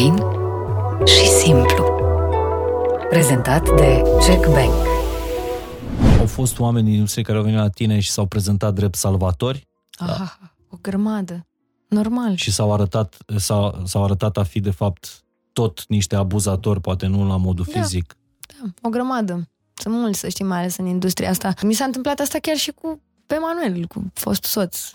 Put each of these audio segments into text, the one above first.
Fain și simplu. Prezentat de Jack Bank. Au fost oameni din industrie care au venit la tine și s-au prezentat drept salvatori Ah, o grămadă. Normal. și s-au arătat, s-au, s-au arătat a fi de fapt tot niște abuzatori, poate nu la modul Da. fizic. O grămadă. Sunt mulți, să știi, mai ales în industria asta. Mi s-a întâmplat asta chiar și cu pe Manuel, cu fost soț.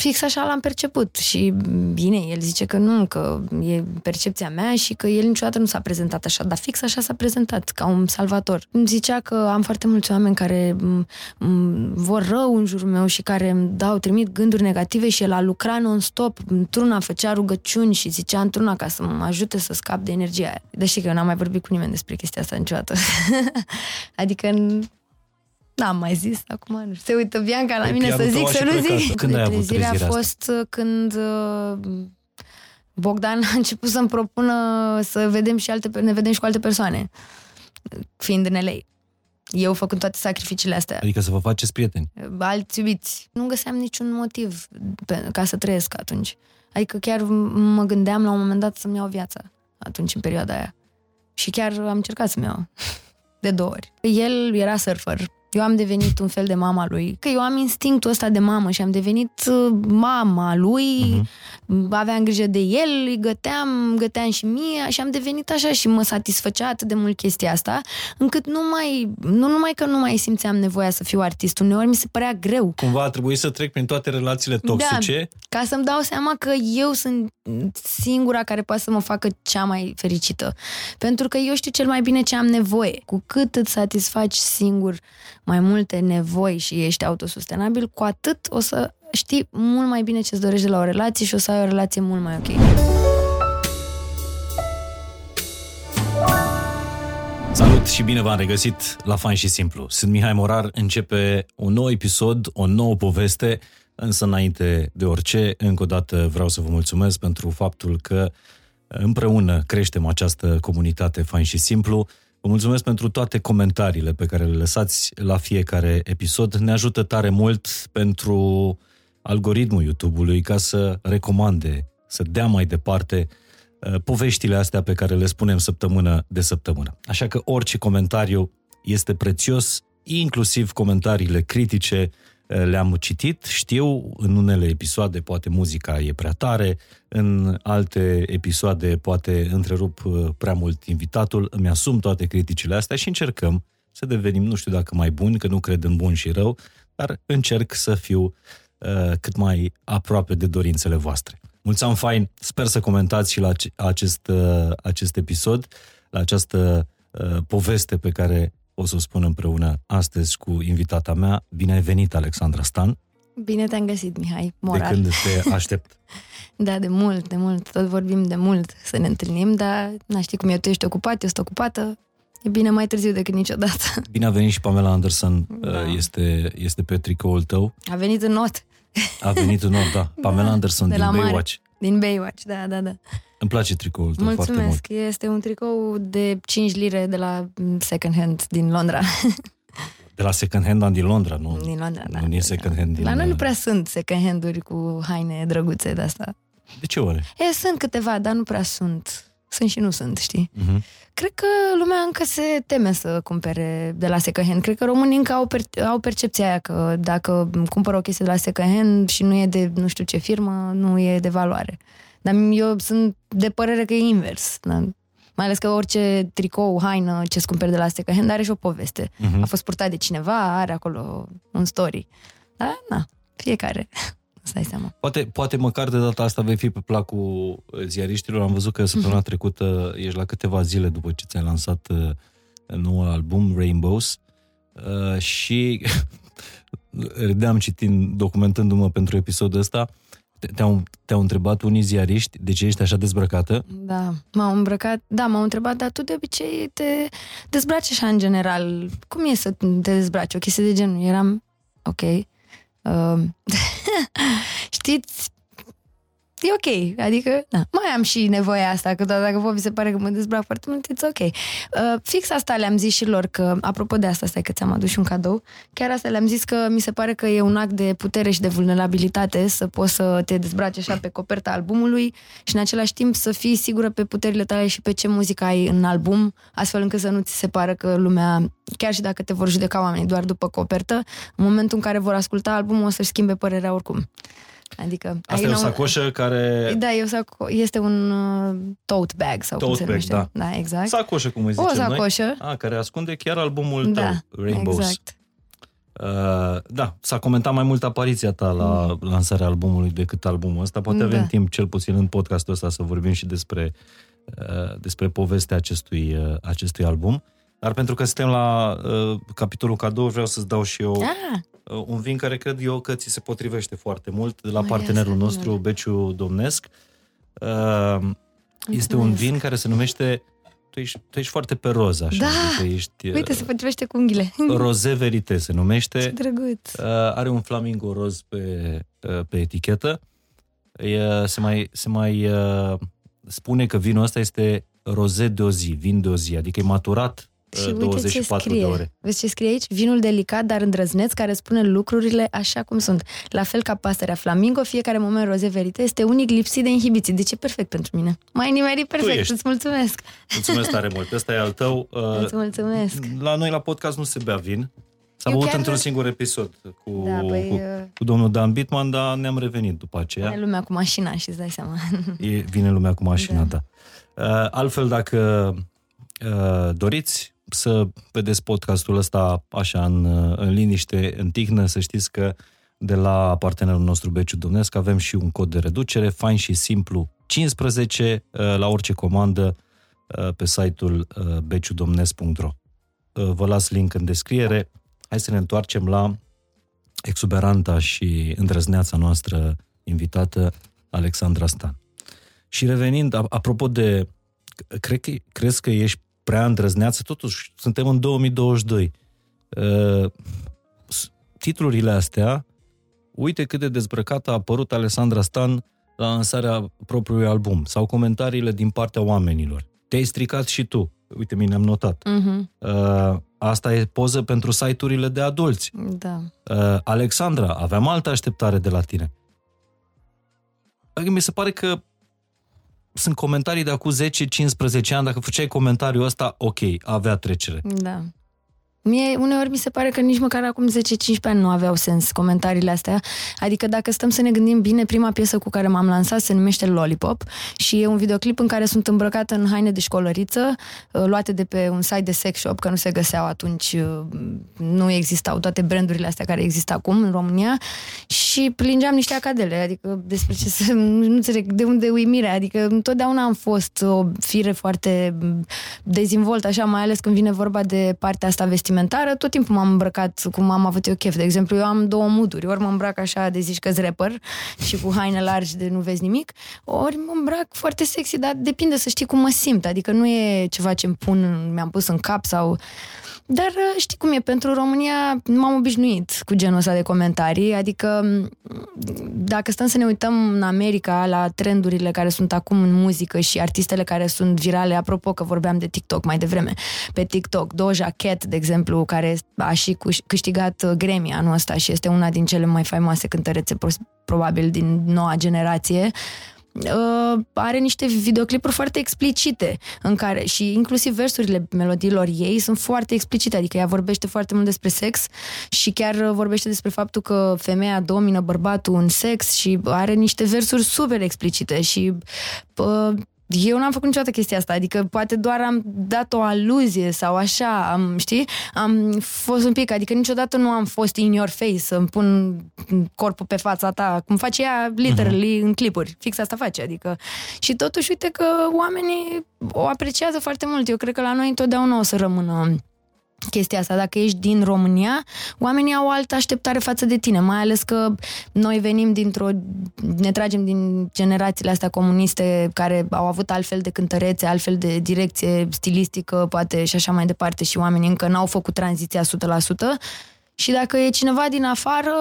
Fix așa l-am perceput și bine, el zice că nu, că e percepția mea și că el niciodată nu s-a prezentat așa, dar fix așa s-a prezentat, ca un salvator. Îmi zicea că am foarte mulți oameni care m- m- vor rău în jurul meu și care îmi dau, trimit gânduri negative și el a lucrat non-stop, într-una făcea rugăciuni și zicea într-una ca să mă ajute să scap de energia aia. Deși că eu n-am mai vorbit cu nimeni despre chestia asta niciodată. adică N-am mai zis, acum nu știu. Se uită Bianca la Pe mine să pianul tău zic, a să și nu plecat. zic. Când ai avut Trezirea trezirea a asta? fost uh, când uh, Bogdan a început să-mi propună să vedem și alte, ne vedem și cu alte persoane, fiind în LA. Eu făcând toate sacrificiile astea. Adică să vă faceți prieteni. Alți iubiți. Nu găseam niciun motiv pe, ca să trăiesc atunci. Adică chiar mă gândeam la un moment dat să-mi iau viața atunci, în perioada aia. Și chiar am încercat să-mi iau de două ori. El era surfer. Eu am devenit un fel de mama lui. Că eu am instinctul ăsta de mamă și am devenit uh, mama lui, uh-huh. aveam grijă de el, îi găteam, găteam și mie și am devenit așa și mă satisfăcea atât de mult chestia asta, încât nu mai, nu numai că nu mai simțeam nevoia să fiu artist, uneori mi se părea greu. Cumva a trebuit să trec prin toate relațiile toxice. Da, ca să-mi dau seama că eu sunt singura care poate să mă facă cea mai fericită. Pentru că eu știu cel mai bine ce am nevoie. Cu cât îți satisfaci singur mai multe nevoi și ești autosustenabil, cu atât o să știi mult mai bine ce-ți dorești de la o relație și o să ai o relație mult mai ok. Salut și bine v-am regăsit la Fain și Simplu. Sunt Mihai Morar, începe un nou episod, o nouă poveste, însă înainte de orice, încă o dată vreau să vă mulțumesc pentru faptul că împreună creștem această comunitate Fain și Simplu. Vă mulțumesc pentru toate comentariile pe care le lăsați la fiecare episod. Ne ajută tare mult pentru algoritmul YouTube-ului ca să recomande, să dea mai departe uh, poveștile astea pe care le spunem săptămână de săptămână. Așa că orice comentariu este prețios, inclusiv comentariile critice uh, le-am citit. Știu, în unele episoade poate muzica e prea tare, în alte episoade poate întrerup uh, prea mult invitatul, îmi asum toate criticile astea și încercăm să devenim, nu știu dacă mai buni, că nu cred în bun și rău, dar încerc să fiu uh, cât mai aproape de dorințele voastre. Mulți ani fain, sper să comentați și la ace- acest, uh, acest episod, la această uh, poveste pe care o să o spun împreună astăzi cu invitata mea. Bine ai venit, Alexandra Stan, Bine te-am găsit, Mihai de Morar. când te aștept. Da, de mult, de mult. Tot vorbim de mult să ne întâlnim, dar na, știi cum eu, tu ești ocupat, eu sunt ocupată. E bine mai târziu decât niciodată. Bine a venit și Pamela Anderson, Da. uh, este, este pe tricoul tău. A venit în not. A venit în nou, da. Pamela Anderson de din la mare. Baywatch. Din Baywatch, da, da, da. Îmi place tricoul tău foarte mult. Mulțumesc. Este un tricou de 5 lire de la mm, second hand din Londra. De la second hand din Londra, nu? din Londra, da. Nu e second hand din... La noi nu uh, prea sunt second hand-uri cu haine drăguțe de asta. De ce oare? E, sunt câteva, dar nu prea sunt. Sunt și nu sunt, știi? Mhm. Cred că lumea încă se teme să cumpere de la second hand. Cred că românii încă au, per- au percepția aia că dacă cumpără o chestie de la second hand și nu e de nu știu ce firmă, nu e de valoare. Dar eu sunt de părere că e invers. Da? Mai ales că orice tricou, haină, ce-ți cumperi de la second hand are și o poveste. Mhm. A fost purtat de cineva, are acolo un story. Da, na, fiecare. Să dai seama. Poate, poate măcar de data asta vei fi pe placul uh, ziariștilor. Am văzut că săptămâna trecută ești la câteva zile după ce ți-ai lansat uh, noul album, Rainbows, uh, și râdeam citind, documentându-mă pentru episodul ăsta, te- te-au, te-au întrebat unii ziariști de ce ești așa dezbrăcată. Da, m-au îmbrăcat, da, m-au întrebat, dar tu de obicei te dezbraci așa în general. Cum e să te dezbraci? O chestie de genul. Eram, ok. Uh, știți, e ok. Adică, da, mai am și nevoia asta, că doar dacă vă vi se pare că mă dezbrac foarte mult, it's ok. Uh, fix asta le-am zis și lor, că, apropo de asta, stai că ți-am adus și un cadou, chiar asta le-am zis că mi se pare că e un act de putere și de vulnerabilitate să poți să te dezbraci așa pe coperta albumului și în același timp să fii sigură pe puterile tale și pe ce muzică ai în album, astfel încât să nu ți se pară că lumea, chiar și dacă te vor judeca oamenii doar după copertă, în momentul în care vor asculta albumul o să-și schimbe părerea oricum. Adică, Asta e o sacoșă care... Da, e o saco... este un uh, tote bag sau tote cum se bag, numește. Da. da, exact. Sacoșă, cum îi zicem O sacoșă. Noi. A, care ascunde chiar albumul da, tău, Rainbows. Exact. Uh, da, s-a comentat mai mult apariția ta la mm. lansarea albumului decât albumul ăsta. Poate Da. avem timp, cel puțin în podcastul ăsta, să vorbim și despre, uh, despre povestea acestui, uh, acestui album. Dar pentru că suntem la uh, capitolul cadou, vreau să-ți dau și eu Ah, uh, un vin care cred eu că ți se potrivește foarte mult de la Mai partenerul asta, nostru, minune. Beciu Domnesc. Uh, este un Mulțumesc. vin care se numește tu ești, tu ești foarte pe roz, așa. Da! Adică ești, uh, uite, se potrivește cu unghiile. Rosé Verite se numește. Ce drăguț. Uh, are un flamingo roz pe, uh, pe etichetă. E, se mai, se mai uh, spune că vinul ăsta este rosé de o zi, vin de o zi, adică e maturat uh, Și uite ce 24 scrie. de ore. Vezi ce scrie aici? Vinul delicat, dar îndrăzneț, care spune lucrurile așa cum sunt. La fel ca pasărea flamingo, fiecare moment roze verite este unic lipsit de inhibiții. Deci e perfect pentru mine. Mai nimerit perfect, ești. îți mulțumesc. Mulțumesc tare mult. Ăsta e al tău. Uh, Îți mulțumesc. La noi la podcast nu se bea vin. S-a Eu băut chiar- într-un singur episod cu, Da, băi, cu, uh, cu domnul Dan Bitman, dar ne-am revenit după aceea. Vine lumea cu mașina și îți dai seama. E, vine lumea cu mașina Da. ta. Uh, altfel, dacă uh, doriți să vedeți podcastul ăsta așa în, uh, în liniște, în tihnă, să știți că de la partenerul nostru Beciu Domnesc avem și un cod de reducere, fain și simplu 15 uh, la orice comandă uh, pe site-ul uh, beciudomnesc.ro. Uh, Vă las link în descriere. Hai să ne întoarcem la exuberanta și îndrăzneața noastră invitată, Alexandra Stan. Și revenind, a- apropo de, cred că, crezi că ești prea îndrăzneață? Totuși, suntem în 2022. Uh, s- titlurile astea, uite cât de dezbrăcată a apărut Alexandra Stan la lansarea propriului album, sau comentariile din partea oamenilor. Te-ai stricat și tu. Uite, mine am notat. Mhm, Uh, asta e poză pentru site-urile de adulți. Da. Uh, Alexandra, aveam altă așteptare de la tine. Adică mi se pare că sunt comentarii de acum 10-15 ani, dacă făceai comentariul ăsta, ok, avea trecere. Da. Mie uneori mi se pare că nici măcar acum 10-15 ani nu aveau sens comentariile astea. Adică dacă stăm să ne gândim bine, prima piesă cu care m-am lansat se numește Lollipop și e un videoclip în care sunt îmbrăcată în haine de școlăriță, uh, luate de pe un site de sex shop, că nu se găseau atunci, uh, nu existau toate brandurile astea care există acum în România și plingeam niște acadele, adică despre ce să, nu înțeleg de unde uimirea, adică întotdeauna am fost o fire foarte dezvoltă, așa, mai ales când vine vorba de partea asta vestimentară, tot timpul m-am îmbrăcat cum am avut eu chef. De exemplu, eu am două moduri. Ori mă îmbrac așa de zici că rapper și cu haine largi de nu vezi nimic, ori mă îmbrac foarte sexy, dar depinde să știi cum mă simt. Adică nu e ceva ce îmi pun, mi-am pus în cap sau... Dar uh, știi cum e, pentru România m-am obișnuit cu genul ăsta de comentarii, adică m, dacă stăm să ne uităm în America la trendurile care sunt acum în muzică și artistele care sunt virale, apropo că vorbeam de TikTok mai devreme, pe TikTok, Doja Cat, de exemplu, care a și cuș- câștigat uh, Grammy anul ăsta și este una din cele mai faimoase cântărețe pros- probabil din noua generație, uh, are niște videoclipuri foarte explicite în care și inclusiv versurile melodiilor ei sunt foarte explicite, adică ea vorbește foarte mult despre sex și chiar uh, vorbește despre faptul că femeia domină bărbatul în sex și are niște versuri super explicite și uh, eu n-am făcut niciodată chestia asta, adică poate doar am dat o aluzie sau așa, am, știi? Am fost un pic, adică niciodată nu am fost in your face să-mi pun corpul pe fața ta, cum face ea literally în clipuri. Fix asta face, adică. Și totuși, uite că oamenii o apreciază foarte mult. Eu cred că la noi întotdeauna o să rămână chestia asta. Dacă ești din România, oamenii au o altă așteptare față de tine, mai ales că noi venim dintr-o, ne tragem din generațiile astea comuniste care au avut altfel de cântărețe, altfel de direcție stilistică, poate și așa mai departe și oamenii încă n-au făcut tranziția 100%. Și dacă e cineva din afară,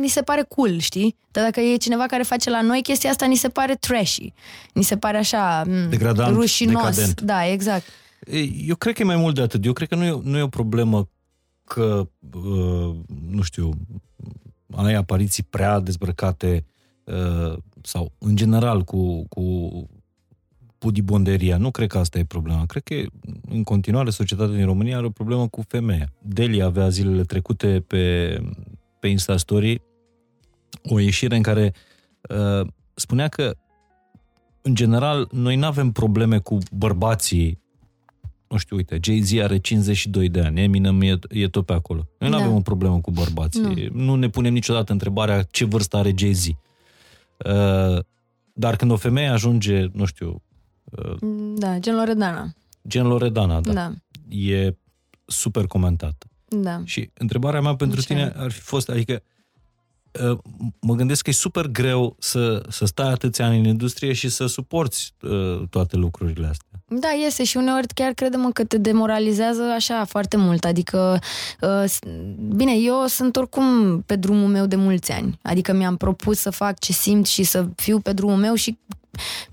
ni se pare cool, știi? Dar dacă e cineva care face la noi chestia asta, ni se pare trashy. Ni se pare așa m, Degradant, rușinos. decadent. Da, exact. Ei, Eu cred că e mai mult de atât. Eu cred că nu e, nu e o problemă că, uh, nu știu, ai apariții prea dezbrăcate uh, sau, în general, cu, cu pudibonderia. Nu cred că asta e problema. Cred că, în continuare, societatea din România are o problemă cu femeia. Delia avea zilele trecute pe, pe Instastory o ieșire în care uh, spunea că, în general, noi nu avem probleme cu bărbații nu știu, uite, Jay-Z are 52 de ani, Eminem e, e tot pe acolo. Noi nu Da. avem o problemă cu bărbații. Nu. nu ne punem niciodată întrebarea ce vârstă are Jay-Z. Uh, dar când o femeie ajunge, nu știu, uh, Da, gen Loredana. gen Loredana, da, Da, e super comentată. da. Și întrebarea mea pentru Așa tine ar fi fost, adică, uh, mă gândesc că e super greu să, să stai atâția ani în industrie și să suporți uh, toate lucrurile astea. Da, este și uneori chiar credem că te demoralizează așa foarte mult. Adică, uh, s- bine, eu sunt oricum pe drumul meu de mulți ani. Adică mi-am propus să fac ce simt și să fiu pe drumul meu și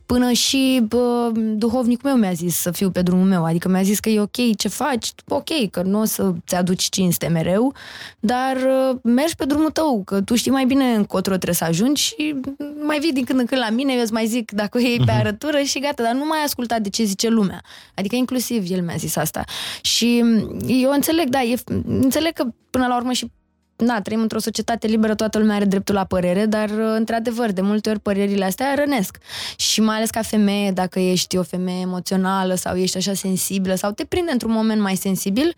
până și bă, duhovnicul meu mi-a zis să fiu pe drumul meu. Adică mi-a zis că e ok ce faci, ok, că nu o să-ți aduci cinste mereu, dar uh, mergi pe drumul tău, că tu știi mai bine încotro trebuie să ajungi și mai vii din când în când la mine, eu îți mai zic dacă o iei pe arătură și gata, dar nu mai asculta de ce zice lumea. Adică inclusiv el mi-a zis asta. Și eu înțeleg, da, e, înțeleg că până la urmă și na, trăim într-o societate liberă, toată lumea are dreptul la părere, dar, uh, într-adevăr, de multe ori părerile astea rănesc. Și mai ales ca femeie, dacă ești o femeie emoțională sau ești așa sensibilă sau te prinde într-un moment mai sensibil,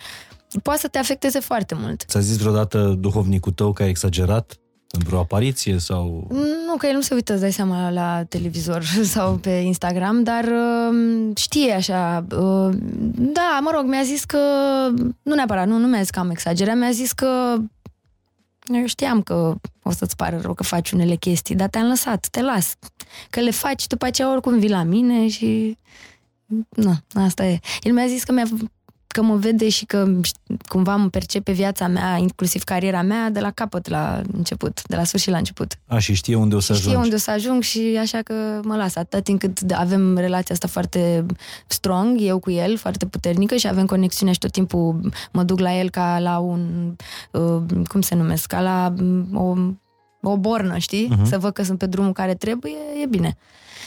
poate să te afecteze foarte mult. Ți-a zis vreodată duhovnicul tău că ai exagerat în vreo apariție sau... Nu, că el nu se uită, îți dai seama, la televizor sau pe Instagram, dar uh, știe așa. uh, Da, mă rog, mi-a zis că... Nu neapărat, nu, nu mi-a zis că am exagerat, mi-a zis că... Eu știam că o să-ți pară rău că faci unele chestii, dar te-am lăsat, te las. Că le faci, după aceea oricum vii la mine și... Nu, asta e. El mi-a zis că mi-a că mă vede și că cumva îmi percepe viața mea, inclusiv cariera mea, de la capăt la început, de la sfârșit la început. A, și știe unde o să Știe ajungi. unde o să ajung și așa că mă lasă atât timp cât da, avem relația asta foarte strong, eu cu el, foarte puternică și avem conexiune și tot timpul mă duc la el ca la un, uh, cum se numesc, ca la um, o, o bornă, știi? Mhm. Uh-huh. Să văd că sunt pe drumul care trebuie, e bine.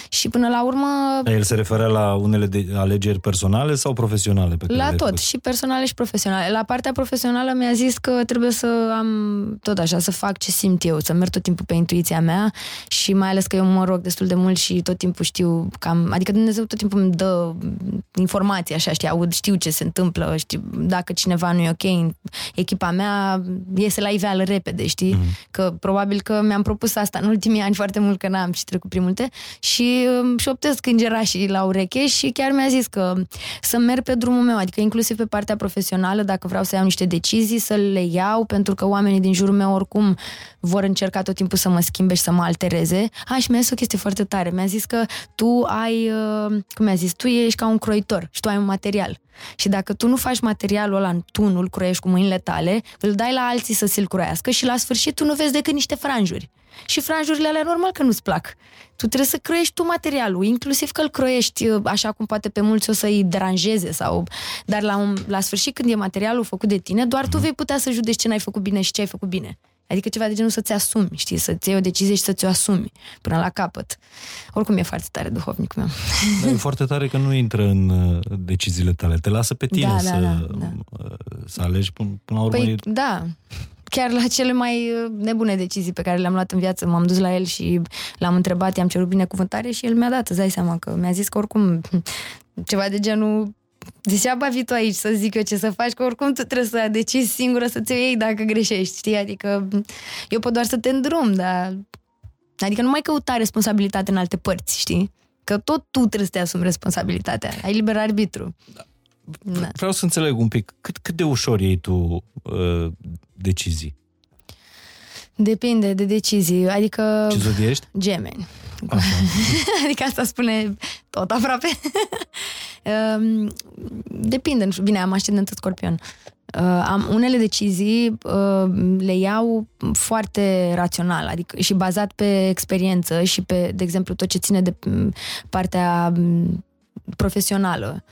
Și până la urmă, El se referea la unele de alegeri personale sau profesionale? Pe care La le-ai tot, făcut? și personale și profesionale. La partea profesională mi-a zis că trebuie să am tot așa, să fac ce simt eu, să merg tot timpul pe intuiția mea și mai ales că eu mă rog destul de mult și tot timpul știu cam, adică Dumnezeu tot timpul îmi dă informații așa, știi, aud, știu ce se întâmplă, știu, dacă cineva nu e ok în echipa mea, iese la iveală repede, știi? Mm-hmm. Că probabil că mi-am propus asta în ultimii ani foarte mult, că n-am și trecut prin multe și îmi șoptesc îngerașii la ureche și chiar mi-a zis că să merg pe drumul meu, adică inclusiv pe partea profesională, dacă vreau să iau niște decizii, să le iau, pentru că oamenii din jurul meu oricum vor încerca tot timpul să mă schimbe și să mă altereze. Aș, și mi-a zis o chestie foarte tare. Mi-a zis că tu ai, uh, cum mi-a zis, tu ești ca un croitor și tu ai un material. Și dacă tu nu faci materialul ăla, tu nu-l croiești cu mâinile tale, îl dai la alții să ți-l croiască și la sfârșit tu nu vezi decât niște franjuri. Și franjurile alea normal că nu-ți plac. Tu trebuie să croiești tu materialul, inclusiv că îl croiești uh, așa cum poate pe mulți o să-i deranjeze sau... Dar la, un, la sfârșit când e materialul făcut de tine, doar tu vei putea să judeci ce n-ai făcut bine și ce ai făcut bine. Adică ceva de genul să-ți asumi, știi, să-ți iei o decizie și să-ți o asumi până la capăt. Oricum e foarte tare duhovnicul meu. Dar e foarte tare că nu intră în uh, deciziile tale. Te lasă pe tine Da, da, să, da, da. uh, să alegi până, până la urmă. Păi, e- da. Chiar la cele mai uh, nebune decizii pe care le-am luat în viață, m-am dus la el și l-am întrebat, i-am cerut binecuvântare și el mi-a dat, îți dai seama că mi-a zis că oricum ceva de genul Degeaba vii tu aici să zic eu ce să faci, că oricum tu trebuie să decizi singură să ți-o iei dacă greșești, știi? Adică eu pot doar să te îndrum, dar... Adică nu mai căuta responsabilitate în alte părți, știi? Că tot tu trebuie să te asumi responsabilitatea. Ai liber arbitru. Da. Vreau să înțeleg un pic, cât, cât de ușor iei tu uh, decizii? Depinde de decizii. Adică... Ce zodie ești? Gemeni. Așa. adică asta spune tot aproape. Um, Depinde, nu știu, bine, am ascendentă scorpion. Uh, am unele decizii uh, le iau foarte rațional, adică și bazat pe experiență și pe, de exemplu, tot ce ține de mm, partea mm, profesională.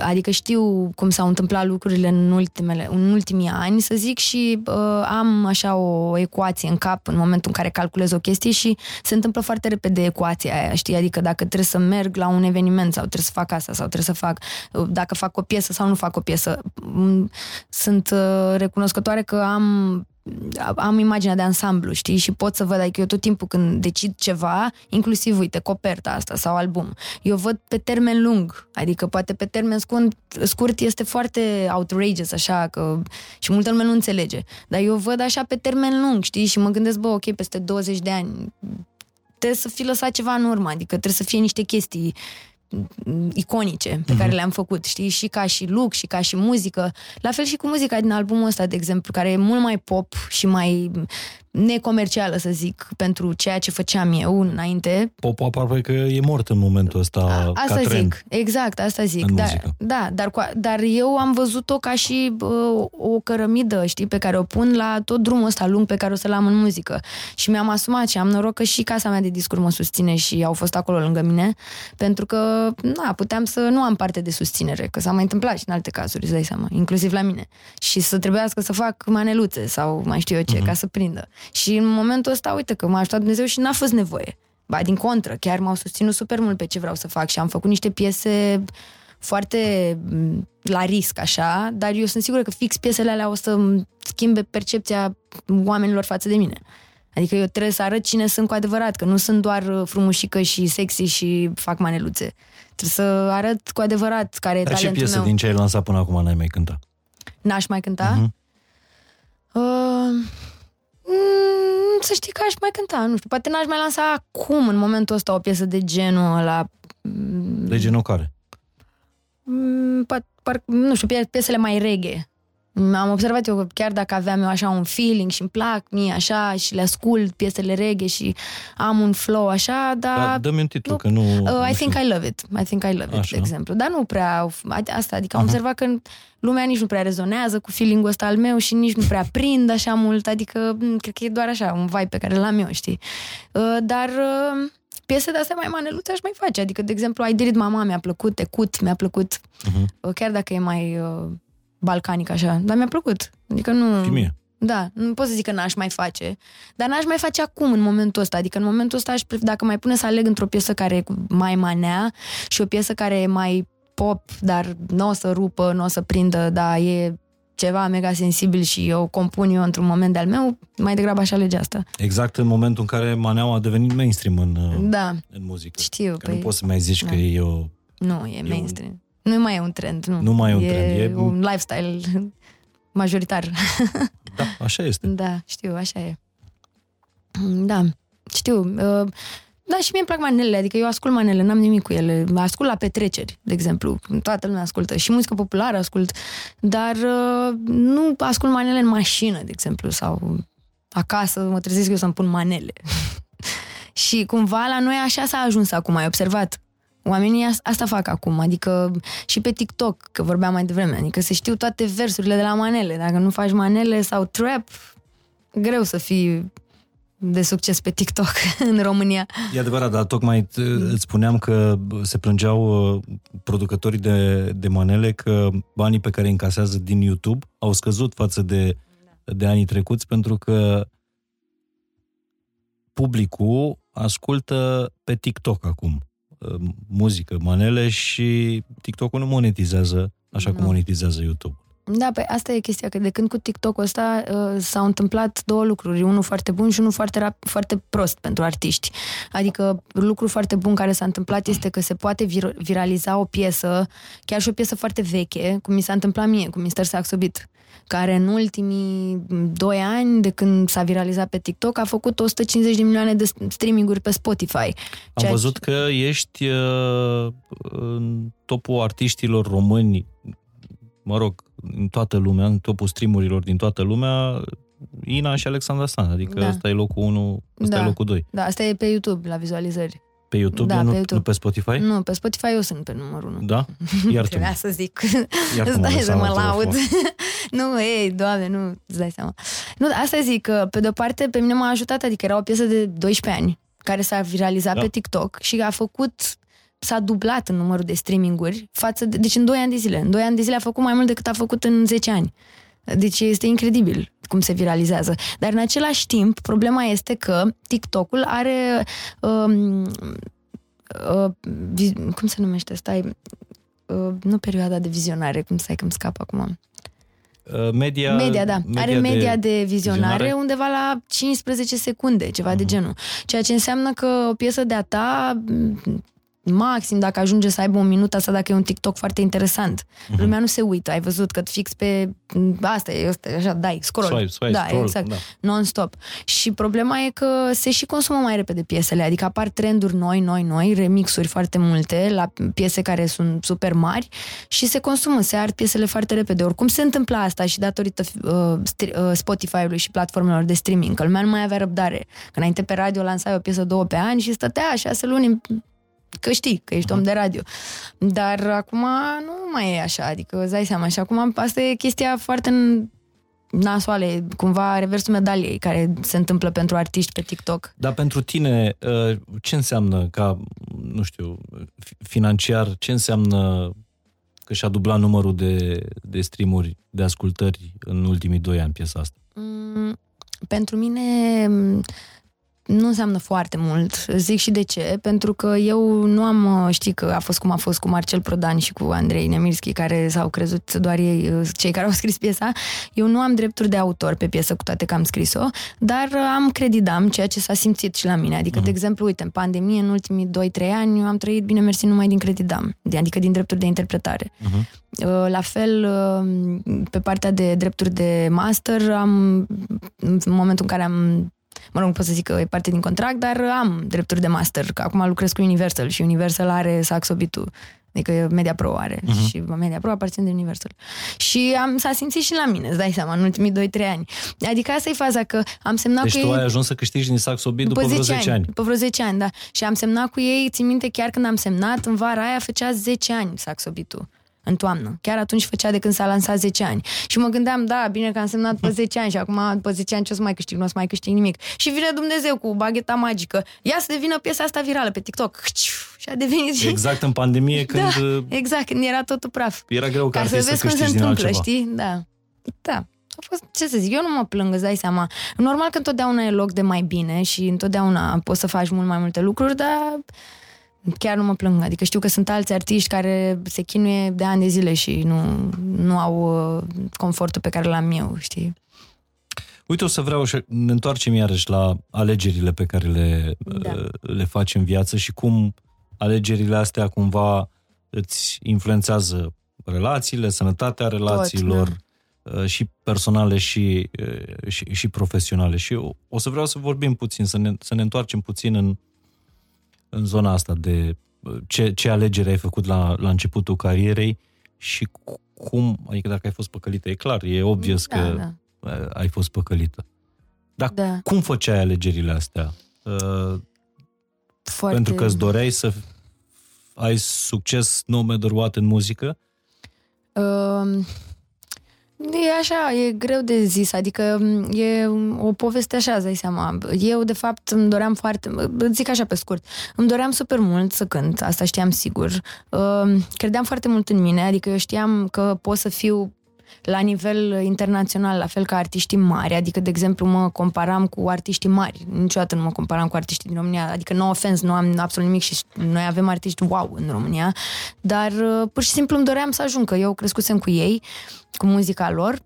Adică știu cum s-au întâmplat lucrurile în, ultimele, în ultimii ani, să zic, și uh, am așa o ecuație în cap în momentul în care calculez o chestie și se întâmplă foarte repede ecuația aia, știi? Adică dacă trebuie să merg la un eveniment sau trebuie să fac asta sau trebuie să fac, uh, dacă fac o piesă sau nu fac o piesă. Mm, sunt uh, recunoscătoare că am am imaginea de ansamblu, știi, și pot să văd, adică eu tot timpul când decid ceva, inclusiv, uite, coperta asta sau album, eu văd pe termen lung, adică poate pe termen scurt, scurt este foarte outrageous, așa, că și multă lume nu înțelege, dar eu văd așa pe termen lung, știi, și mă gândesc, bă, ok, peste 20 de ani. Trebuie să fi lăsat ceva în urmă, adică trebuie să fie niște chestii iconice pe care mhm. le-am făcut, știi, și ca și look, și ca și muzică. La fel și cu muzica din albumul ăsta, de exemplu, care e mult mai pop și mai necomercială, să zic, pentru ceea ce făceam eu înainte. Pop aproape că e mort în momentul ăsta A, Asta ca trend zic, exact, asta zic. Da, da dar, dar eu am văzut-o ca și uh, o cărămidă, știi, pe care o pun la tot drumul ăsta lung pe care o să-l am în muzică. Și mi-am asumat și am noroc că și casa mea de discuri mă susține și au fost acolo lângă mine, pentru că, na, puteam să nu am parte de susținere, că s-a mai întâmplat și în alte cazuri, îți dai seama, inclusiv la mine. Și să trebuiască să fac maneluțe sau mai știu eu ce, uh-huh. ca să prindă. Și în momentul ăsta, uite că m-a ajutat Dumnezeu și n-a fost nevoie. Ba, din contră, chiar m-au susținut super mult pe ce vreau să fac și am făcut niște piese foarte la risc, așa, dar eu sunt sigură că fix piesele alea o să schimbe percepția oamenilor față de mine. Adică eu trebuie să arăt cine sunt cu adevărat, că nu sunt doar frumușică și sexy și fac maneluțe. Trebuie să arăt cu adevărat care e Dar talentul ce piesă meu. din ce ai lansat până acum n-ai mai cântat? N-aș mai cânta? Uh-huh. Uh, Mm, să știi că aș mai cânta, nu știu, poate n-aș mai lansa acum, în momentul ăsta, o piesă de genul ăla. De genul care? Mm, par, par, nu știu, piesele mai reghe. Am observat eu că chiar dacă aveam eu așa un feeling și îmi plac mie așa și le ascult piesele reghe și am un flow așa, dar... Da, dă-mi un titlu, nu, că nu... Uh, nu I think I love it. I think I love it, așa. de exemplu. Dar nu prea... Asta, adică am Aha. observat că lumea nici nu prea rezonează cu feeling-ul ăsta al meu și nici nu prea prind așa mult, adică cred că e doar așa, un vibe pe care l-am eu, știi? Uh, dar... Uh, piese de astea mai maneluțe aș mai face. Adică, de exemplu, I Did It Mama mi-a plăcut, Ecut mi-a plăcut, uh-huh. chiar dacă e mai uh, balcanic așa, dar mi-a plăcut. Adică nu... Și mie. Da, nu pot să zic că n-aș mai face, dar n-aș mai face acum, în momentul ăsta. Adică în momentul ăsta, aș, dacă mai pune să aleg într-o piesă care e mai manea și o piesă care e mai pop, dar nu o să rupă, nu o să prindă, dar e ceva mega sensibil și eu compun eu într-un moment de-al meu, mai degrabă aș alege asta. Exact în momentul în care maneaua a devenit mainstream în, da. în muzică. Știu. Că păi... nu poți să mai zici da. că e o... Nu, e, e mainstream. Un nu mai e un trend, nu. Nu mai e un e trend, e un lifestyle majoritar. Da, așa este. Da, știu, așa e. Da, știu. Uh, da, și mie îmi plac manelele, adică eu ascult manele, n-am nimic cu ele. Ascult la petreceri, de exemplu. Toată lumea ascultă. Și muzică populară ascult. Dar uh, nu ascult manele în mașină, de exemplu, sau acasă mă trezesc eu să-mi pun manele. și cumva la noi așa s-a ajuns acum, ai observat. Oamenii asta fac acum, adică și pe TikTok, că vorbeam mai devreme, adică se știu toate versurile de la manele. Dacă nu faci manele sau trap, greu să fii de succes pe TikTok în România. E adevărat, dar tocmai îți spuneam că se plângeau uh, producătorii de, de manele că banii pe care îi încasează din YouTube au scăzut față de, de anii trecuți pentru că publicul ascultă pe TikTok acum muzică, manele și TikTok-ul nu monetizează așa no. cum monetizează YouTube. Da, pe asta e chestia, că de când cu TikTok-ul ăsta uh, s-au întâmplat două lucruri, unul foarte bun și unul foarte, rap, foarte prost pentru artiști. Adică lucrul foarte bun care s-a întâmplat este că se poate vir- viraliza o piesă, chiar și o piesă foarte veche, cum mi s-a întâmplat mie, cu Mr. Saxo Beat care în ultimii doi ani, de când s-a viralizat pe TikTok, a făcut 150 de milioane de streaminguri pe Spotify. Am văzut că ești uh, în topul artiștilor români, mă rog, în toată lumea, în topul streamurilor din toată lumea, Ina și Alexandra Stan, adică da. ăsta e locul 1, ăsta da. e locul 2. Da, asta e pe YouTube, la vizualizări. Pe YouTube, da, nu, pe YouTube. nu pe Spotify? Nu, pe Spotify eu sunt pe numărul 1. Da? Iar Trebuia să zic. Iar Îți dai să mă laud. Nu, ei, doamne, nu, îți dai seama. Nu, asta zic, că pe de-o parte pe mine m-a ajutat, adică era o piesă de 12 ani care s-a viralizat Da. pe TikTok și a făcut s-a dublat în numărul de streaminguri față de, deci în 2 ani de zile. În 2 ani de zile a făcut mai mult decât a făcut în 10 ani. Deci este incredibil cum se viralizează. Dar în același timp, problema este că TikTok-ul are um, uh, vi- cum se numește? Stai, uh, nu perioada de vizionare, cum stai că îmi scap acum. Uh, Media, Media, da. Are media de, de vizionare, vizionare? undeva la 15 secunde, ceva de genul. Ceea ce înseamnă că o piesă de-a ta m, maxim dacă ajunge să aibă un minut asta dacă e un TikTok foarte interesant. Lumea nu se uită, ai văzut că fix pe m, asta e, asta e așa, dai, scroll. Swipe, swipe, da, scroll, exact, da. non-stop. Și problema e că se și consumă mai repede piesele, adică apar trenduri noi, noi, noi, remixuri foarte multe la piese care sunt super mari și se consumă, se ard piesele foarte repede. Oricum se întâmpla asta și datorită uh, stri- uh, Spotify-ului și platformelor de streaming, că lumea nu mai avea răbdare. Că înainte pe radio lansai o piesă două pe an și stătea șase luni în că știi că ești om de radio. Dar acum nu mai e așa, adică îți dai seama. Și acum asta e chestia foarte nasoale, cumva reversul medaliei care se întâmplă pentru artiști pe TikTok. Dar pentru tine, uh, ce înseamnă ca, nu știu, fi- financiar, ce înseamnă că și-a dublat numărul de, de streamuri, de ascultări în ultimii doi ani piesa asta? Mm, pentru mine mm, nu înseamnă foarte mult. Zic și de ce. Pentru că eu nu am, uh, știi că a fost cum a fost cu Marcel Prodan și cu Andrei Nemirski, care s-au crezut doar ei, uh, cei care au scris piesa. Eu nu am drepturi de autor pe piesă, cu toate că am scris-o, dar uh, am credidam, ceea ce s-a simțit și la mine. Adică, de exemplu, uite, în pandemie, în ultimii 2-3 ani, eu am trăit bine mersi numai din credidam, adică din drepturi de interpretare. Uh-huh. Uh, La fel, uh, pe partea de drepturi de master, am, în momentul în care am, mă rog, nu pot să zic că e parte din contract, dar am drepturi de master, că acum lucrez cu Universal și Universal are Saxobitul. Adică Media Pro are uh-huh. și Media Pro aparține de Universal. Și am, s-a simțit și la mine, îți dai seama, în ultimii 2-3 ani. Adică asta e faza, că am semnat Deci cu tu ei... ai ajuns să câștigi din Saxo Beat după, vreo 10 ani. După vreo 10 ani, da. Și am semnat cu ei, țin minte chiar când am semnat, în vara aia făcea 10 ani Saxobitul în toamnă. Chiar atunci făcea de când s-a lansat 10 ani. Și mă gândeam, da, bine că am semnat după 10 ani și acum după 10 ani ce o să mai câștig? Nu o să mai câștig nimic. Și vine Dumnezeu cu bagheta magică. Ia să devină piesa asta virală pe TikTok. Și a devenit și... Exact în pandemie când Da, uh, exact, când era totul praf. era greu ca Ca să artist să vezi cum se câștigi din întâmplă, altceva. știi? Da. Da. A fost, ce să zic, eu nu mă plâng, îți dai seama. Normal că întotdeauna e loc de mai bine și întotdeauna poți să faci mult mai multe lucruri, dar chiar nu mă plâng. Adică știu că sunt alți artiști care se chinuie de ani de zile și nu, nu au uh, confortul pe care l-am eu, știi? Uite, o să vreau să ne întoarcem iarăși la alegerile pe care le, Da. uh, le faci în viață și cum alegerile astea cumva îți influențează relațiile, sănătatea relațiilor uh, și personale și, uh, și, și profesionale. Și o, o să vreau să vorbim puțin, să ne, să ne întoarcem puțin în, în zona asta de uh, ce, ce alegere ai făcut la, la începutul carierei și cu- cum, adică dacă ai fost păcălită, e clar, e obvious Da, că da. uh, ai fost păcălită. Dar Da. cum făceai alegerile astea? Uh, Foarte... Pentru că îți doreai să ai succes no matter what în muzică? Uh, e așa, e greu de zis, adică m, e o poveste așa, îți dai seama. Eu, de fapt, îmi doream foarte, îți zic așa pe scurt, îmi doream super mult să cânt, asta știam sigur. Uh, credeam foarte mult în mine, adică eu știam că pot să fiu la nivel internațional, la fel ca artiștii mari, adică, de exemplu, mă comparam cu artiștii mari. Niciodată nu mă comparam cu artiștii din România, adică no offense, nu am absolut nimic și noi avem artiști wow în România, dar uh, pur și simplu îmi doream să ajung, că eu crescusem cu ei, cu muzica lor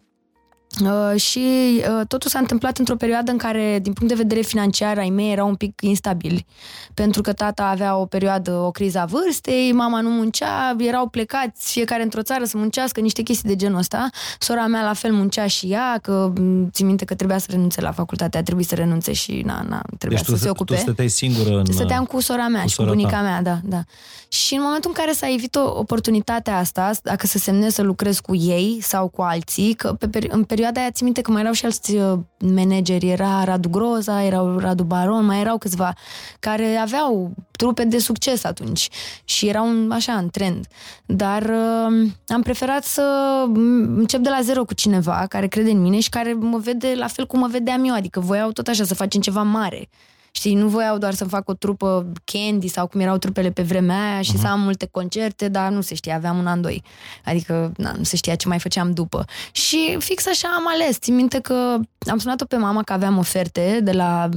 Uh, și uh, totul s-a întâmplat într-o perioadă în care, din punct de vedere financiar, ai mei erau un pic instabili. Pentru că tata avea o perioadă, o criză a vârstei, mama nu muncea, erau plecați fiecare într-o țară să muncească, niște chestii de genul ăsta. Sora mea la fel muncea și ea, că m, țin minte că trebuia să renunțe la facultate, a trebuit să renunțe și na, na, trebuia deci să tu, se ocupe. tu stăteai singură în... Stăteam cu sora mea cu și cu sora bunica ta. mea, da, da. Și în momentul în care s-a evit o oportunitatea asta, dacă să semnez să lucrez cu ei sau cu alții, că pe, peri- în perioada perioada aia, țin minte că mai erau și alți uh, manageri, era Radu Groza, erau Radu Baron, mai erau câțiva care aveau trupe de succes atunci și erau un, așa în trend. Dar uh, am preferat să încep de la zero cu cineva care crede în mine și care mă vede la fel cum mă vedeam eu, adică voiau tot așa să facem ceva mare. Știi, nu voiau doar să fac o trupă candy sau cum erau trupele pe vremea aia și uh-huh. să am multe concerte, dar nu se știa, aveam un an, doi. Adică na, nu se știa ce mai făceam după. Și fix așa am ales. Țin minte că am sunat-o pe mama că aveam oferte de la,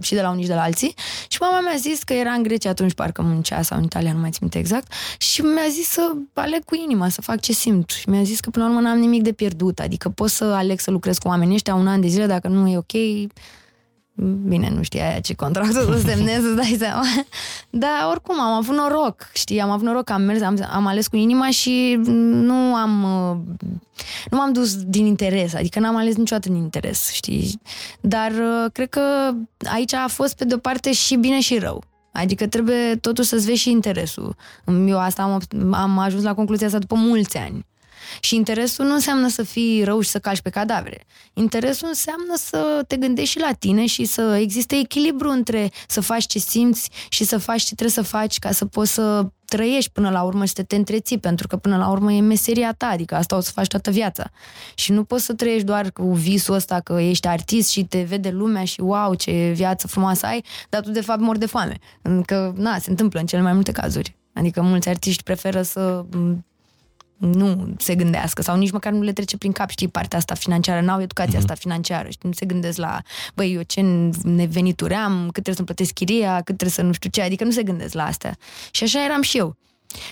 și de la unii și de la alții și mama mi-a zis că era în Grecia atunci, parcă muncea sau în Italia, nu mai țin minte exact, și mi-a zis să aleg cu inima, să fac ce simt. Și mi-a zis că până la urmă n-am nimic de pierdut, adică pot să aleg să lucrez cu oamenii ăștia un an de zile, dacă nu e ok, Bine, nu știa aia ce contract să semnez, îți dai seama. Dar oricum am avut noroc, știi, am avut noroc, am mers, am, am ales cu inima și nu am nu m-am dus din interes, adică n-am ales niciodată din interes, știi. Dar cred că aici a fost pe de-o parte și bine și rău. Adică trebuie totuși să-ți vezi și interesul. Eu asta am, am ajuns la concluzia asta după mulți ani. Și interesul nu înseamnă să fii rău și să calci pe cadavre. Interesul înseamnă să te gândești și la tine și să existe echilibru între să faci ce simți și să faci ce trebuie să faci ca să poți să trăiești până la urmă și să te întreții, pentru că până la urmă e meseria ta, adică asta o să faci toată viața. Și nu poți să trăiești doar cu visul ăsta că ești artist și te vede lumea și wow, ce viață frumoasă ai, dar tu de fapt mori de foame. Că, na, se întâmplă în cele mai multe cazuri. Adică mulți artiști preferă să nu se gândească sau nici măcar nu le trece prin cap, știi, partea asta financiară, n-au educația mm-hmm. asta financiară, știi, nu se gândesc la, băi, eu ce venituri am, cât trebuie să-mi plătesc chiria, cât trebuie să nu știu ce, adică nu se gândesc la astea. Și așa eram și eu.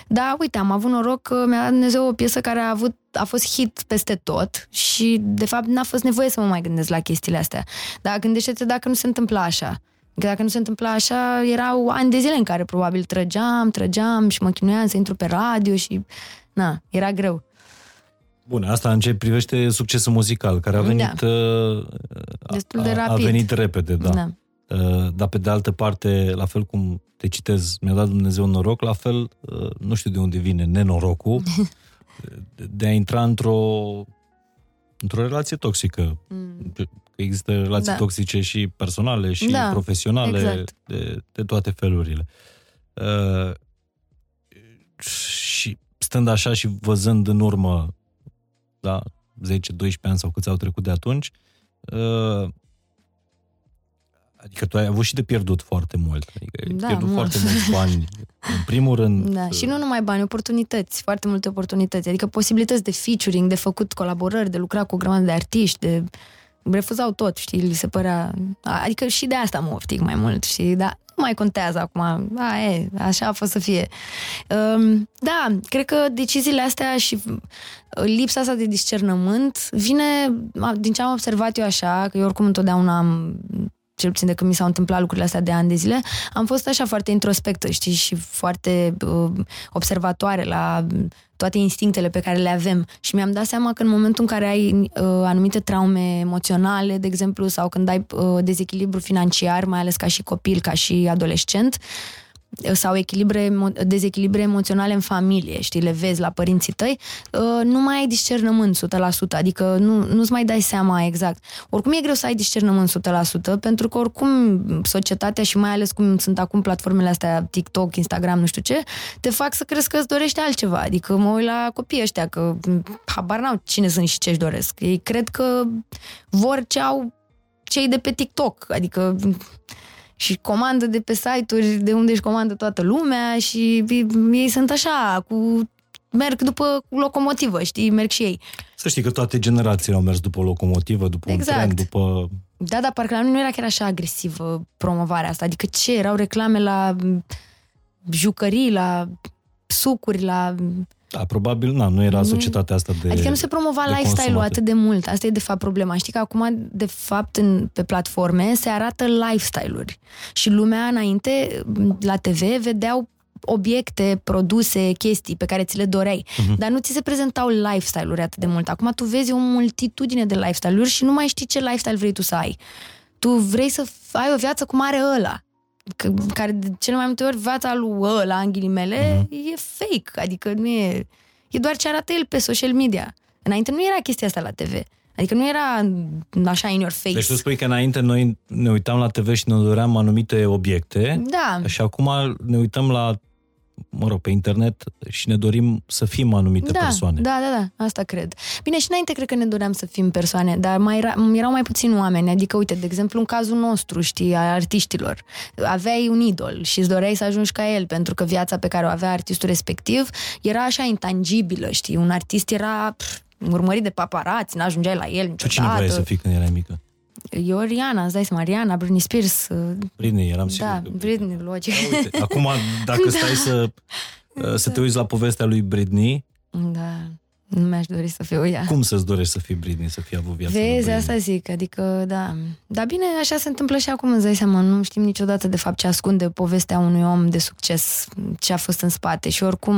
Da, uite, am avut noroc că mi-a dat Dumnezeu o piesă care a avut a fost hit peste tot și, de fapt, n-a fost nevoie să mă mai gândesc la chestiile astea. Dar gândește-te dacă nu se întâmpla așa. Că dacă nu se întâmpla așa, erau ani de zile în care probabil trăgeam, trăgeam și mă chinuiam să intru pe radio și na, era greu. Bun, asta în ce privește succesul muzical, care a da. venit, da. Destul de rapid. a venit repede, da. da. Uh, dar pe de altă parte, la fel cum te citez, mi-a dat Dumnezeu noroc, la fel, uh, nu știu de unde vine nenorocul, de a intra într-o într-o relație toxică. Mm. Există relații da. toxice și personale și da, profesionale, exact. de, de toate felurile. Uh, și stând așa și văzând în urmă, da, 10-12 ani sau câți au trecut de atunci, uh, Adică tu ai avut și de pierdut foarte mult. Adică ai da, pierdut mult. foarte mulți bani. În primul rând... Da, și nu numai bani, oportunități, foarte multe oportunități. Adică posibilități de featuring, de făcut colaborări, de lucra cu o grămadă de artiști, de refuzau tot, știi, li se părea... Adică și de asta mă oftic mai mult, știi, dar nu mai contează acum. A, e, așa a fost să fie. Um, da, cred că deciziile astea și uh, lipsa asta de discernământ vine, din ce am observat eu așa, că eu oricum întotdeauna am cel puțin de când mi s-au întâmplat lucrurile astea de ani de zile, am fost așa foarte introspectă, știi, și foarte uh, observatoare la toate instinctele pe care le avem. Și mi-am dat seama că în momentul în care ai uh, anumite traume emoționale, de exemplu, sau când ai uh, dezechilibru financiar, mai ales ca și copil, ca și adolescent, uh, sau echilibre, dezechilibre emoționale în familie, știi, le vezi la părinții tăi, uh, nu mai ai discernământ 100%, adică nu, nu-ți mai dai seama exact. Oricum e greu să ai discernământ 100%, pentru că oricum societatea și mai ales cum sunt acum platformele astea, TikTok, Instagram, nu știu ce, te fac să crezi că îți dorești altceva. Adică mă uit la copiii ăștia, că habar n-au cine sunt și ce-și doresc. Ei cred că vor ce au cei de pe TikTok, adică și comandă de pe site-uri de unde își comandă toată lumea și ei sunt așa, cu merg după locomotivă, știi, merg și ei. Să știi că toate generațiile au mers după o locomotivă, după exact. un tren, după... Da, dar parcă la noi nu era chiar așa agresivă promovarea asta. Adică ce? Erau reclame la jucării, la sucuri, la da, probabil na, nu era societatea asta de Adică nu se promova lifestyle-ul atât de mult. Asta e de fapt problema. Știi că acum, de fapt, în, pe platforme se arată lifestyle-uri. Și lumea înainte, la TV, vedeau obiecte, produse, chestii pe care ți le doreai. Uh-huh. Dar nu ți se prezentau lifestyle-uri atât de mult. Acum tu vezi o multitudine de lifestyle-uri și nu mai știi ce lifestyle vrei tu să ai. Tu vrei să ai o viață cum are ăla că, care de cele mai multe ori viața lui ăla, în ghilimele, uh-huh. e fake, adică nu e... E doar ce arată el pe social media. Înainte nu era chestia asta la TV. Adică nu era așa in your face. Deci tu spui că înainte noi ne uitam la TV și ne doream anumite obiecte Da, și acum ne uităm la, mă rog, pe internet și ne dorim să fim anumite da, persoane. da, da, da, asta cred. Bine, și înainte cred că ne doream să fim persoane, dar mai era, erau mai puțini oameni. Adică, uite, de exemplu, în cazul nostru, știi, a artiștilor, aveai un idol și îți doreai să ajungi ca el, pentru că viața pe care o avea artistul respectiv era așa intangibilă, știi? Un artist era pf, urmărit de paparați, n-ajungeai la el Tu cine vrei să niciodată. fii când erai mică? Eu, Rihanna, îți dai seama, Rihanna, Britney Spears, Britney, eram sigur. da, că- Britney, logic. Da, uite, acum, dacă stai să, să te uiți la povestea lui Britney, Da, nu mi-aș dori să fiu ea. cum să-ți dorești să fii Britney, să fii avut viața lui Vezi, Britney? asta zic, adică, da. Dar bine, așa se întâmplă și acum, îți dai seama, nu știm niciodată, de fapt, ce ascunde povestea unui om de succes, ce a fost în spate și oricum,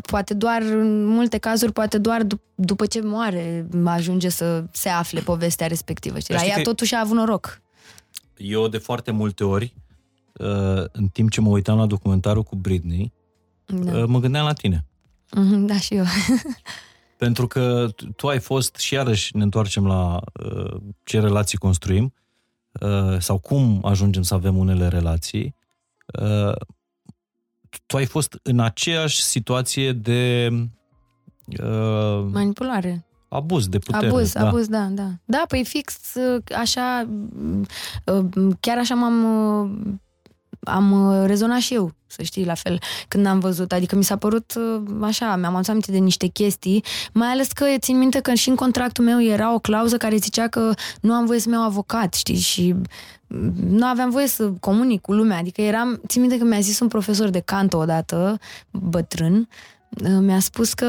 poate doar, în multe cazuri, poate doar dup- după ce moare ajunge să se afle povestea respectivă. Știi? Dar La știi ea că- totuși a avut noroc. Eu de foarte multe ori, uh, în timp ce mă uitam la documentarul cu Britney, Da, uh, mă gândeam la tine. Mhm, da și eu. Pentru că tu- tu ai fost, și iarăși ne întoarcem la uh, ce relații construim, uh, sau cum ajungem să avem unele relații, uh, tu ai fost în aceeași situație de uh, Manipulare. abuz de putere. abuz, da. abuz, da, da. Da, păi fix uh, așa, uh, chiar așa m-am uh, am uh, rezonat și eu, să știi, la fel, când am văzut. Adică mi s-a părut uh, așa, mi-am adus aminte de niște chestii, mai ales că țin minte că și în contractul meu era o clauză care zicea că nu am voie să-mi iau avocat, știi, și mm, nu aveam voie să comunic cu lumea. Adică eram, țin minte că mi-a zis un profesor de canto odată, bătrân, uh, mi-a spus că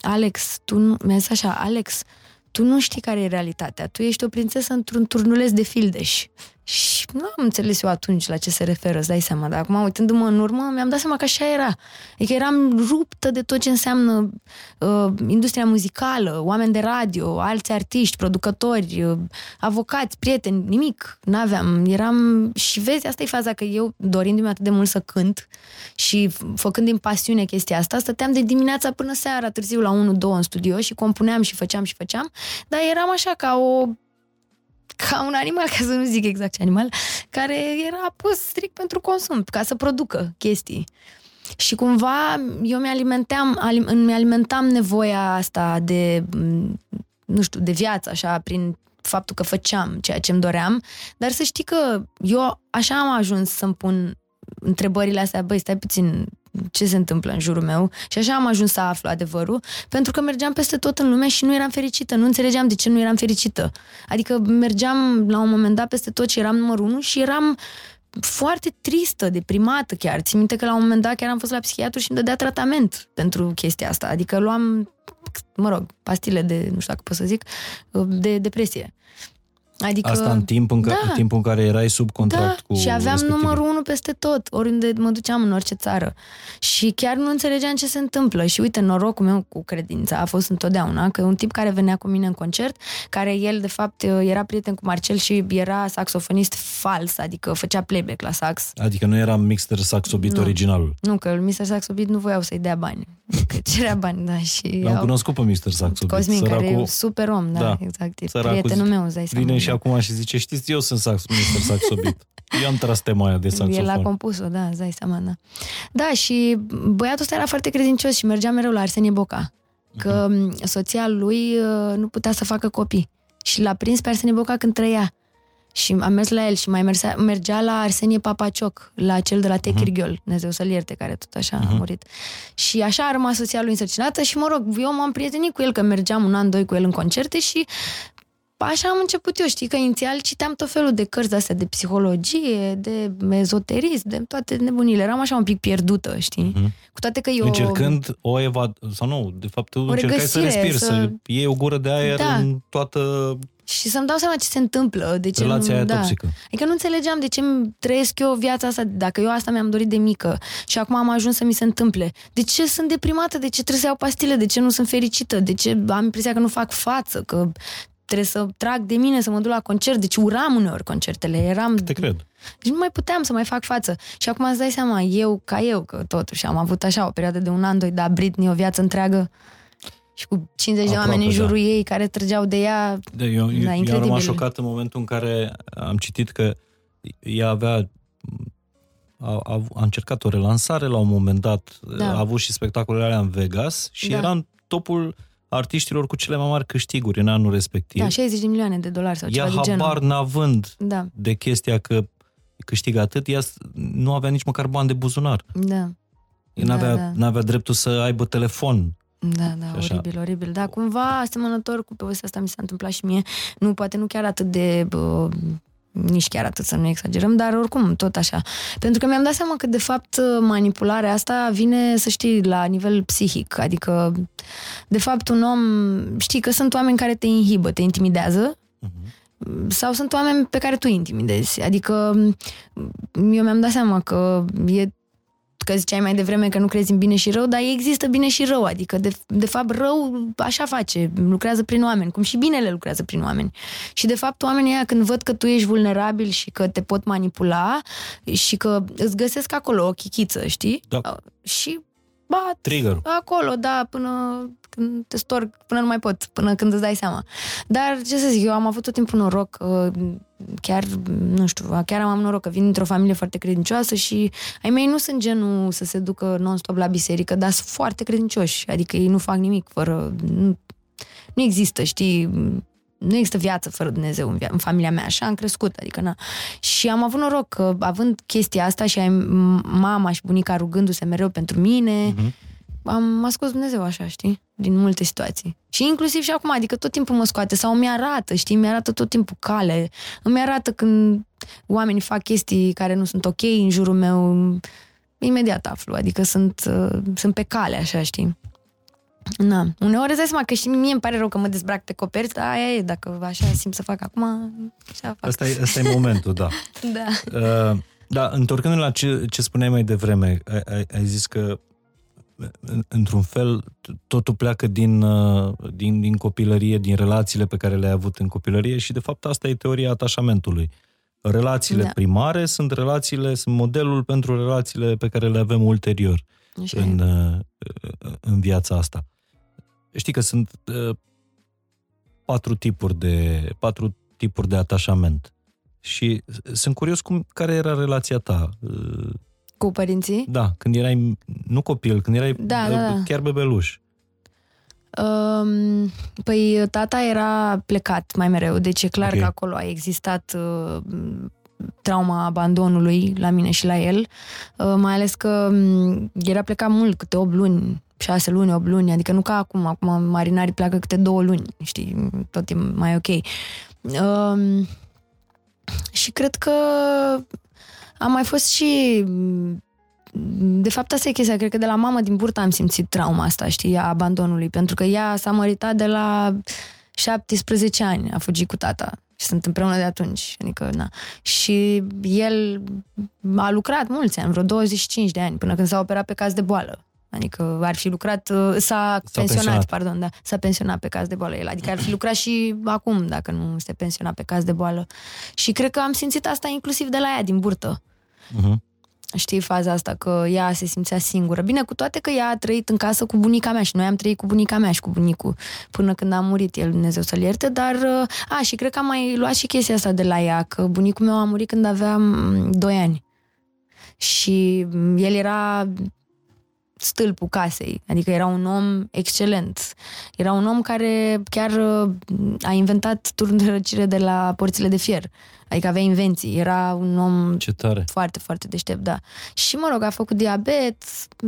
Alex, tu nu, mi-a zis așa, Alex, tu nu știi care e realitatea. Tu ești o prințesă într-un turnuleț de fildeș. Și nu am înțeles eu atunci la ce se referă, îți dai seama. Dar acum, uitându-mă în urmă, mi-am dat seama că așa era. Adică eram ruptă de tot ce înseamnă uh, industria muzicală, oameni de radio, alți artiști, producători, uh, avocați, prieteni, nimic. N-aveam. Eram... Și vezi, asta e faza, că eu, dorindu-mi atât de mult să cânt și f- făcând din pasiune chestia asta, stăteam de dimineața până seara, târziu la 1-2 în studio și compuneam și făceam și făceam, dar eram așa ca o ca un animal, ca să nu zic exact ce animal, care era pus strict pentru consum, ca să producă chestii. Și cumva eu mi-alimentam, alim, mi-alimentam nevoia asta de, m, nu știu, de viață, așa, prin faptul că făceam ceea ce îmi doream, dar să știi că eu așa am ajuns să-mi pun întrebările astea, băi, stai puțin, ce se întâmplă în jurul meu și așa am ajuns să aflu adevărul, pentru că mergeam peste tot în lume și nu eram fericită, nu înțelegeam de ce nu eram fericită. Adică mergeam la un moment dat peste tot și eram numărul unu și eram foarte tristă, deprimată chiar. Țin minte că la un moment dat chiar am fost la psihiatru și îmi dădea tratament pentru chestia asta. Adică luam, mă rog, pastile de, nu știu dacă pot să zic, de depresie. Adică, Asta în, timp în, ca, Da. în timpul în care erai sub contract da, cu și aveam respectivul. numărul unu peste tot, oriunde mă duceam în orice țară. Și chiar nu înțelegeam ce se întâmplă. Și uite, norocul meu cu credința a fost întotdeauna că un tip care venea cu mine în concert, care el, de fapt, era prieten cu Marcel și era saxofonist fals, adică făcea playback la sax. Adică nu era Mixter Saxo Beat Nu. originalul. Nu, că Mr. Saxo Beat nu voiau să-i dea bani. Că cerea bani, da, și L-am au- cunoscut pe Mr. Saxo Beat. Cosmin, care e Săracul un super om, da, da, exact. E săracul prietenul zice- meu, îți dai seama. Vine și da. acum și zice, știți, eu sunt sax, Mr. Saxo Beat. Eu am tras tema aia de El a saxofon. compus-o, da, îți dai seama, da. Da, și băiatul ăsta era foarte credincios și mergea mereu la Arsenie Boca. Că Mhm. uh soția lui uh, nu putea să facă copii. Și l-a prins pe Arsenie Boca când trăia. Și am mers la el și mai mersea, mergea la Arsenie Papacioc, la cel de la Techir Gheol, Dumnezeu să-l ierte, care tot așa a Mhm. murit. Și așa a rămas soția lui însărcinată și, mă rog, eu m-am prietenit cu el, că mergeam un an, doi cu el în concerte și așa am început eu, știi, că inițial citeam tot felul de cărți astea de psihologie, de ezoterism, de toate nebunile. Eram așa un pic pierdută, știi? Mhm. Cu toate că eu... Încercând o evad... sau nu, de fapt tu încercai să regăsire, respiri, să... să- iei o gură de aer Da. în toată Și să-mi dau seama ce se întâmplă. De ce relația nu, aia da. toxică. Adică nu înțelegeam de ce îmi trăiesc eu viața asta, dacă eu asta mi-am dorit de mică și acum am ajuns să mi se întâmple. De ce sunt deprimată? De ce trebuie să iau pastile? De ce nu sunt fericită? De ce am impresia că nu fac față? Că trebuie să trag de mine să mă duc la concert. Deci uram uneori concertele. Eram... Te cred. Deci nu mai puteam să mai fac față. Și acum îți dai seama, eu ca eu, că totuși am avut așa o perioadă de un an, doi, dar Britney o viață întreagă. și cu 50 de Aproape, oameni în da. jurul ei care trăgeau de ea. De, eu, Da, eu, eu am incredibil. rămas șocat în momentul în care am citit că ea avea a, a, a încercat o relansare la un moment dat, Da. a avut și spectacolele alea în Vegas și Da. era în topul artiștilor cu cele mai mari câștiguri în anul respectiv. Da, 60 de milioane de dolari sau ea ceva de habar genul. n-având Da, de chestia că câștigă atât, ea s- nu avea nici măcar bani de buzunar. da. Ea n-avea, da. n-avea dreptul să aibă telefon. Da, da, Așa. oribil, oribil. Da, cumva asemănător cu povestea asta mi s-a întâmplat și mie. Nu, poate nu chiar atât de... Bă, nici chiar atât să nu exagerăm, dar oricum, tot așa. Pentru că mi-am dat seama că, de fapt, manipularea asta vine, să știi, la nivel psihic. Adică, de fapt, un om... Știi că sunt oameni care te inhibă, te intimidează sau sunt oameni pe care tu îi intimidezi. Adică eu mi-am dat seama că e că ziceai mai devreme că nu crezi în bine și rău, dar există bine și rău, adică de, de fapt rău așa face, lucrează prin oameni, cum și binele lucrează prin oameni. Și de fapt oamenii ăia când văd că tu ești vulnerabil și că te pot manipula și că îți găsesc acolo o chichiță, știi? Da. Și bat Trigger. acolo, da, până când te storc, până nu mai pot, până când îți dai seama. Dar, ce să zic, eu am avut tot timpul noroc, uh, chiar, nu știu, chiar am noroc că vin dintr-o familie foarte credincioasă și ai mei nu sunt genul să se ducă non-stop la biserică, dar sunt foarte credincioși, adică ei nu fac nimic fără... Nu, nu există, știi, nu există viață fără Dumnezeu în, via- în familia mea, așa am crescut, adică na. Și am avut noroc că având chestia asta și ai mama și bunica rugându-se mereu pentru mine, Mhm. am m-a scos Dumnezeu așa, știi? Din multe situații. Și inclusiv și acum, adică tot timpul mă scoate sau mi-arată, știi? Mi-arată tot timpul cale. Îmi arată când oamenii fac chestii care nu sunt ok în jurul meu. Imediat aflu, adică sunt, uh, sunt pe cale, așa, știi? Na, uneori îți dai seama că și mie îmi pare rău că mă dezbrac pe coperți, dar aia e, dacă așa simt să fac acum, așa fac. Asta e, asta e momentul, da. Da. Uh, da, întorcându-ne la ce, ce spuneai mai devreme, ai, ai, ai zis că în- într-un fel totul pleacă din, uh, din, din copilărie, din relațiile pe care le-ai avut în copilărie și de fapt asta e teoria atașamentului. Relațiile Da. primare sunt relațiile, sunt modelul pentru relațiile pe care le avem ulterior Așa în, e. uh, în viața asta. Știi că sunt uh, patru tipuri de patru tipuri de atașament. Și sunt curios cum care era relația ta. uh, Cu părinții? Da, când erai nu copil, când erai Da, uh, da, da. chiar bebeluș. Um, păi tata era plecat mai mereu, deci e clar Ok. că acolo a existat uh, trauma abandonului la mine și la el, uh, mai ales că um, era plecat mult, câte 8 luni, 6 luni, 8 luni, adică nu ca acum, acum marinarii pleacă câte 2 luni, știi, tot e mai ok. Um, și cred că am mai fost și de fapt, asta e chestia. Cred că de la mamă din burtă am simțit trauma asta, știi, a abandonului. Pentru că ea s-a măritat de la 17 ani, a fugit cu tata. Și sunt împreună de atunci. Adică, na. Și el a lucrat mulți ani, vreo 25 de ani, până când s-a operat pe caz de boală. Adică ar fi lucrat, uh, s-a, pensionat, pensionat. pardon, da, s-a pensionat pe caz de boală el. Adică ar fi lucrat și acum, dacă nu se pensiona pe caz de boală. Și cred că am simțit asta inclusiv de la ea, din burtă Uh-huh. știi faza asta, că ea se simțea singură. Bine, cu toate că ea a trăit în casă cu bunica mea și noi am trăit cu bunica mea și cu bunicul până când a murit el, Dumnezeu să-l ierte, dar, uh, a, și cred că am mai luat și chestia asta de la ea, că bunicul meu a murit când aveam 2 ani. Și mm, el era stâlpul casei, adică era un om excelent. Era un om care chiar uh, a inventat turnul de răcire de la porțile de fier. Adică avea invenții, era un om Ce tare. foarte, foarte deștept, da. Și, mă rog, a făcut diabet,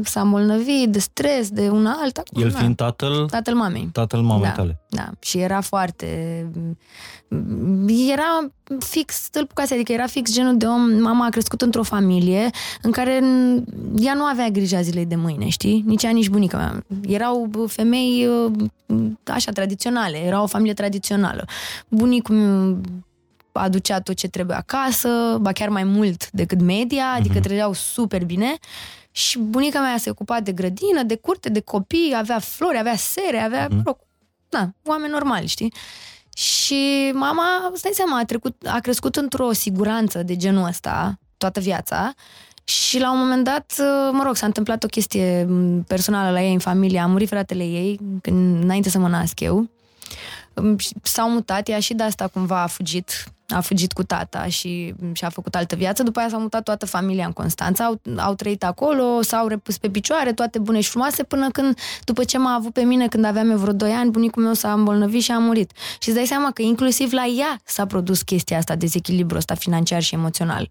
s-a îmbolnăvit de stres, de una alta. acum, El na, fiind tatăl, Tatăl mamei. tatăl mamei Da. tale. Da, și era foarte... Era fix stâlpul casei, adică era fix genul de om... Mama a crescut într-o familie în care ea nu avea grija zilei de mâine, știi? Nici ea, nici bunica mea. Erau femei așa, tradiționale. Era o familie tradițională. Bunicul meu aducea tot ce trebuie acasă, ba chiar mai mult decât media, adică Mhm. trăgeau super bine. Și bunica mea se ocupa de grădină, de curte, de copii, avea flori, avea sere, avea, Mhm. mă rog, na, oameni normali, știi? Și mama, îți dai seama, a, trecut, a crescut într-o siguranță de genul ăsta toată viața Și la un moment dat, uh, mă rog, s-a întâmplat o chestie m, personală la ei în familie. A murit fratele ei când, înainte să mă nasc eu. Um, și S-au mutat, ea și de asta cumva a fugit. A fugit cu tata și și-a făcut altă viață. După aia s-a mutat toată familia în Constanța. Au, au trăit acolo, s-au repus pe picioare, toate bune și frumoase, până când, după ce m-a avut pe mine când aveam eu vreo 2 ani, bunicul meu s-a îmbolnăvit și a murit. Și îți dai seama că inclusiv la ea s-a produs chestia asta, dezechilibrul ăsta financiar și emoțional.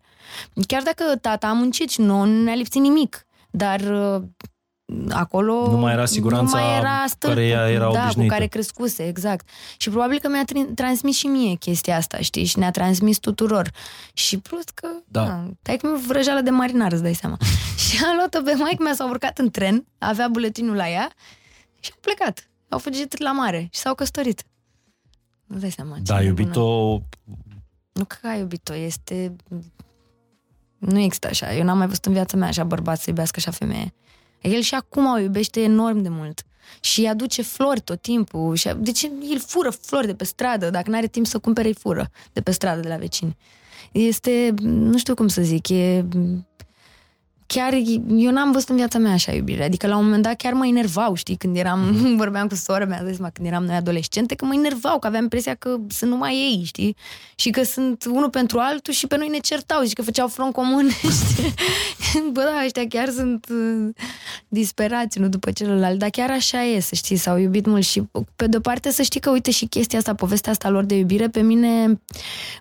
Chiar dacă tata a muncit și nu ne-a lipsit nimic, dar uh, acolo Nu mai era siguranța nu mai era cu stâlpul, care ea era da, obișnuită. cu care crescuse, exact. Și probabil că mi-a trin- transmis și mie chestia asta, știi, și ne-a transmis tuturor. Și plus că, Da. da, tai că mi vrăjeală de marinar, îți dai seama. și a luat-o pe maică mea, s-a urcat în tren, avea buletinul la ea și au plecat. Au fugit la mare și s-au căsătorit. Nu dai seama. ce Da, nebună. iubito, Nu că ai iubit-o, este... Nu există așa. Eu n-am mai văzut în viața mea așa bărbat să iubească așa femeie. El și acum o iubește enorm de mult. Și îi aduce flori tot timpul. Și, deci el fură flori de pe stradă. Dacă n-are timp să cumpere, îi fură de pe stradă de la vecini. Este, nu știu cum să zic, e... Chiar eu n-am văzut în viața mea așa iubire. Adică la un moment dat chiar mă enervau, știi, când eram, vorbeam cu sora mea, dai seama, când eram noi adolescente, că mă enervau, că aveam impresia că sunt numai ei, știi? Și că sunt unul pentru altul și pe noi ne certau și că făceau front comun, știi? Bă, da, ăștia chiar sunt uh, disperați unul după celălalt, dar chiar așa e, să știi, s-au iubit mult și pe de-o parte să știi că, uite, și chestia asta, povestea asta lor de iubire, pe mine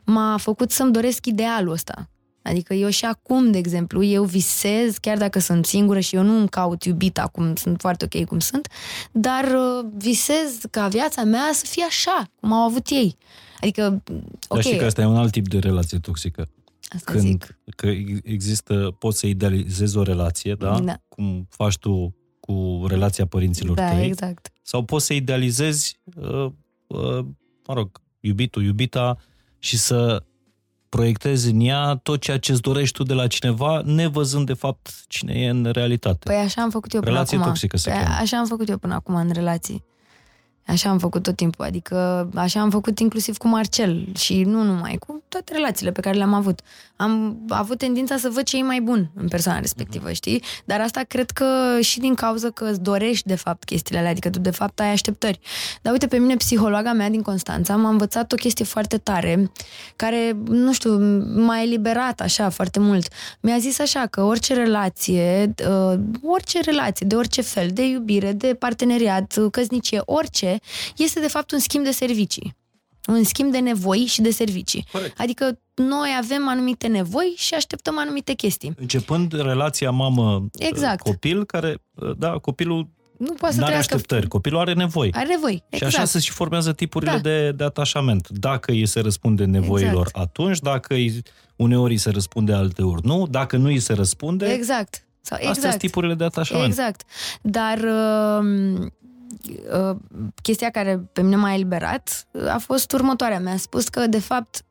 m-a făcut să-mi doresc idealul ăsta. Adică eu și acum, de exemplu, eu visez, chiar dacă sunt singură și eu nu îmi caut iubit acum, sunt foarte ok cum sunt, dar uh, visez ca viața mea să fie așa, cum au avut ei. Adică, Dar ok, știi că asta e un alt tip de relație toxică. asta Când zic. că există, poți să idealizezi o relație, da? Da. Cum faci tu cu relația părinților Da, tăi. exact. Sau poți să idealizezi, uh, uh, mă rog, iubitul, iubita și să proiectezi în ea tot ceea ce îți dorești tu de la cineva, nevăzând de fapt cine e în realitate. Păi așa am făcut eu până Relație acum. toxică se Păi cheamă. Așa am făcut eu până acum în relații. Așa am făcut tot timpul, adică așa am făcut inclusiv cu Marcel și nu numai, cu toate relațiile pe care le-am avut. Am avut tendința să văd ce e mai bun în persoana respectivă, știi? Dar asta cred că și din cauza că îți dorești de fapt chestiile alea, adică tu de fapt ai așteptări. Dar uite, pe mine psihologa mea din Constanța m-a învățat o chestie foarte tare, care, nu știu, m-a eliberat așa foarte mult. Mi-a zis așa că orice relație, uh, orice relație, de orice fel, de iubire, de parteneriat, uh, căsnicie, orice, este de fapt un schimb de servicii. Un schimb de nevoi și de servicii. Corect. Adică noi avem anumite nevoi și așteptăm anumite chestii. Începând relația mamă-copil, Exact. care, da, copilul Nu poate să nu are trăiască... așteptări, copilul are nevoi. Are nevoi, Și exact. așa se și formează tipurile Da. de, de atașament. Dacă îi se răspunde nevoilor Exact. atunci, dacă îi, uneori îi se răspunde, alteori nu, dacă nu îi se răspunde, Exact. Sau, astea sunt exact. tipurile de atașament. Exact. Dar uh, uh, chestia care pe mine m-a eliberat uh, a fost următoarea. Mi-a spus că, de fapt,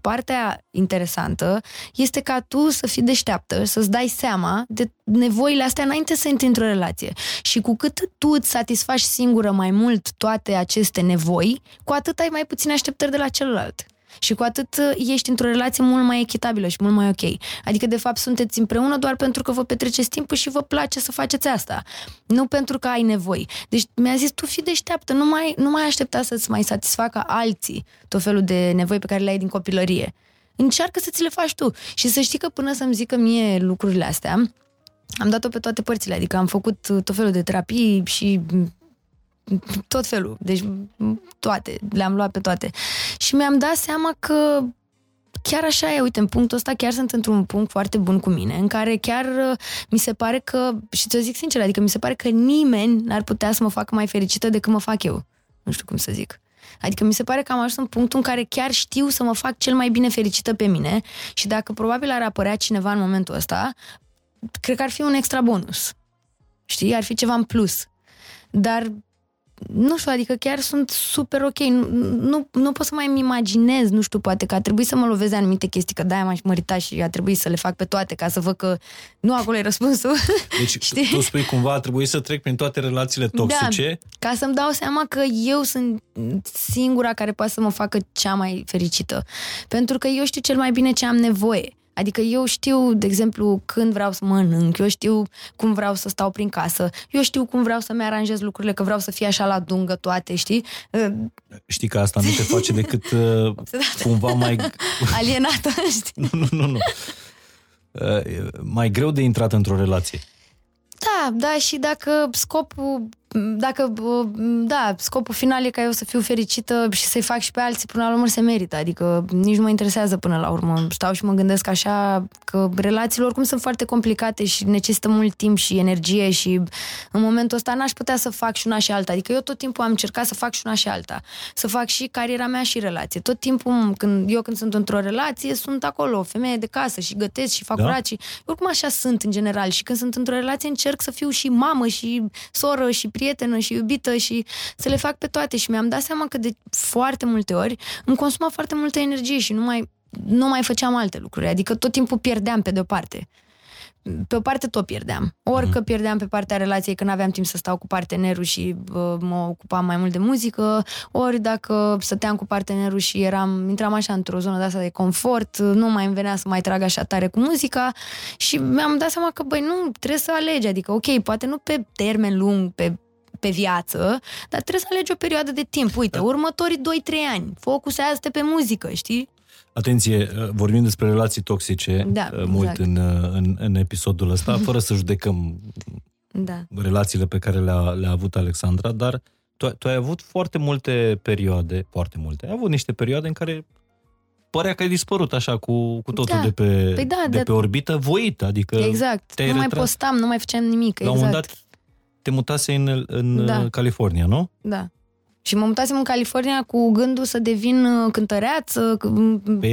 partea interesantă este ca tu să fii deșteaptă, să-ți dai seama de nevoile astea înainte să intri într-o relație. Și cu cât tu îți satisfaci singură mai mult toate aceste nevoi, cu atât ai mai puține așteptări de la celălalt. Și cu atât uh, ești într-o relație mult mai echitabilă și mult mai ok. Adică, de fapt, sunteți împreună doar pentru că vă petreceți timpul și vă place să faceți asta. Nu pentru că ai nevoi. Deci mi-a zis, tu fii deșteaptă, nu mai, nu mai aștepta să-ți mai satisfacă alții tot felul de nevoi pe care le ai din copilărie. Încearcă să ți le faci tu. Și să știi că până să-mi zică mie lucrurile astea, am dat-o pe toate părțile. Adică am făcut uh, tot felul de terapii și tot felul. Deci toate, le-am luat pe toate. Și mi-am dat seama că chiar așa e, uite, în punctul ăsta chiar sunt într-un punct foarte bun cu mine, în care chiar uh, mi se pare că, și ți-o zic sincer, adică mi se pare că nimeni n-ar putea să mă facă mai fericită decât mă fac eu. Nu știu cum să zic. Adică mi se pare că am ajuns în punctul în care chiar știu să mă fac cel mai bine fericită pe mine și dacă probabil ar apărea cineva în momentul ăsta, cred că ar fi un extra bonus. Știi? Ar fi ceva în plus. Dar nu știu, adică chiar sunt super ok. Nu, nu, nu pot să mai îmi imaginez, nu știu, poate că a trebuit să mă lovesc de anumite chestii, că de-aia m-aș mărita și a trebuit să le fac pe toate ca să văd că nu acolo e răspunsul. Deci Știi? tu spui cumva a trebuit să trec prin toate relațiile toxice. ca să-mi dau seama că eu sunt singura care poate să mă facă cea mai fericită. Pentru că eu știu cel mai bine ce am nevoie. Adică eu știu, de exemplu, când vreau să mănânc, eu știu cum vreau să stau prin casă, eu știu cum vreau să-mi aranjez lucrurile, că vreau să fie așa la dungă toate, știi? Știi că asta nu te face decât uh, cumva mai... Alienată, știi? nu, nu, nu. nu. Uh, mai greu de intrat într-o relație. Da, da, și dacă scopul dacă, da, scopul final e ca eu să fiu fericită și să-i fac și pe alții, până la urmă se merită. Adică nici nu mă interesează până la urmă. Stau și mă gândesc așa că relațiile oricum sunt foarte complicate și necesită mult timp și energie și în momentul ăsta n-aș putea să fac și una și alta. Adică eu tot timpul am încercat să fac și una și alta. Să fac și cariera mea și relație. Tot timpul, când, eu când sunt într-o relație, sunt acolo, femeie de casă și gătesc și fac da? curat și oricum așa sunt în general. Și când sunt într-o relație încerc să fiu și mamă și soră și prietenă și iubită și să le fac pe toate și mi-am dat seama că de foarte multe ori îmi consuma foarte multă energie și nu mai, nu mai făceam alte lucruri, adică tot timpul pierdeam pe de-o parte pe o parte tot pierdeam. Ori mhm. că pierdeam pe partea relației când aveam timp să stau cu partenerul și uh, mă ocupam mai mult de muzică, ori dacă stăteam cu partenerul și eram, intram așa într-o zonă de asta de confort, nu mai îmi venea să mai trag așa tare cu muzica și mi-am dat seama că, băi, nu, trebuie să alegi, adică, ok, poate nu pe termen lung, pe pe viață, dar trebuie să alegi o perioadă de timp. Uite, da. următorii 2-3 ani, focusează-te pe muzică, știi? Atenție, uh, vorbim despre relații toxice da, uh, mult exact. în, uh, în, în episodul ăsta, fără să judecăm da. relațiile pe care le-a, le-a avut Alexandra, dar tu, tu ai avut foarte multe perioade, foarte multe, ai avut niște perioade în care părea că ai dispărut așa cu, cu totul da. de, pe, păi da, de, de pe orbită, voit, adică Exact, nu mai postam, nu mai făceam nimic, La exact. un moment dat te mutase în, în da. California, nu? Da. Și mă mutasem în California cu gândul să devin uh, cântăreață,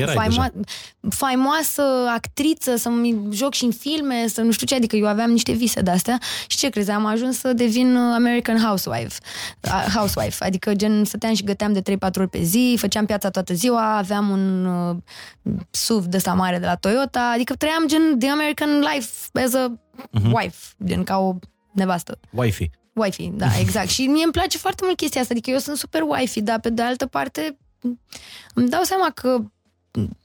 faimo- faimoasă, actriță, să-mi joc și în filme, să nu știu ce, adică eu aveam niște vise de-astea și ce crezi, am ajuns să devin uh, American Housewife, housewife adică gen stăteam și găteam de 3-4 ori pe zi, făceam piața toată ziua, aveam un uh, SUV de mare de la Toyota, adică trăiam gen The American Life as a uh-huh. wife, gen ca o nevastă. Wi-Fi. Wi-Fi, da, exact. și mie îmi place foarte mult chestia asta, adică eu sunt super Wi-Fi, dar pe de altă parte îmi dau seama că,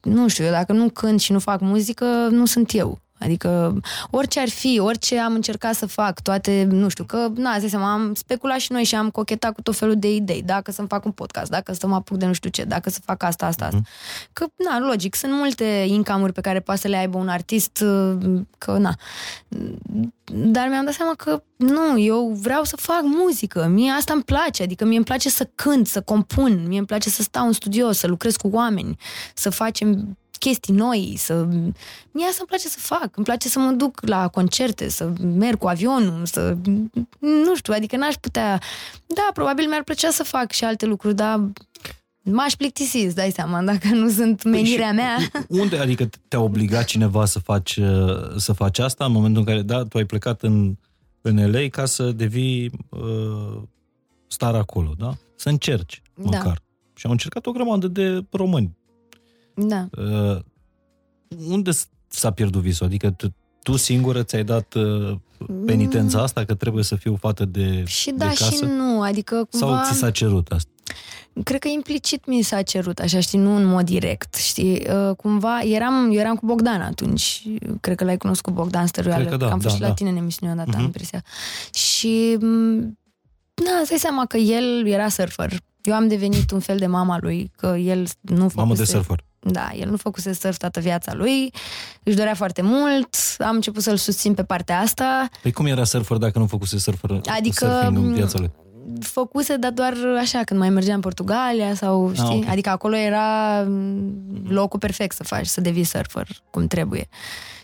nu știu, eu dacă nu cânt și nu fac muzică, nu sunt eu. Adică orice ar fi, orice am încercat să fac, toate, nu știu, că, na, zi seama, am speculat și noi și am cochetat cu tot felul de idei, dacă să-mi fac un podcast, dacă să mă apuc de nu știu ce, dacă să fac asta, asta, asta. Mm. Că, na, logic, sunt multe income pe care poate să le aibă un artist, că, na. Dar mi-am dat seama că, nu, eu vreau să fac muzică, mie asta îmi place, adică mie îmi place să cânt, să compun, mie îmi place să stau în studio, să lucrez cu oameni, să facem chestii noi, să... Mie asta îmi place să fac, îmi place să mă duc la concerte, să merg cu avionul, să... Nu știu, adică n-aș putea... Da, probabil mi-ar plăcea să fac și alte lucruri, dar m-aș plictisi, îți dai seama, dacă nu sunt păi menirea mea. Unde, adică te-a obligat cineva să faci, să faci asta în momentul în care, da, tu ai plecat în, în LA ca să devii uh, star acolo, da? Să încerci, da. măcar. Da. Și au încercat o grămadă de români da. Uh, unde s-a pierdut visul? Adică tu, tu singură ți-ai dat uh, penitența mm. asta că trebuie să fiu fată de Și da de casă? și nu, adică cumva... Sau ți s-a cerut asta? Cred că implicit mi s-a cerut, așa, știi, nu în mod direct, știi, uh, cumva, eram, eu eram cu Bogdan atunci, cred că l-ai cunoscut Bogdan Stăruială, cred că da, am fost da, și la da. tine în emisiunea dată, uh-huh. am impresia. Și, da, îți dai seama că el era surfer, eu am devenit un fel de mama lui, că el nu făcuse... Mamă de surfer. Da, el nu făcuse surf toată viața lui, își dorea foarte mult, am început să-l susțin pe partea asta. Păi cum era surfer dacă nu făcuse surfer, adică, surfing în viața lui? Făcuse, dar doar așa, când mai mergea în Portugalia sau, ah, știi? Ah, okay. Adică acolo era locul perfect să faci, să devii surfer, cum trebuie.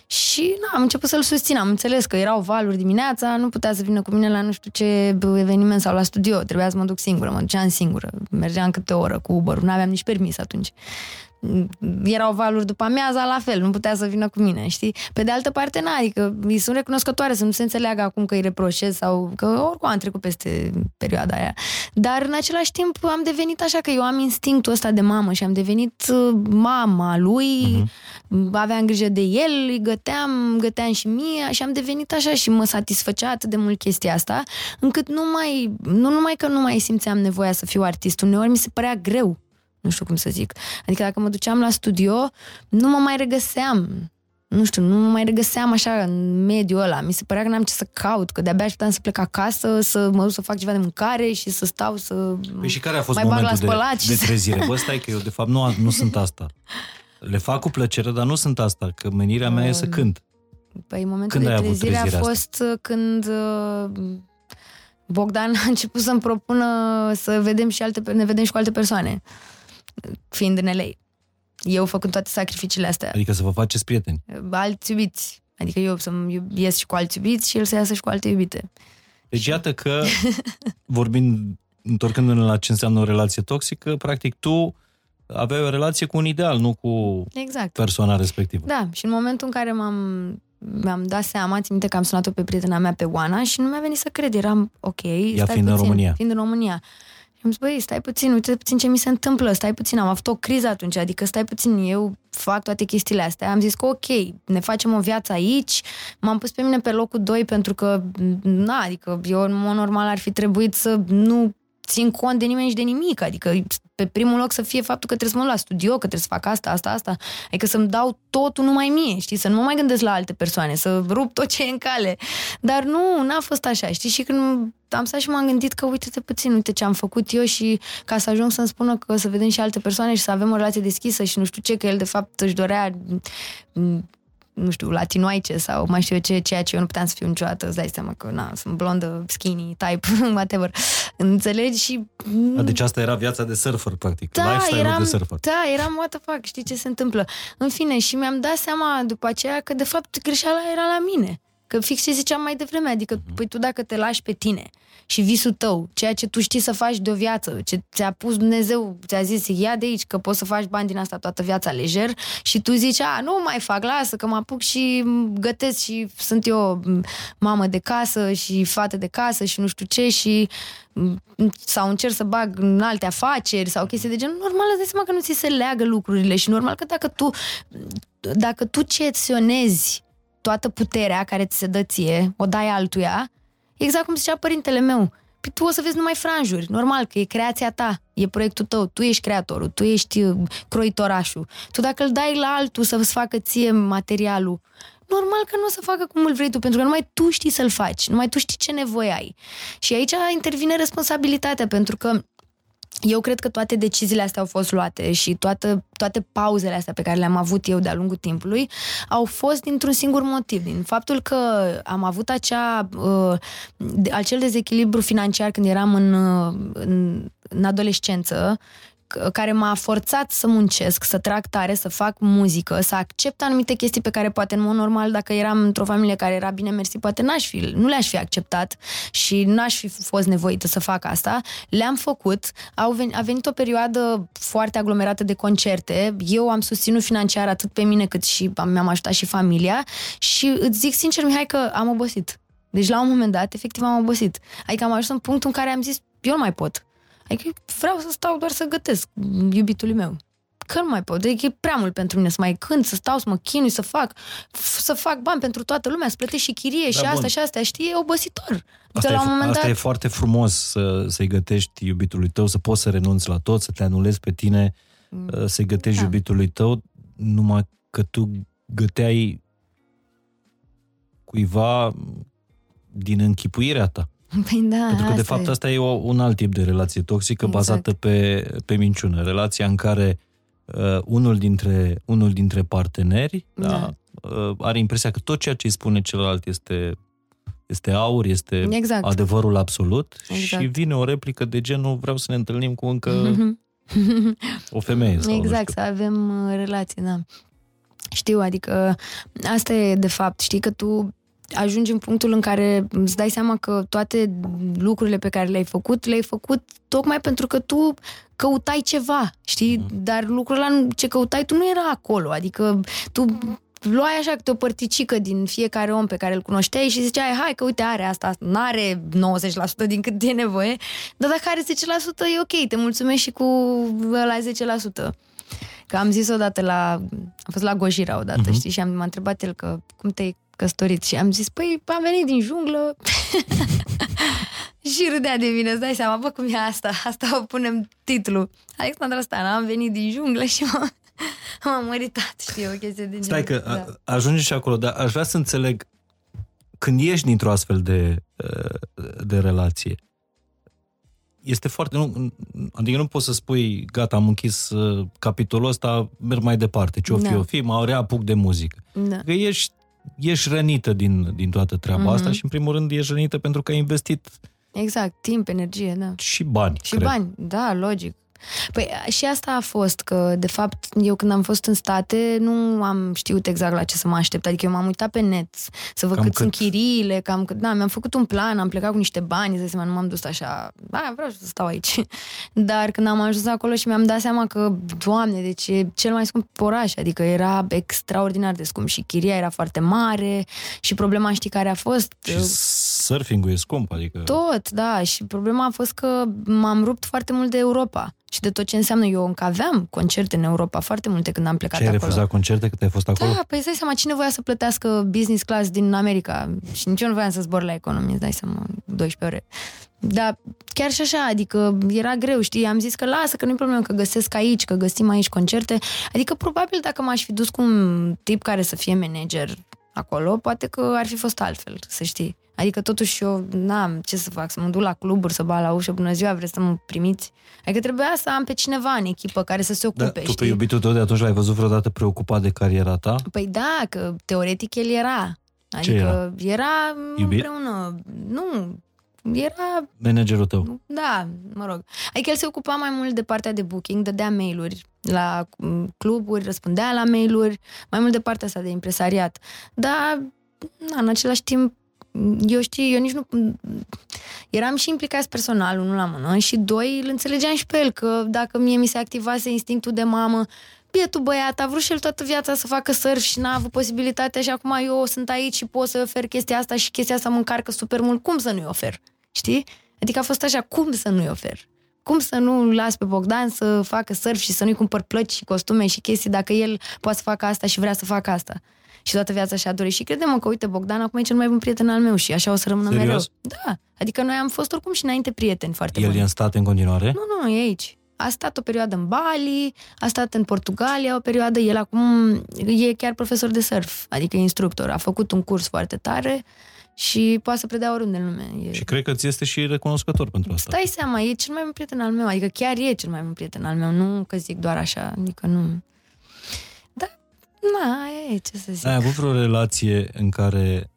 Și na, am început să-l susțin, am înțeles că erau valuri dimineața, nu putea să vină cu mine la nu știu ce eveniment sau la studio, trebuia să mă duc singură, mă duceam singură, mergeam câte o oră cu Uber, nu aveam nici permis atunci erau valuri după amiaza, la fel, nu putea să vină cu mine, știi? Pe de altă parte, n adică îi sunt recunoscătoare să nu se înțeleagă acum că îi reproșez sau că oricum am trecut peste perioada aia. Dar în același timp am devenit așa că eu am instinctul ăsta de mamă și am devenit uh, mama lui, uh-huh. aveam grijă de el, îi găteam, găteam și mie și am devenit așa și mă satisfăcea atât de mult chestia asta, încât nu mai, nu numai că nu mai simțeam nevoia să fiu artist, uneori mi se părea greu nu știu cum să zic. Adică dacă mă duceam la studio, nu mă mai regăseam. nu știu, nu mă mai regăseam așa în mediul ăla. Mi se părea că n-am ce să caut, că de-abia așteptam să plec acasă, să mă duc să fac ceva de mâncare și să stau să Păi și care a fost mai bag la momentul de, spălat și de să- trezire? Bă, stai că eu de fapt nu, nu sunt asta. Le fac cu plăcere, dar nu sunt asta, că menirea mea e să cânt. Păi momentul Când ai de avut trezire a trezirea fost uh, când uh, Bogdan a început să-mi propună să vedem și alte, ne vedem și cu alte persoane, fiind în LA. Eu făcând toate sacrificiile astea. Adică să vă faceți prieteni. Alți iubiți. Adică eu să-mi iub- ies și cu alți iubiți și el să iasă și cu alte iubite. Deci iată că, vorbind, întorcându-ne la ce înseamnă o relație toxică, practic tu aveai o relație cu un ideal, nu cu Exact. persoana respectivă. Da, și în momentul în care m-am, mi-am dat seama, țin minte că am sunat-o pe prietena mea, pe Oana, și nu mi-a venit să cred. Eram, ok, stai fiind în puțin, România. Fiind în România. Și am zis, băi, stai puțin, uite puțin ce mi se întâmplă, stai puțin, am avut o criză atunci, adică stai puțin, eu fac toate chestiile astea. Am zis că ok, ne facem o viață aici, m-am pus pe mine pe locul 2 pentru că, na, adică eu în mod normal ar fi trebuit să nu țin cont de nimeni și de nimic, adică pe primul loc să fie faptul că trebuie să mă duc la studio, că trebuie să fac asta, asta, asta, adică să-mi dau totul numai mie, știi, să nu mă mai gândesc la alte persoane, să rup tot ce e în cale. Dar nu, n-a fost așa, știi, și când am stat și m-am gândit că uite-te puțin, uite ce am făcut eu și ca să ajung să-mi spună că să vedem și alte persoane și să avem o relație deschisă și nu știu ce, că el de fapt își dorea m, nu știu, latinoaice sau mai știu eu ce, ceea ce eu nu puteam să fiu niciodată, îți dai seama că na, sunt blondă, skinny, type, whatever. Înțelegi? Și A, Deci asta era viața de surfer, practic. da, Lifestyle-ul eram, de surfer. da, eram what the fuck, știi ce se întâmplă. În fine, și mi-am dat seama după aceea că de fapt greșeala era la mine. Că fix ce ziceam mai devreme, adică, păi tu dacă te lași pe tine și visul tău, ceea ce tu știi să faci de o viață, ce ți-a pus Dumnezeu, ți-a zis, ia de aici, că poți să faci bani din asta toată viața lejer. Și tu zici, a, nu mai fac, lasă, că mă apuc și gătesc și sunt eu mamă de casă și fată de casă și nu știu ce și sau încerc să bag în alte afaceri sau chestii de genul, normal îți dai seama că nu ți se leagă lucrurile și normal că dacă tu dacă tu ceționezi toată puterea care ți se dă ție, o dai altuia, exact cum zicea părintele meu, Păi tu o să vezi numai franjuri. Normal că e creația ta, e proiectul tău, tu ești creatorul, tu ești uh, croitorașul. Tu dacă îl dai la altul să-ți facă ție materialul, normal că nu o să facă cum îl vrei tu, pentru că numai tu știi să-l faci, numai tu știi ce nevoie ai. Și aici intervine responsabilitatea, pentru că eu cred că toate deciziile astea au fost luate și toate, toate pauzele astea pe care le-am avut eu de-a lungul timpului au fost dintr-un singur motiv, din faptul că am avut acea, uh, de- acel dezechilibru financiar când eram în, uh, în, în adolescență, c- care m-a forțat să muncesc, să trag tare, să fac muzică, să accept anumite chestii pe care poate în mod normal, dacă eram într-o familie care era bine mersi, poate n-aș fi, nu le-aș fi acceptat și n-aș fi fost nevoită să fac asta. Le-am făcut, au venit, a venit o perioadă foarte aglomerată de concerte, eu am susținut financiar atât pe mine cât și am- mi-am ajutat și familia și îți zic sincer, Mihai, că am obosit. Deci la un moment dat, efectiv, am obosit. Adică am ajuns în punctul în care am zis, eu nu mai pot. Adică vreau să stau doar să gătesc iubitului meu. Că nu mai pot. Adică e prea mult pentru mine să mai cânt, să stau, să mă chinui, să fac, f- să fac bani pentru toată lumea, să plătesc și chirie și bun. asta și asta. Știi, e obositor. Adică Asta, la e, un moment asta dat... e foarte frumos să, să-i gătești iubitului tău, să poți să renunți la tot, să te anulezi pe tine, mm. să-i gătești Da. iubitului tău, numai că tu găteai cuiva din închipuirea ta. Păi da, Pentru că, de asta fapt, e. asta e o, un alt tip de relație toxică Exact. bazată pe, pe minciună. Relația în care uh, unul, dintre, unul dintre parteneri da. Da. uh, are impresia că tot ceea ce îi spune celălalt este, este aur, este Exact. adevărul absolut Exact. și vine o replică de genul vreau să ne întâlnim cu încă o femeie. Sau nu Exact, știu. să avem uh, relații, da. Știu, adică asta e de fapt, știi că tu ajungi în punctul în care îți dai seama că toate lucrurile pe care le-ai făcut, le-ai făcut tocmai pentru că tu căutai ceva, știi? Mhm. Dar lucrul ăla ce căutai tu nu era acolo, adică tu luai așa câte o părticică din fiecare om pe care îl cunoșteai și ziceai, hai că uite are asta, n-are 90% din cât e nevoie, dar dacă are 10% e ok, te mulțumesc și cu la 10%. Că am zis odată la... Am fost la Gojira odată, Mhm. uh-huh. știi, și am, m-a întrebat el că cum te-ai căsătorit și am zis, păi am venit din junglă și râdea de mine, îți dai seama, bă, cum e asta, asta o punem titlul. Alexandra Stana, am venit din junglă și m-am, M-am măritat, știi, o chestie de Stai genul. că da. ajunge și acolo, dar aș vrea să înțeleg când ești dintr-o astfel de, uh, de relație, este foarte... Nu, adică nu poți să spui, gata, am închis uh, capitolul ăsta, merg mai departe. Ce-o fi, Da. o fi, mă reapuc de muzică. Da. Că ești, ești rănită din, din toată treaba Mhm. asta și, în primul rând, ești rănită pentru că ai investit Exact, timp, energie, da. și bani, Și cred. bani, da, logic. Păi și asta a fost, că de fapt eu când am fost în state nu am știut exact la ce să mă aștept, adică eu m-am uitat pe net să văd Cam cât, cât? sunt chiriile, cam cât, da, mi-am făcut un plan, am plecat cu niște bani, îți dai seama, nu m-am dus așa, da, vreau să stau aici. Dar când am ajuns acolo și mi-am dat seama că, doamne, deci e cel mai scump oraș, adică era extraordinar de scump și chiria era foarte mare și problema știi care a fost? Și surfing-ul e scump, adică... Tot, da, și problema a fost că m-am rupt foarte mult de Europa și de tot ce înseamnă. Eu încă aveam concerte în Europa, foarte multe când am plecat Și ai acolo. refuzat concerte cât ai fost acolo? Da, păi îți dai seama, cine voia să plătească business class din America? Și nici eu nu voiam să zbor la economie, îți dai seama, 12 ore. Dar chiar și așa, adică era greu, știi? Am zis că lasă, că nu-i problemă, că găsesc aici, că găsim aici concerte. Adică probabil dacă m-aș fi dus cu un tip care să fie manager acolo, poate că ar fi fost altfel, să știi. Adică totuși eu n-am ce să fac, să mă duc la cluburi, să bat la ușă, bună ziua, vreți să mă primiți? Adică trebuia să am pe cineva în echipă care să se Da, ocupe, tu pe știi? iubitul tău de atunci l-ai văzut vreodată preocupat de cariera ta? Păi da, că teoretic el era. Adică era? era, Iubit? împreună. Nu, era, Managerul tău. da, mă rog. Adică el se ocupa mai mult de partea de booking, dădea mail-uri la mm, cluburi, răspundea la mail-uri, mai mult de partea asta de impresariat. Dar, na, în același timp, eu știu, eu nici nu... Eram și implicați personal, unul la mână, și doi, îl înțelegeam și pe el, că dacă mie mi se activase instinctul de mamă, bietul băiat, a vrut și el toată viața să facă surf și n-a avut posibilitatea și acum eu sunt aici și pot să ofer chestia asta și chestia asta mă încarcă super mult, cum să nu-i ofer? Știi? Adică a fost așa, cum să nu-i ofer? Cum să nu las pe Bogdan să facă surf și să nu-i cumpăr plăci și costume și chestii dacă el poate să facă asta și vrea să facă asta? Și toată viața și-a dorit. Și crede-mă că, uite, Bogdan acum e cel mai bun prieten al meu și așa o să rămână Serios? mereu. Da. Adică noi am fost oricum și înainte prieteni foarte El buni. e în state în continuare? Nu, nu, e aici. A stat o perioadă în Bali, a stat în Portugalia o perioadă, el acum e chiar profesor de surf, adică instructor. A făcut un curs foarte tare și poate să predea oriunde în lume. E... Și cred că ți este și recunoscător pentru asta. Stai seama, e cel mai bun prieten al meu, adică chiar e cel mai bun prieten al meu, nu că zic doar așa, adică nu... Da, na, e, ce să zic. Ai avut vreo relație în care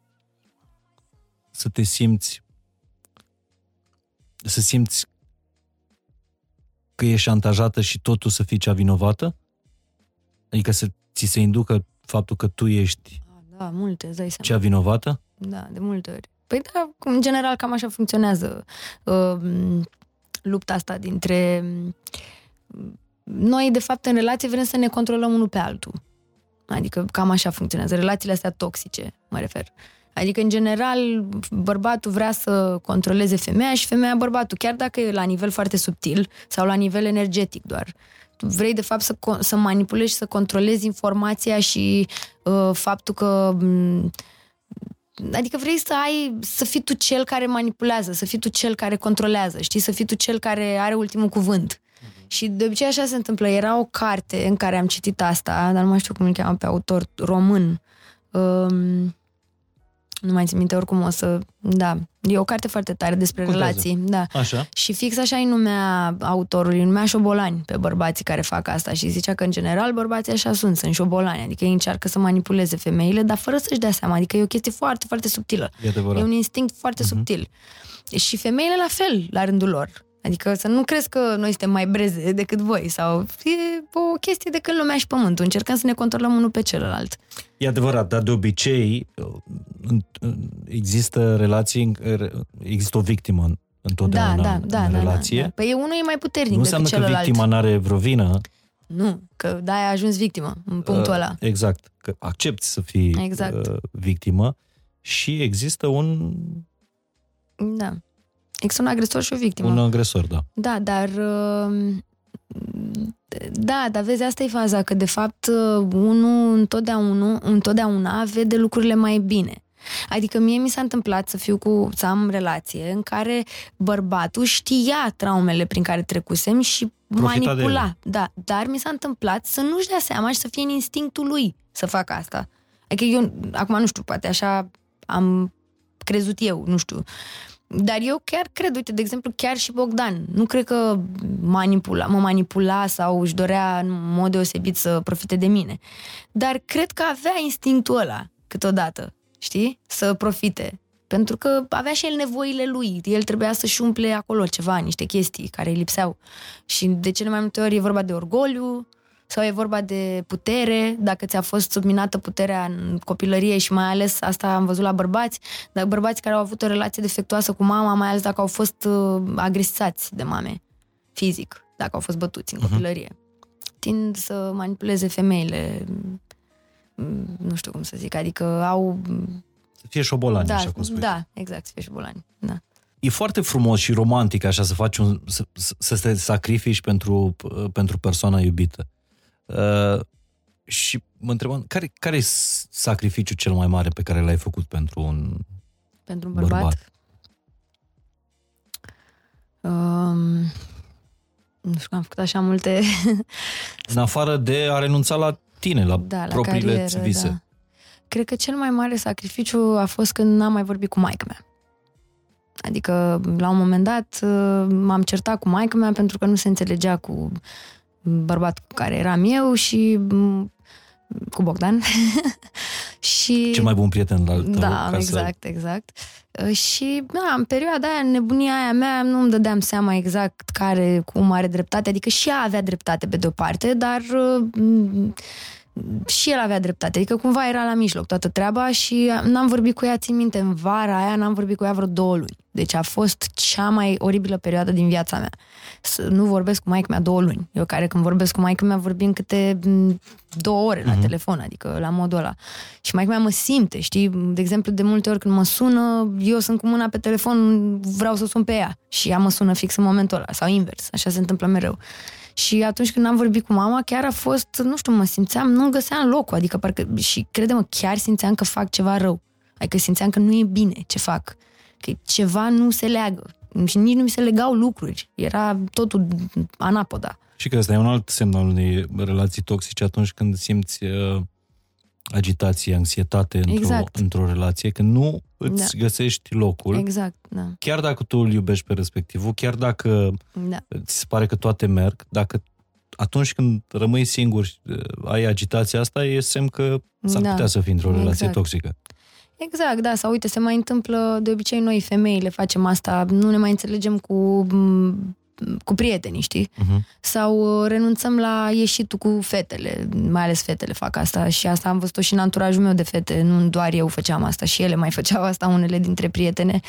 să te simți să simți că ești șantajată și totul să fii cea vinovată? Adică să ți se inducă faptul că tu ești Da, multe, îți dai seama. cea vinovată? Da, de multe ori. Păi da, în general cam așa funcționează uh, lupta asta dintre... Noi, de fapt, în relație vrem să ne controlăm unul pe altul. Adică cam așa funcționează. Relațiile astea toxice, mă refer. Adică, în general, bărbatul vrea să controleze femeia și femeia bărbatul, chiar dacă e la nivel foarte subtil sau la nivel energetic doar. Tu vrei, de fapt, să, co- să manipulezi și să controlezi informația și uh, faptul că m, Adică vrei să ai, să fii tu cel care manipulează, să fii tu cel care controlează, știi? Să fii tu cel care are ultimul cuvânt. Și de obicei așa se întâmplă. Era o carte în care am citit asta, dar nu mai știu cum îl cheamă pe autor român. Um, nu mai țin minte, oricum o să... Da, e o carte foarte tare despre Contează. relații. Da. Așa. Și fix așa îi numea autorul, îi numea șobolani pe bărbații care fac asta și zicea că în general bărbații așa sunt, sunt șobolani, adică ei încearcă să manipuleze femeile, dar fără să-și dea seama, adică e o chestie foarte, foarte subtilă. E adevărat. E un instinct foarte subtil. Și femeile la fel, la rândul lor. Adică să nu crezi că noi suntem mai breze decât voi sau e o chestie de când lumea și pământul. Încercăm să ne controlăm unul pe celălalt. E adevărat, dar de obicei în- în- există relații, în care există o victimă în- întotdeauna da, da, în, da, în da, relație. da, da. Păi unul e mai puternic Nu decât înseamnă că celălalt. victima nu are vreo vină. Nu, că da, ai ajuns victimă în punctul Uh, ăla. Exact, că accepti să fii Exact. uh, victimă și există un, Da. Există un agresor și o victimă. un agresor, da. Da, dar... uh, Da, dar vezi, asta e faza, că de fapt uh, unul întotdeauna, întotdeauna vede lucrurile mai bine. Adică mie mi s-a întâmplat să fiu cu, să am relație în care bărbatul știa traumele prin care trecusem și Profita de manipula. ele. Da, dar mi s-a întâmplat să nu-și dea seama și să fie în instinctul lui să facă asta. Adică eu, acum nu știu, poate așa am crezut eu, nu știu. Dar eu chiar cred, uite, de exemplu, chiar și Bogdan. Nu cred că manipula, mă manipula sau își dorea în mod deosebit să profite de mine. Dar cred că avea instinctul ăla câteodată, știi? Să profite. Pentru că avea și el nevoile lui. El trebuia să-și umple acolo ceva, niște chestii care îi lipseau. Și de cele mai multe ori e vorba de orgoliu, sau e vorba de putere, dacă ți-a fost subminată puterea în copilărie și mai ales asta am văzut la bărbați, dar bărbați care au avut o relație defectuoasă cu mama, mai ales dacă au fost uh, agresați de mame, fizic, dacă au fost bătuți în copilărie. Tind să manipuleze femeile, mm, nu știu cum să zic, adică au... Să fie șobolani, da, așa cum spui. da, exact, să fie șobolani. Da. E foarte frumos și romantic așa să faci un, să, să te sacrifici pentru, pentru persoana iubită. Uh, și mă întrebam, care, care e sacrificiul cel mai mare pe care l-ai făcut pentru un Pentru un bărbat. bărbat? Um, nu știu, am făcut așa multe În afară de a renunța la tine, la, da, la propriile carieră, vise. Da. Cred că cel mai mare sacrificiu a fost când n-am mai vorbit cu maica mea. Adică, la un moment dat, m-am certat cu maica mea pentru că nu se înțelegea cu bărbatul cu care eram eu și m, cu Bogdan. și Cel mai bun prieten al tău. da, ca exact, exact. Și da, în perioada aia, în nebunia aia mea, nu îmi dădeam seama exact care, cum are dreptate, adică și ea avea dreptate pe de-o parte, dar m, și el avea dreptate, adică cumva era la mijloc toată treaba și n-am vorbit cu ea, țin minte, în vara aia n-am vorbit cu ea vreo două luni. Deci a fost cea mai oribilă perioadă din viața mea. Să nu vorbesc cu maica mea două luni. Eu care când vorbesc cu maica mea vorbim câte m, două ore la Mhm. telefon, adică la modul ăla. Și maica mea mă simte, știi? De exemplu, de multe ori când mă sună, eu sunt cu mâna pe telefon, vreau să sun pe ea și ea mă sună fix în momentul ăla, sau invers, așa se întâmplă mereu. Și atunci când am vorbit cu mama, chiar a fost, nu știu, mă simțeam, nu găseam locul, adică parcă, și crede-mă, chiar simțeam că fac ceva rău. Adică simțeam că nu e bine ce fac, că ceva nu se leagă și nici nu mi se legau lucruri. Era totul anapoda. Și că ăsta e un alt semn al unei relații toxice atunci când simți uh, agitație, anxietate într-o, Exact. într-o relație, când nu îți Da. găsești locul, Exact, da. chiar dacă tu îl iubești pe respectivul, chiar dacă da. ți se pare că toate merg, dacă atunci când rămâi singur și uh, ai agitația asta, e semn că s-ar Da. putea să fii într-o relație Exact. toxică. Exact, da, sau uite, se mai întâmplă, de obicei noi femeile facem asta, nu ne mai înțelegem cu, m, cu prietenii, știi? Uh-huh. Sau uh, renunțăm la ieșitul cu fetele, mai ales fetele fac asta și asta am văzut-o și în anturajul meu de fete, nu doar eu făceam asta, și ele mai făceau asta, unele dintre prietene.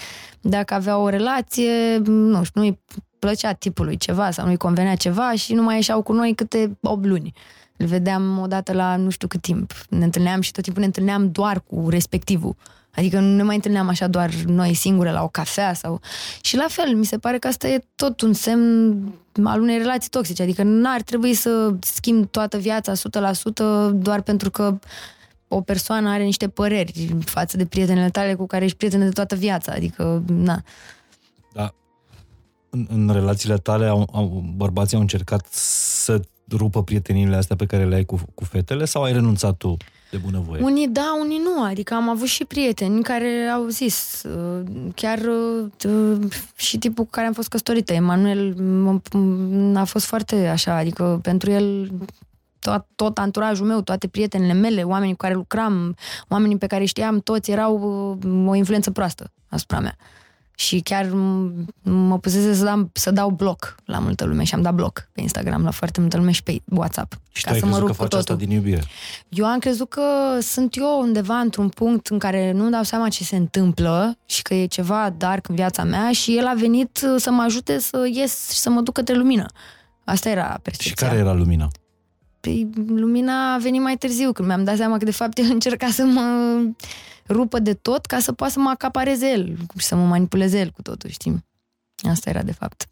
Dacă aveau o relație, nu știu, nu-i plăcea tipului ceva sau nu-i convenea ceva și nu mai ieșeau cu noi câte 8 luni. Îl vedeam odată la nu știu cât timp. Ne întâlneam și tot timpul ne întâlneam doar cu respectivul. Adică nu ne mai întâlneam așa doar noi singure la o cafea sau... Și la fel, mi se pare că asta e tot un semn al unei relații toxice. Adică n-ar trebui să schimbi toată viața 100% doar pentru că o persoană are niște păreri față de prietenele tale cu care ești prietene de toată viața. Adică, na. Da. În, în relațiile tale, au, au, bărbații au încercat să rupă prieteniile astea pe care le ai cu, cu fetele sau ai renunțat tu de bunăvoie? Unii da, unii nu. Adică am avut și prieteni care au zis, uh, chiar uh, și tipul cu care am fost căsătorită, Emanuel, m- a fost foarte așa, adică pentru el tot, tot anturajul meu, toate prietenele mele, oamenii cu care lucram, oamenii pe care știam, toți erau uh, o influență proastă asupra mea. Și chiar m- mă pusese să, dau, să dau bloc la multă lume și am dat bloc pe Instagram la foarte multă lume și pe WhatsApp. Și ca tu ai să mă crezut rup că cu faci asta totul. din iubire. Eu am crezut că sunt eu undeva într-un punct în care nu-mi dau seama ce se întâmplă și că e ceva dark în viața mea și el a venit uh, să mă ajute să ies și să mă duc către lumină. Asta era Și percepția. care era lumina? Păi, lumina a venit mai târziu, când mi-am dat seama că de fapt el încerca să mă rupă de tot ca să poată să mă acapareze el și să mă manipuleze el cu totul, știi? Asta era de fapt.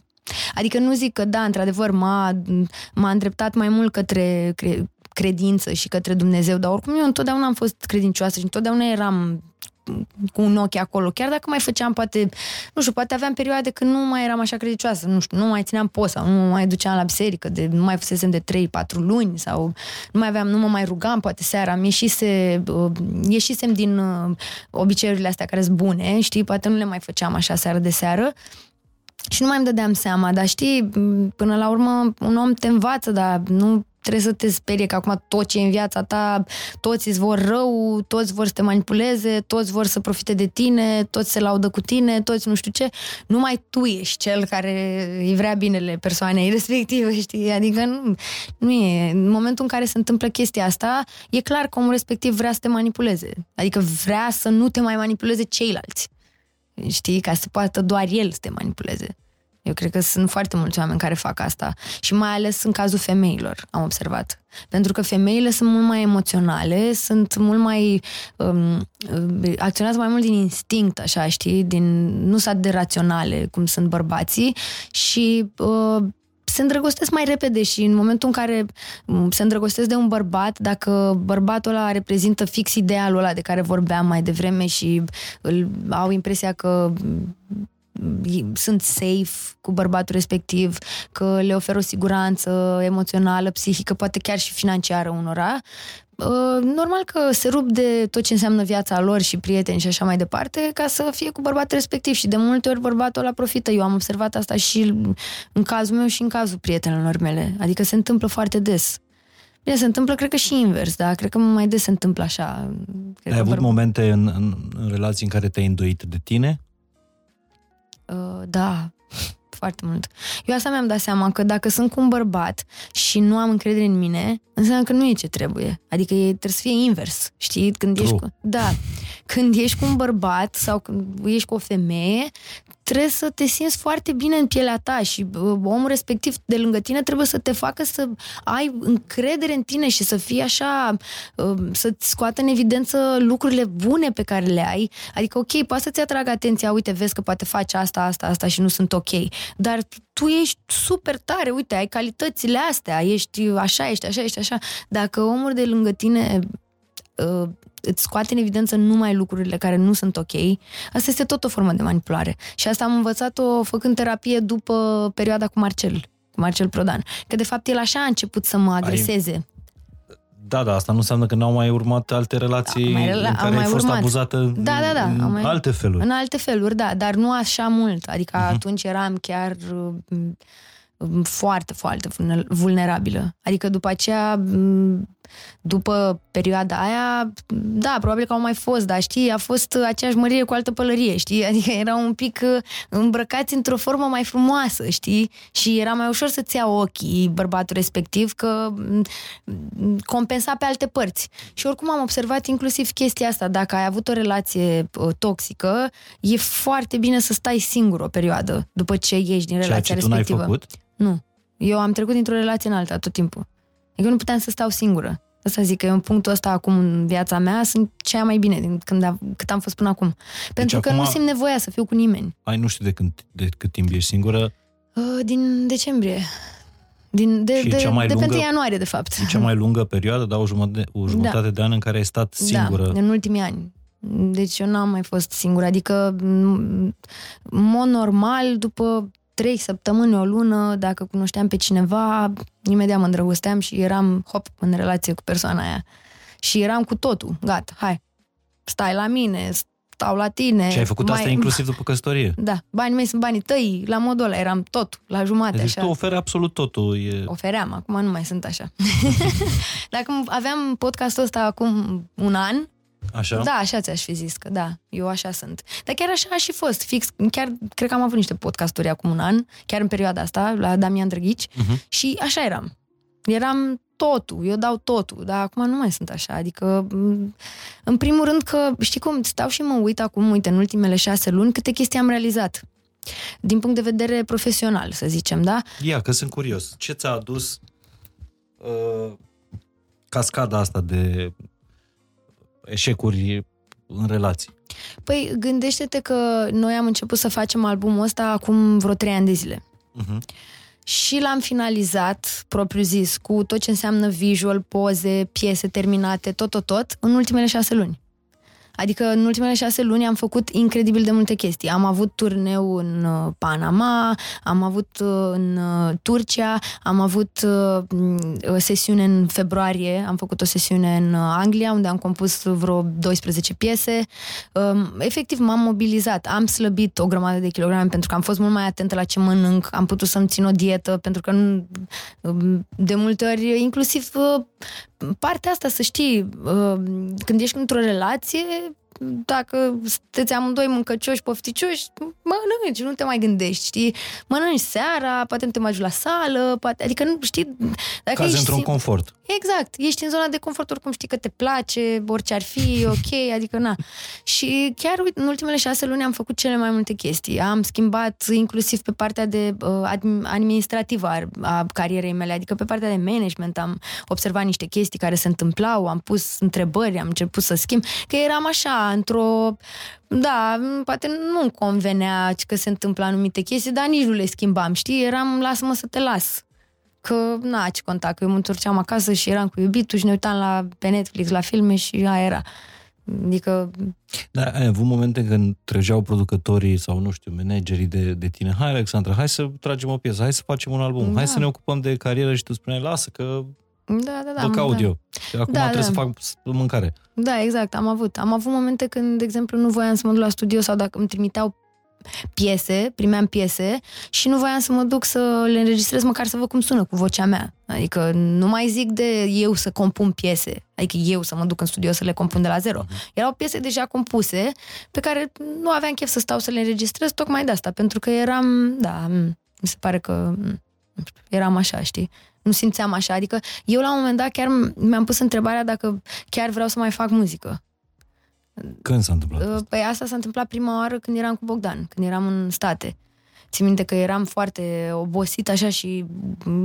Adică nu zic că da, într-adevăr m-a, m-a îndreptat mai mult către cre- credință și către Dumnezeu, dar oricum eu întotdeauna am fost credincioasă și întotdeauna eram cu un ochi acolo. Chiar dacă mai făceam, poate, nu știu, poate aveam perioade când nu mai eram așa credicioasă, nu știu, nu mai țineam post sau nu mai duceam la biserică, de, nu mai fusesem de 3-4 luni sau nu mai aveam, nu mă mai rugam, poate seara, mi ieșise, uh, ieșisem din uh, obiceiurile astea care sunt bune, știi, poate nu le mai făceam așa seară de seară și nu mai îmi dădeam seama, dar știi, până la urmă un om te învață, dar nu trebuie să te sperie că acum tot ce e în viața ta, toți îți vor rău, toți vor să te manipuleze, toți vor să profite de tine, toți se laudă cu tine, toți nu știu ce. Numai tu ești cel care îi vrea binele persoanei respective, știi? Adică nu, nu e. În momentul în care se întâmplă chestia asta, e clar că omul respectiv vrea să te manipuleze. Adică vrea să nu te mai manipuleze ceilalți. Știi? Ca să poată doar el să te manipuleze. Eu cred că sunt foarte mulți oameni care fac asta și mai ales în cazul femeilor, am observat. Pentru că femeile sunt mult mai emoționale, sunt mult mai... Um, acționează mai mult din instinct, așa, știi? Din, nu sunt de raționale, cum sunt bărbații și uh, se îndrăgostesc mai repede și în momentul în care um, se îndrăgostesc de un bărbat, dacă bărbatul ăla reprezintă fix idealul ăla de care vorbeam mai devreme și îl, au impresia că sunt safe cu bărbatul respectiv, că le oferă o siguranță emoțională, psihică, poate chiar și financiară unora, uh, normal că se rup de tot ce înseamnă viața lor și prieteni și așa mai departe, ca să fie cu bărbatul respectiv. Și de multe ori bărbatul ăla profită. Eu am observat asta și în cazul meu și în cazul prietenilor mele. Adică se întâmplă foarte des. Bine, se întâmplă, cred că și invers, da? Cred că mai des se întâmplă așa. Cred Ai avut bărb... momente în, în, în relații în care te-ai îndoit de tine? Uh, da, foarte mult. Eu asta mi-am dat seama că dacă sunt cu un bărbat și nu am încredere în mine, înseamnă că nu e ce trebuie. Adică e, trebuie să fie invers, știi? Când True. ești cu, da, când ești cu un bărbat sau când ești cu o femeie, trebuie să te simți foarte bine în pielea ta și uh, omul respectiv de lângă tine trebuie să te facă să ai încredere în tine și să fii așa, uh, să-ți scoată în evidență lucrurile bune pe care le ai. Adică, ok, poate să-ți atragă atenția, uite, vezi că poate faci asta, asta, asta și nu sunt ok. Dar tu ești super tare, uite, ai calitățile astea, ești așa, ești așa, ești așa. Dacă omul de lângă tine uh, îți scoate în evidență numai lucrurile care nu sunt ok, asta este tot o formă de manipulare. Și asta am învățat-o făcând terapie după perioada cu Marcel, cu Marcel Prodan. Că de fapt el așa a început să mă agreseze. Ai... Da, da, asta nu înseamnă că n-au mai urmat alte relații mai, în care mai ai fost urmat. abuzată da, da, da, în mai, alte feluri. În alte feluri, da, dar nu așa mult. Adică uh-huh. atunci eram chiar foarte, foarte vulnerabilă. Adică după aceea, după perioada aia, da, probabil că au mai fost, dar știi, a fost aceeași mărire cu altă pălărie, știi? Adică erau un pic uh, îmbrăcați într-o formă mai frumoasă, știi? Și era mai ușor să-ți ia ochii bărbatul respectiv, că compensa pe alte părți. Și oricum am observat inclusiv chestia asta, dacă ai avut o relație uh, toxică, e foarte bine să stai singur o perioadă după ce ieși din relația Ceea ce tu respectivă. n-ai făcut? Nu. Eu am trecut dintr-o relație în alta tot timpul. Adică nu puteam să stau singură. Asta zic că eu în punctul ăsta acum în viața mea sunt cea mai bine din când a, cât am fost până acum. Pentru deci că acum nu simt nevoia să fiu cu nimeni. Ai nu știu de, când, de cât timp ești singură. Uh, din decembrie. Din, de, Și e de, cea mai de lungă- pe 1 ianuarie, de fapt. E cea mai lungă perioadă, da, o jumătate, o jumătate de an în care ai stat singură. Da, în ultimii ani. Deci eu n-am mai fost singură. Adică, m- în mod normal, după trei săptămâni, o lună, dacă cunoșteam pe cineva, imediat mă îndrăgosteam și eram, hop, în relație cu persoana aia. Și eram cu totul, gata, hai, stai la mine, stau la tine. Și ai făcut asta inclusiv după căsătorie. Da, banii mei sunt banii tăi, la modul ăla, eram tot, la jumate, Deci așa. tu oferi absolut totul. E... Ofeream, acum nu mai sunt așa. Dacă aveam podcastul ăsta acum un an, Așa? da, așa ți-aș fi zis că da, eu așa sunt. Dar chiar așa a și fost, fix, chiar cred că am avut niște podcasturi acum un an, chiar în perioada asta, la Damian Drăghici, Uh-huh. și așa eram. Eram totul, eu dau totul, dar acum nu mai sunt așa, adică m, în primul rând că, știi cum, stau și mă uit acum, uite, în ultimele șase luni, câte chestii am realizat. Din punct de vedere profesional, să zicem, da? Ia, că sunt curios. Ce ți-a adus uh, cascada asta de eșecuri în relații? Păi gândește-te că noi am început să facem albumul ăsta acum vreo trei ani de zile. Uh-huh. Și l-am finalizat, propriu zis, cu tot ce înseamnă visual, poze, piese terminate, tot, tot, tot, în ultimele șase luni. Adică în ultimele șase luni am făcut incredibil de multe chestii. Am avut turneu în uh, Panama, am avut uh, în uh, Turcia, am avut o sesiune în februarie, am făcut o sesiune în Anglia, unde am compus vreo 12 piese. Um, efectiv, m-am mobilizat. Am slăbit o grămadă de kilograme pentru că am fost mult mai atentă la ce mănânc, am putut să-mi țin o dietă, pentru că um, de multe ori, inclusiv partea asta, să știi, când ești într-o relație, dacă sunteți amândoi mâncăcioși, pofticioși, mănânci, nu te mai gândești, știi? Mănânci seara, poate nu te mai la sală, poate, adică nu știi... Dacă Cazi ești într-un confort. Exact, ești în zona de confort, oricum știi că te place, orice ar fi, ok, adică na. Și chiar, uite, în ultimele șase luni am făcut cele mai multe chestii. Am schimbat inclusiv pe partea de uh, administrativă a, a carierei mele, adică pe partea de management am observat niște chestii care se întâmplau, am pus întrebări, am început să schimb, că eram așa, într-o da, poate nu-mi convenea că se întâmplă anumite chestii, dar nici nu le schimbam, știi? Eram, lasă-mă să te las că, na, ce conta, că eu mă întorceam acasă și eram cu iubitul și ne uitam la, pe Netflix la filme și aia era. Adică... Da, ai avut momente când trăgeau producătorii sau, nu știu, managerii de, de tine. Hai, Alexandra, hai să tragem o piesă, hai să facem un album, da. hai să ne ocupăm de carieră și tu spuneai, lasă că da, da, da. Vă caut da. eu. Și acum da, trebuie da. să fac mâncare. Da, exact, am avut. Am avut momente când, de exemplu, nu voiam să mă duc la studio sau dacă îmi trimiteau piese, primeam piese și nu voiam să mă duc să le înregistrez măcar să văd cum sună cu vocea mea. Adică nu mai zic de eu să compun piese, adică eu să mă duc în studio să le compun de la zero. Mhm. Erau piese deja compuse pe care nu aveam chef să stau să le înregistrez tocmai de asta, pentru că eram, da, mi se pare că eram așa, știi? Nu simțeam așa, adică eu la un moment dat chiar mi-am pus întrebarea dacă chiar vreau să mai fac muzică. Când s-a întâmplat asta? Păi asta s-a întâmplat prima oară când eram cu Bogdan, când eram în state. Țin minte că eram foarte obosită așa și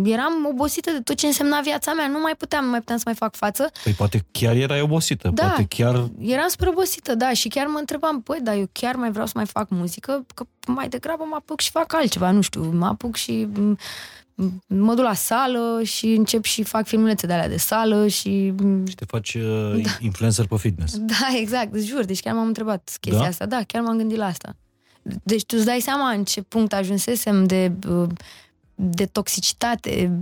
eram obosită de tot ce însemna viața mea. Nu mai puteam, nu mai puteam să mai fac față. Păi poate chiar erai obosită. Da, poate chiar... eram super obosită, da. Și chiar mă întrebam, păi, dar eu chiar mai vreau să mai fac muzică? Că mai degrabă mă apuc și fac altceva, nu știu. Mă apuc și mă duc la sală și încep și fac filmulețe de alea de sală și... Și te faci uh, da. influencer pe fitness. Da, exact, îți jur, deci chiar m-am întrebat chestia da? asta. Da, chiar m-am gândit la asta. Deci tu îți dai seama în ce punct ajunsesem de uh, de toxicitate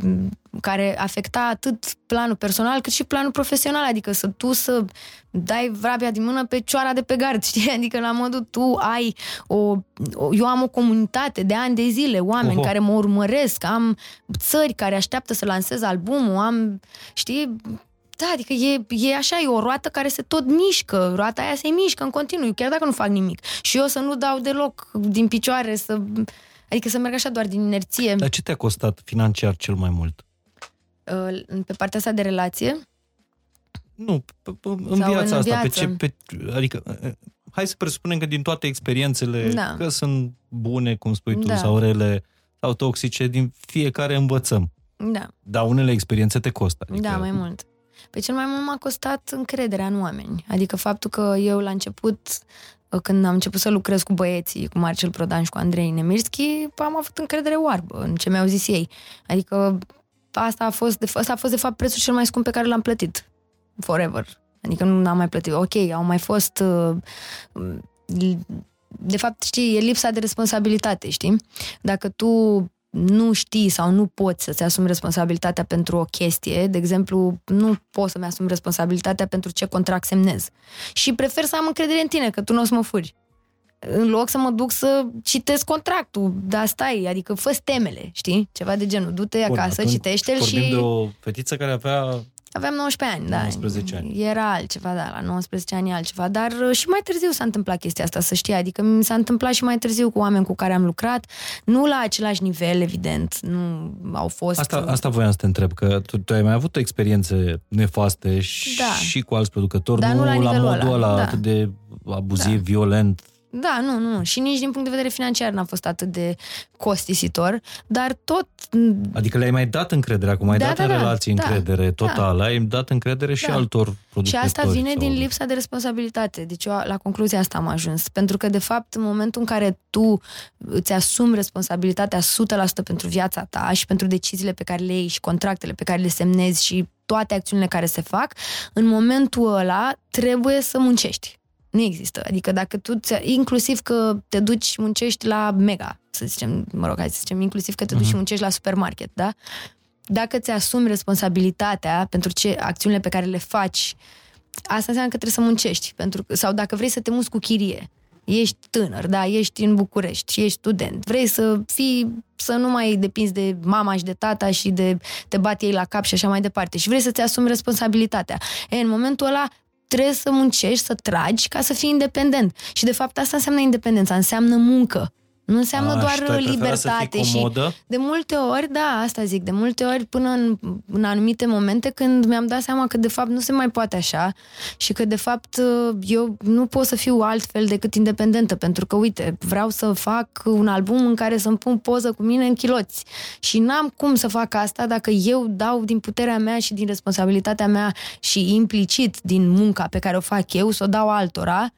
care afecta atât planul personal cât și planul profesional, adică să tu să dai vrabia din mână pe cioara de pe gard, știi? Adică la modul tu ai o, o eu am o comunitate de ani de zile, oameni Oho. care mă urmăresc, am țări care așteaptă să lansez albumul, am, știi, da, adică e, e așa, e o roată care se tot mișcă, roata aia se mișcă în continuu, chiar dacă nu fac nimic. Și eu să nu dau deloc din picioare, să Adică să merg așa doar din inerție. Dar ce te-a costat financiar cel mai mult? Uh, pe partea asta de relație? Nu, în Sau viața în asta. Viață? Pe ce, pe, adică, uh, uh, hai să presupunem că din toate experiențele, da. că sunt bune, cum spui tu, da. sau rele, sau toxice, din fiecare învățăm. Da. Dar unele experiențe te costă. Adică... Da, mai mult. Pe cel mai mult m-a costat încrederea în oameni. Adică faptul că eu la început când am început să lucrez cu băieții, cu Marcel Prodan și cu Andrei Nemirski, am avut încredere oarbă în ce mi-au zis ei. Adică asta a fost, de, asta a fost de fapt prețul cel mai scump pe care l-am plătit. Forever. Adică nu am mai plătit. Ok, au mai fost uh, de fapt, știi, e lipsa de responsabilitate, știi? Dacă tu nu știi sau nu poți să-ți asumi responsabilitatea pentru o chestie, de exemplu, nu poți să-mi asumi responsabilitatea pentru ce contract semnez. Și prefer să am încredere în tine, că tu nu o să mă furi. În loc să mă duc să citesc contractul, dar stai, adică fă temele, știi? Ceva de genul, du-te Bun, acasă, citește-l și... Vorbim de o fetiță care avea Aveam 19 ani, 19 da. ani. Era altceva, da, la 19 ani altceva. Dar uh, și mai târziu s-a întâmplat chestia asta, să știi. Adică mi s-a întâmplat și mai târziu cu oameni cu care am lucrat. Nu la același nivel, evident. Nu au fost... Asta, asta voiam să te întreb, că tu, tu ai mai avut experiențe nefaste și, da. și cu alți producători, Dar nu, nu la, la modul ăla da. atât de abuziv, da. violent, da, nu, nu. Și nici din punct de vedere financiar n-a fost atât de costisitor, dar tot... Adică le-ai mai dat încredere, acum ai da, dat da, în da, relații da, încredere da, totală, ai dat încredere și da. altor producători. Și asta vine sau... din lipsa de responsabilitate. Deci eu la concluzia asta am ajuns. Pentru că, de fapt, în momentul în care tu îți asumi responsabilitatea 100% pentru viața ta și pentru deciziile pe care le iei și contractele pe care le semnezi și toate acțiunile care se fac, în momentul ăla trebuie să muncești Nu există. Adică dacă tu, inclusiv că te duci, muncești la Mega, să zicem, mă rog, hai să zicem, inclusiv că te duci și muncești la supermarket, da? Dacă ți asumi responsabilitatea pentru ce acțiunile pe care le faci, asta înseamnă că trebuie să muncești. Pentru, sau dacă vrei să te muți cu chirie, ești tânăr, da, ești în București, ești student, vrei să fii, să nu mai depinzi de mama și de tata și de te bat ei la cap și așa mai departe și vrei să-ți asumi responsabilitatea. E, în momentul ăla trebuie să muncești, să tragi ca să fii independent. Și de fapt asta înseamnă independența, înseamnă muncă. Nu înseamnă A, doar și tu ai libertate și de multe ori, da, asta zic, de multe ori până în, în anumite momente când mi-am dat seama că de fapt nu se mai poate așa și că de fapt eu nu pot să fiu altfel decât independentă pentru că uite, vreau să fac un album în care să-mi pun poză cu mine în chiloți și n-am cum să fac asta dacă eu dau din puterea mea și din responsabilitatea mea și implicit din munca pe care o fac eu să o dau altora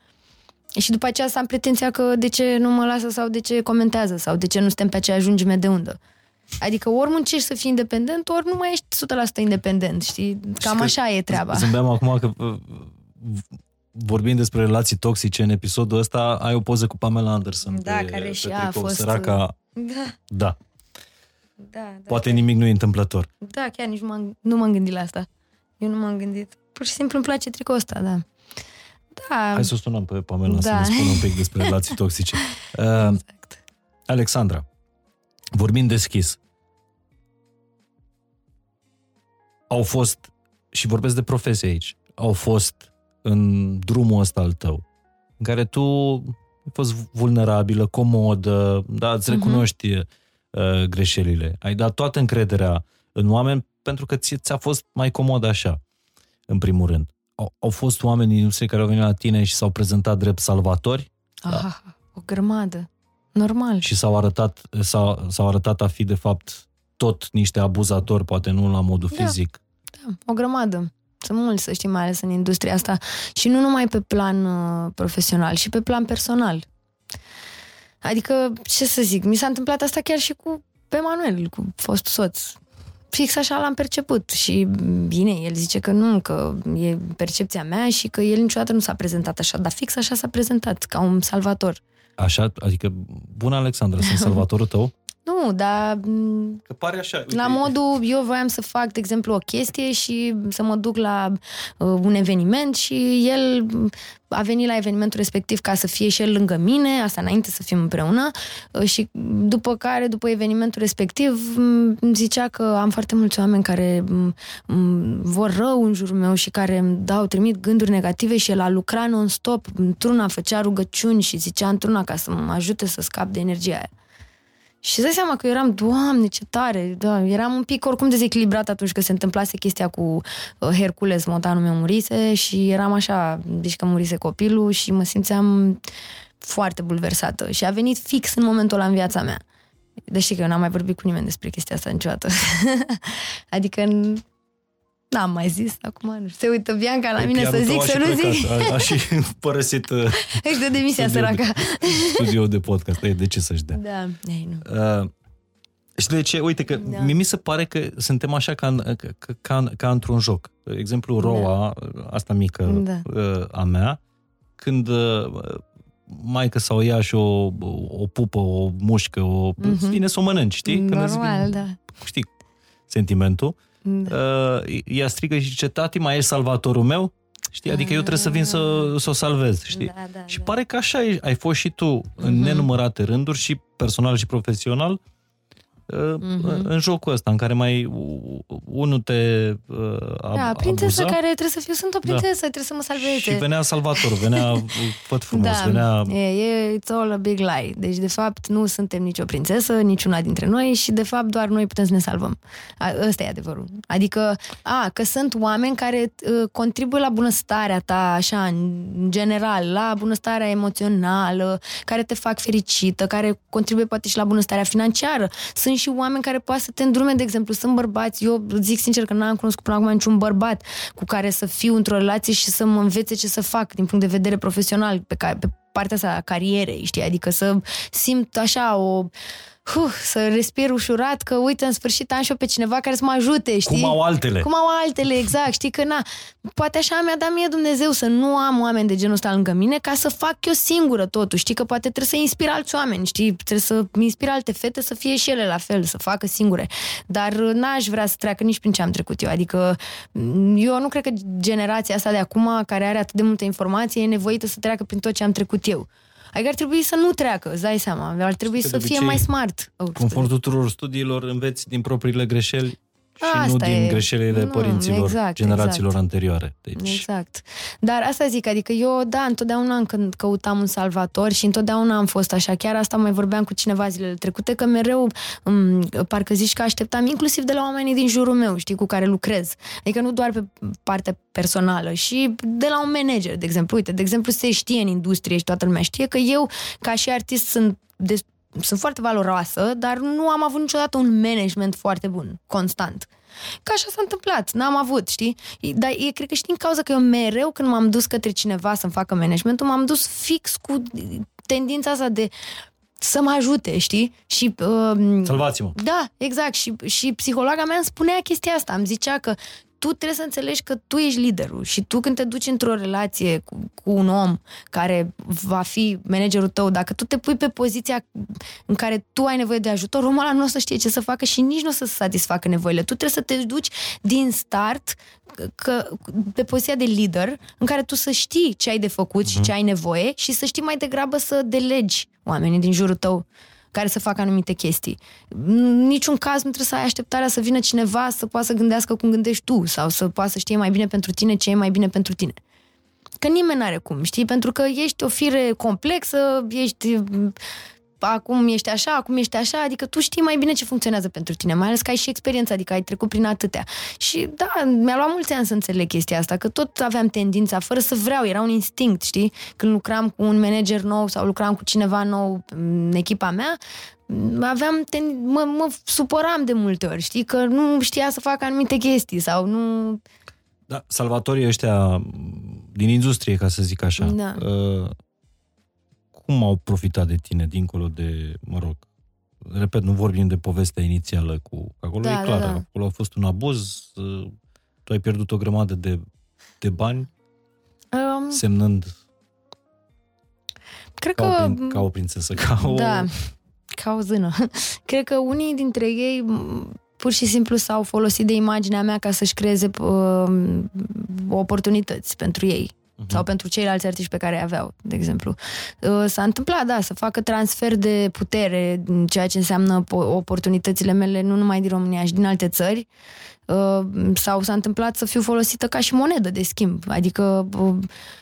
și după aceea să am pretenția că de ce nu mă lasă sau de ce comentează sau de ce nu suntem pe aceeași lungime de undă. Adică ori muncești să fii independent, ori nu mai ești 100% independent, știi? Cam așa e treaba. Zâmbeam acum că uh, vorbim despre relații toxice în episodul ăsta, ai o poză cu Pamela Anderson da, pe, care și pe a fost... Săraca... Da. Da. Da, da. Poate nimic nu e întâmplător. Da, chiar nici m-am, nu m-am gândit la asta. Eu nu m-am gândit. Pur și simplu îmi place tricoul ăsta, da. Da. Hai să o sunăm pe Pamela Da. să ne spună un pic despre relații toxice. Uh, Exact. Alexandra, vorbim deschis. Au fost, și vorbesc de profesie aici, au fost în drumul ăsta al tău, în care tu ai fost vulnerabilă, comodă, da, îți Mhm. recunoști uh, greșelile. Ai dat toată încrederea în oameni pentru că ți, ți-a fost mai comod așa, în primul rând. Au, au fost oameni din industrie care au venit la tine și s-au prezentat drept salvatori Ah, o grămadă. Normal. și s-au arătat, s-au, s-au arătat a fi de fapt tot niște abuzatori, poate nu la modul Da. fizic. Da, o grămadă. Sunt mulți, să știi, mai ales în industria asta. Și nu numai pe plan uh, profesional, și pe plan personal. Adică, ce să zic, mi s-a întâmplat asta chiar și cu pe Manuel, cu fost soț. Fix așa l-am perceput și bine, el zice că nu, că e percepția mea și că el niciodată nu s-a prezentat așa, dar fix așa s-a prezentat, ca un salvator. Așa, adică, bună Alexandra, sunt salvatorul tău? Nu, dar m, Că pare așa. La modul, eu voiam să fac, de exemplu, o chestie și să mă duc la uh, un eveniment și el a venit la evenimentul respectiv ca să fie și el lângă mine, asta înainte să fim împreună uh, și după care, după evenimentul respectiv, m, îmi zicea că am foarte mulți oameni care m, m, vor rău în jurul meu și care îmi dau, trimit gânduri negative și el a lucrat non-stop, într-una făcea rugăciuni și zicea într-una ca să mă ajute să scap de energia aia. Și îți dai seama că eu eram, doamne, ce tare, da, eram un pic oricum dezechilibrat atunci când se întâmplase chestia cu uh, Hercules, montanul meu murise și eram așa, deci că murise copilul și mă simțeam foarte bulversată și a venit fix în momentul ăla în viața mea. Deci știi că eu n-am mai vorbit cu nimeni despre chestia asta niciodată. adică n-am mai zis acum, nu știu. Se uită Bianca la mine să zic, să nu zic. A, a și părăsit uh, Își dă demisia Studio de- săraca. studioul de podcast. Ei, de ce să-și dea? Da, ei, nu. Uh, și de ce? Uite că Da. da. mie mi se pare că suntem așa ca, în- ca, ca, ca într-un joc. Exemplu, Roa, asta mică Da. uh, a mea, când uh, maică sau ea și o, o pupă, o mușcă, o, Mhm. îți vine să o mănânci, știi? Când îți Normal, vine, da. Știi sentimentul. Da. Uh, ea strigă și zice, tati, mai ești salvatorul meu? Știi? Adică eu trebuie să vin să, să o salvez, știi? Da, da, Și da. pare că așa ai, ai fost și tu în Mhm. nenumărate rânduri și personal și profesional uh, Mhm. în jocul ăsta în care mai u- unul te uh, ab- Da, prințesă abuza care trebuie să fiu, sunt o prințesă, trebuie să mă salveze. și venea salvatorul, venea făt frumos, da, venea... e, e, it's all a big lie. Deci, de fapt, nu suntem nicio prințesă, niciuna dintre noi și, de fapt, doar noi putem să ne salvăm. A, ăsta e adevărul. Adică, a, că sunt oameni care uh, contribuie la bunăstarea ta, așa, în general, la bunăstarea emoțională, care te fac fericită, care contribuie poate și la bunăstarea financiară. Sunt și oameni care poate să te îndrume, de exemplu, sunt bărbați. Eu zic sincer că n-am cunoscut până acum niciun bărbat cu care să fiu într-o relație și să mă învețe ce să fac din punct de vedere profesional pe, ca, pe partea asta a carierei, știi? Adică să simt așa o huh, să respir ușurat, că uite, în sfârșit am și eu pe cineva care să mă ajute, știi? Cum au altele. Cum au altele, exact, știi că na, poate așa mi-a dat mie Dumnezeu să nu am oameni de genul ăsta lângă mine ca să fac eu singură totul, știi că poate trebuie să inspir alți oameni, știi, trebuie să inspir alte fete să fie și ele la fel, să facă singure. Dar n-aș vrea să treacă nici prin ce am trecut eu, adică eu nu cred că generația asta de acum, care are atât de multă informație, e nevoită să treacă prin tot ce am trecut eu. Adică ar trebui să nu treacă, îți dai seama. Ar trebui Că să de fie obicei, mai smart. Conform tuturor studiilor, înveți din propriile greșeli și Asta nu din e. greșelile Nu, părinților, exact, generațiilor exact. anterioare. Deci, Exact. Dar asta zic, adică eu, da, întotdeauna când căutam un salvator și întotdeauna am fost așa. Chiar asta mai vorbeam cu cineva zilele trecute, că mereu m- parcă zici că așteptam inclusiv de la oamenii din jurul meu, știi, cu care lucrez. Adică nu doar pe partea personală, și de la un manager, de exemplu. Uite, de exemplu, se știe în industrie și toată lumea știe că eu, ca și artist, sunt de, sunt foarte valoroasă, dar nu am avut niciodată un management foarte bun, constant. Că așa s-a întâmplat, n-am avut, știi? Dar e, cred că și din cauza că eu mereu când m-am dus către cineva să-mi facă managementul, m-am dus fix cu tendința asta de să mă ajute, știi? Și uh, salvați-mă! da, exact. Și, și psihologa mea îmi spunea chestia asta. Îmi zicea că tu trebuie să înțelegi că tu ești liderul și tu când te duci într-o relație cu, cu un om care va fi managerul tău, dacă tu te pui pe poziția în care tu ai nevoie de ajutor, omul ăla nu o să știe ce să facă și nici nu o să satisfacă nevoile. Tu trebuie să te duci din start că, pe poziția de lider în care tu să știi ce ai de făcut și ce ai nevoie și să știi mai degrabă să delegi oamenii din jurul tău care să facă anumite chestii. În niciun caz nu trebuie să ai așteptarea să vină cineva să poată să gândească cum gândești tu sau să poată să știe mai bine pentru tine ce e mai bine pentru tine. Că nimeni n-are cum, știi? Pentru că ești o fire complexă, ești acum ești așa, acum ești așa, adică tu știi mai bine ce funcționează pentru tine, mai ales că ai și experiență, adică ai trecut prin atâtea. Și da, mi-a luat mulți ani să înțeleg chestia asta, că tot aveam tendința, fără să vreau, era un instinct, știi? Când lucram cu un manager nou sau lucram cu cineva nou în echipa mea, aveam ten... mă, mă supăram de multe ori, știi? Că nu știa să facă anumite chestii sau nu... Da, salvatorii ăștia din industrie, ca să zic așa, Da. Uh, cum au profitat de tine, dincolo de, mă rog, repet, nu vorbim de povestea inițială cu... Acolo Da, e da, clar, da. acolo a fost un abuz, uh, tu ai pierdut o grămadă de, de bani, Um, semnând cred ca, o, că... prin, ca o prințesă, ca o... Da, ca o zână. Cred că unii dintre ei m, pur și simplu s-au folosit de imaginea mea ca să-și creeze uh, oportunități pentru ei. Mhm. Sau pentru ceilalți artiști pe care îi aveau, de exemplu. Uh, S-a întâmplat, da, să facă transfer de putere, ceea ce înseamnă po- oportunitățile mele nu numai din România, și din alte țări. Uh, Sau s-a întâmplat să fiu folosită ca și monedă de schimb. Adică, uh,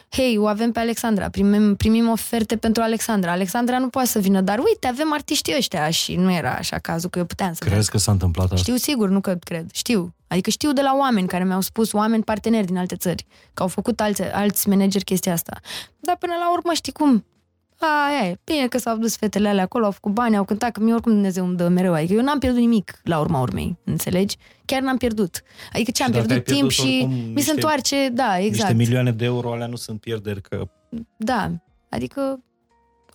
hei, o avem pe Alexandra, primim, primim oferte pentru Alexandra. Alexandra nu poate să vină, dar uite, avem artiștii ăștia și nu era așa cazul că eu puteam să Crezi că s-a întâmplat asta? știu sigur, nu că cred. Știu. Adică știu de la oameni care mi-au spus, oameni parteneri din alte țări, că au făcut alți, alți manageri chestia asta. Dar până la urmă, știi cum? Aia e. Bine că s-au dus fetele alea acolo, au făcut bani, au cântat, că mie oricum Dumnezeu îmi dă mereu. Adică eu n-am pierdut nimic la urma urmei, înțelegi? Chiar n-am pierdut. Adică ce, Și am dacă pierdut ai timp pierdut și oricum mi se niște- întoarce, da, exact. Niște milioane de euro alea nu sunt pierderi, că Da, adică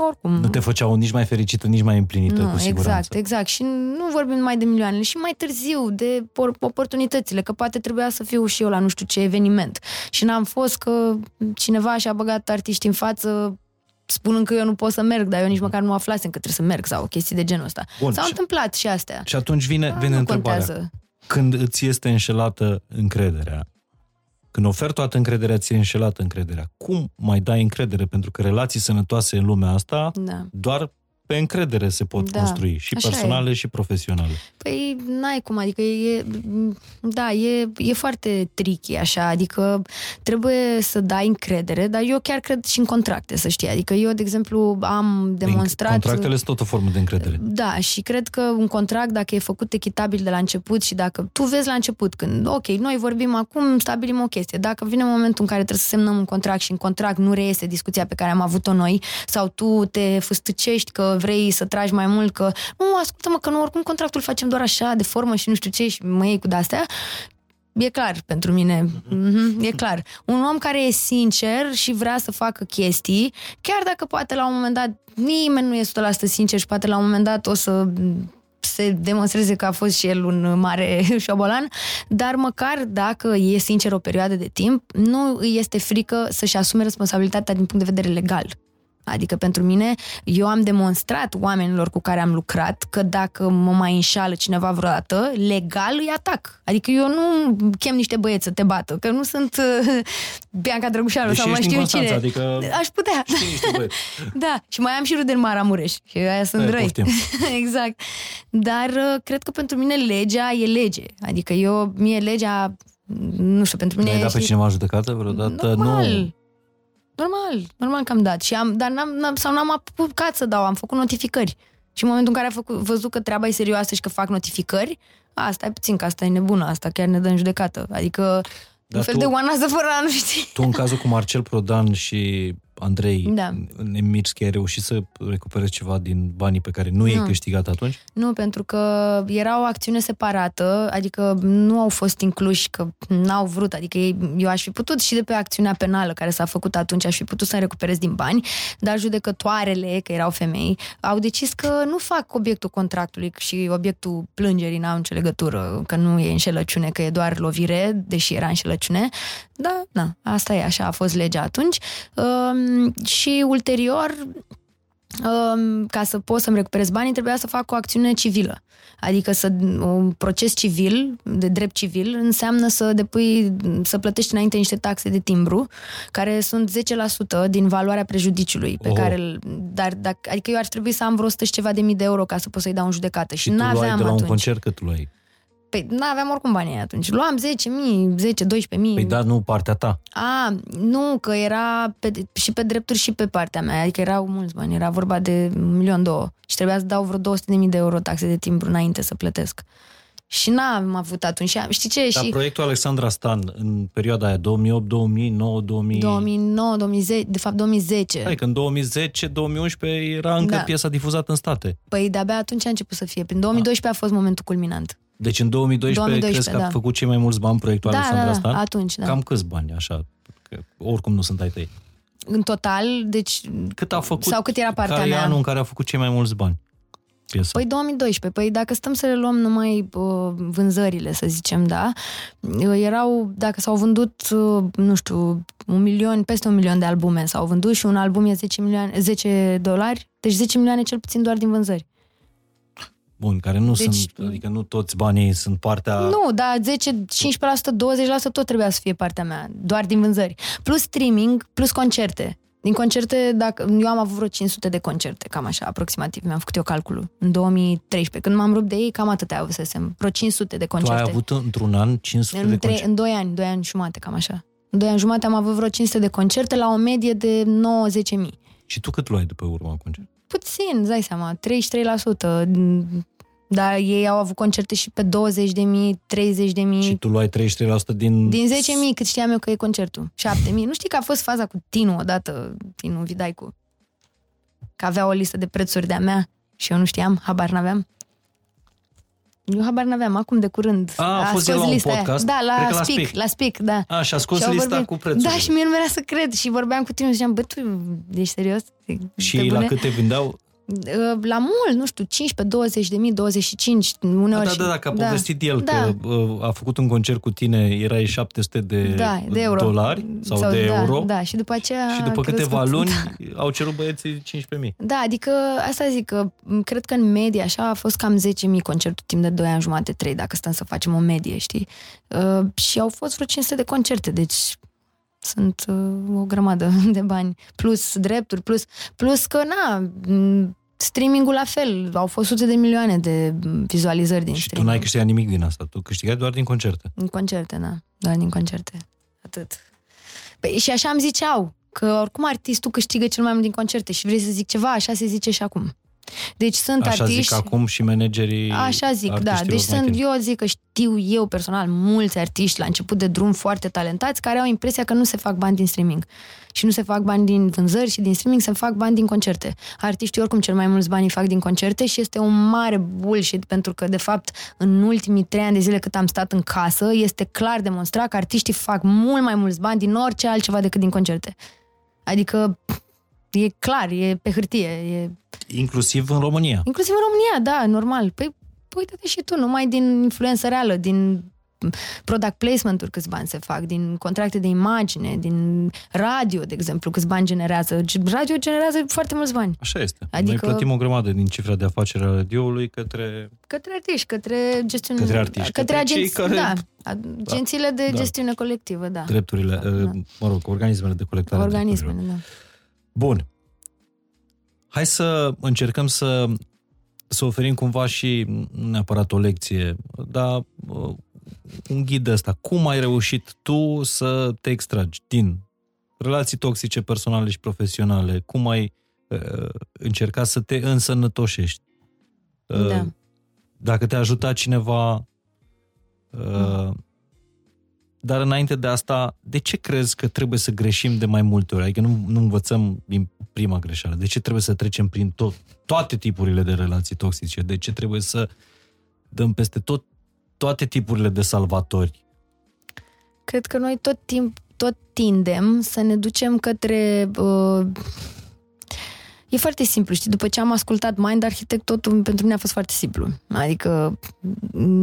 oricum. nu te făceau nici mai fericită, nici mai împlinită, Nu, cu siguranță. exact, exact. Și nu vorbim numai de milioanele, și mai târziu de por- oportunitățile, că poate trebuia să fiu și eu la nu știu ce eveniment. Și n-am fost că cineva și-a băgat artiști în față spunând că eu nu pot să merg, dar eu nici măcar nu aflasem că trebuie să merg sau chestii de genul ăsta. Bun, S-au și- întâmplat și astea. Și atunci vine, Da, vine nu întrebarea. contează. Când îți este înșelată încrederea, când oferi toată încrederea, ți e înșelată încrederea. Cum mai dai încredere? Pentru că relații sănătoase în lumea asta Da. doar pe încredere se pot Da, construi, și așa personale și profesionale. Păi n-ai cum, adică e, da, e, e foarte tricky așa, adică trebuie să dai încredere, dar eu chiar cred și în contracte, să știi, adică eu, de exemplu, am demonstrat... Contractele sunt tot o formă de încredere. Da, și cred că un contract, dacă e făcut echitabil de la început și dacă tu vezi la început când, ok, noi vorbim acum, stabilim o chestie, dacă vine momentul în care trebuie să semnăm un contract și în contract nu reiese discuția pe care am avut-o noi sau tu te fâstăcești că vrei să tragi mai mult, că nu, ascultă-mă, că nu, oricum contractul facem doar așa, de formă și nu știu ce și mă iei cu de-astea, e clar pentru mine. Mm-hmm, e clar. Un om care e sincer și vrea să facă chestii, chiar dacă poate la un moment dat nimeni nu e 100% sincer și poate la un moment dat o să se demonstreze că a fost și el un mare șobolan, dar măcar dacă e sincer o perioadă de timp, nu îi este frică să-și asume responsabilitatea din punct de vedere legal. Adică pentru mine, eu am demonstrat oamenilor cu care am lucrat că dacă mă mai înșală cineva vreodată, legal îi atac. Adică eu nu chem niște băieți să te bată, că nu sunt uh, Bianca Drăgușanu Deși sau mai ești în știu cine. Constanța, adică Aș putea. știi niște băieți. Da, și mai am și rude în Maramureș și aia sunt Eh, răi. poftim. exact. Dar uh, cred că pentru mine legea e lege. Adică eu, mie legea, nu știu, pentru mine... Ai dat pe știi, cineva în judecată vreodată? Normal. Nu. Normal, normal că am dat. Și am, dar n-am, n-am, sau n-am apucat să dau, am făcut notificări. Și în momentul în care am făcut, văzut că treaba e serioasă și că fac notificări, a, stai puțin, că asta e nebună, asta chiar ne dă în judecată. Adică Dar un fel tu- de oanază fără a nu știi. Tu în cazul cu Marcel Prodan și Andrei Da. Nemirski ai reușit să recuperezi ceva din banii pe care nu i-ai Nu. câștigat atunci? Nu, pentru că era o acțiune separată, adică nu au fost incluși, că n-au vrut, adică ei, eu aș fi putut și de pe acțiunea penală care s-a făcut atunci, aș fi putut să recuperez din bani, dar judecătoarele, că erau femei, au decis că nu fac obiectul contractului și obiectul plângerii n-au nicio legătură, că nu e înșelăciune, că e doar lovire, deși era înșelăciune. Da, da, asta e, așa a fost legea atunci. Um, și ulterior, um, ca să pot să-mi recuperez banii, trebuia să fac o acțiune civilă. Adică să, un proces civil, de drept civil, înseamnă să depui, să plătești înainte niște taxe de timbru, care sunt 10% din valoarea prejudiciului pe Oh. care îl, dar, dacă, adică eu ar trebui să am vreo 100 și ceva de mii de euro ca să pot să-i dau în judecată. Și, Și tu luai n-aveam de la un atunci. concert cât luai? Păi n-aveam oricum banii aia atunci. Luam 10.000, 10, 12.000. Păi da, nu partea ta. A, nu, că era pe, și pe drepturi și pe partea mea, adică erau mulți bani, era vorba de un milion două și trebuia să dau vreo 200.000 de euro taxe de timbru înainte să plătesc. Și n-am avut atunci, și am- știi ce, Dar și proiectul Alexandra Stan în perioada aia 2008, 2009, 2000... 2009, 2010, de fapt 2010, Hai că în 2010, 2011 era încă Da. piesa difuzată în state. păi de-abia atunci a început să fie, prin 2012 a fost momentul culminant. Deci în 2012, 2012, crezi că a da. făcut cei mai mulți bani proiectul Da, Alexandra da, da, Stan? atunci, da. Cam câți bani, așa? Că oricum nu sunt ai tăi. În total, deci, Cât a făcut? Sau cât era partea care e mea? anul în care a făcut cei mai mulți bani? Piesa. Păi 2012, păi dacă stăm să le luăm numai uh, vânzările, să zicem, da, uh, erau, dacă s-au vândut, uh, nu știu, un milion, peste un milion de albume s-au vândut și un album e 10, milioane, 10 dolari, deci 10 milioane cel puțin doar din vânzări. Bun, care nu Deci- sunt, adică nu toți banii sunt partea... Nu, dar 10, 15%, 20% tot trebuia să fie partea mea, doar din vânzări. Plus streaming, plus concerte. Din concerte, dacă, eu am avut vreo 500 de concerte, cam așa, aproximativ, mi-am făcut eu calculul, în 2013. Când m-am rupt de ei, cam atâtea avusesem, vreo 500 de Tu concerte. ai avut într-un an 500 de În, trei, concerte. în 2 ani, 2 ani jumate, cam așa. În 2 ani jumate am avut vreo 500 de concerte la o medie de 9-10 mii. Și tu cât luai după urma concert? Puțin, îți dai seama, 33%. Dar ei au avut concerte și pe 20 de mii, 30 de mii. Și tu luai 33% din... Din 10 mii, cât știam eu că e concertul. 7 mii. Nu știi că a fost faza cu Tinu odată, Tinu Vidaicu. Că avea o listă de prețuri de-a mea și eu nu știam, habar n-aveam. Eu habar n-aveam, acum de curând. A, a fost scos el la un lista aia. podcast? Da, la, Cred că la Speak, Speak. la Speak, da. A, și a scos Și au lista vorbit. cu prețurile. Da, și mie nu mi-era să cred. Și vorbeam cu tine și ziceam, bă, tu ești serios? Și Pe la bune? cât te vindeau? Uh, La mult, nu știu, 15, 20 de mii, 25, uneori. Da, și- da, da, că a povestit el Da. că uh, a făcut un concert cu tine, erai 700 de, da, de euro. dolari sau, de da, euro Da, și după aceea și după a câteva crescut. luni Da. au cerut băieții 15.000. Da, adică asta zic că m, cred că în medie așa a fost cam 10.000 concertul timp de 2 ani jumate, 3, dacă stăm să facem o medie, știi? Uh, și au fost vreo 500 de concerte, deci sunt uh, o grămadă de bani. Plus drepturi, plus, plus că, na, m, streamingul la fel, au fost sute de milioane de m, vizualizări din Și tu streaming. n-ai câștigat nimic din asta, tu câștigai doar din concerte. Din concerte, da. Doar din concerte. Atât. Păi, și așa îmi ziceau, că oricum artistul câștigă cel mai mult din concerte și vrei să zic ceva, așa se zice și acum. Deci sunt Așa artiști... zic acum și managerii Așa zic, da. artiștilor Deci mai sunt, tineri. eu zic că știu eu personal mulți artiști la început de drum foarte talentați care au impresia că nu se fac bani din streaming. Și nu se fac bani din vânzări și din streaming, se fac bani din concerte. Artiștii oricum cel mai mulți bani îi fac din concerte și este un mare bullshit pentru că, de fapt, în ultimii trei ani de zile cât am stat în casă, este clar demonstrat că artiștii fac mult mai mulți bani din orice altceva decât din concerte. Adică e clar, e pe hârtie, e Inclusiv în România. Inclusiv în România, da, normal. Păi, uite-te și tu, numai din influență reală, din product placement-uri câți bani se fac, din contracte de imagine, din radio, de exemplu, câți bani generează. Radio generează foarte mulți bani. Așa este. Adică- Noi plătim o grămadă din cifra de afacere a radioului către... Către artiști, către gestiune... Către artiști, către, către cei agenți, care- da, agențiile de Da. gestiune colectivă, da. drepturile, Da, uh, da. mă rog, organismele de colectare. a Organismele, drepturilor. da. Bun. Hai să încercăm să, să oferim cumva și, nu neapărat o lecție, dar uh, un ghid ăsta. Cum ai reușit tu să te extragi din relații toxice personale și profesionale? Cum ai uh, încercat să te însănătoșești? Uh, Da. Dacă te-a ajutat cineva... Uh, dar înainte de asta, de ce crezi că trebuie să greșim de mai multe ori? Adică nu, nu învățăm din prima greșeală. De ce trebuie să trecem prin tot, toate tipurile de relații toxice? De ce trebuie să dăm peste tot toate tipurile de salvatori? Cred că noi tot timp tot tindem să ne ducem către uh, E foarte simplu, știi, după ce am ascultat Mind Architect, totul pentru mine a fost foarte simplu. Adică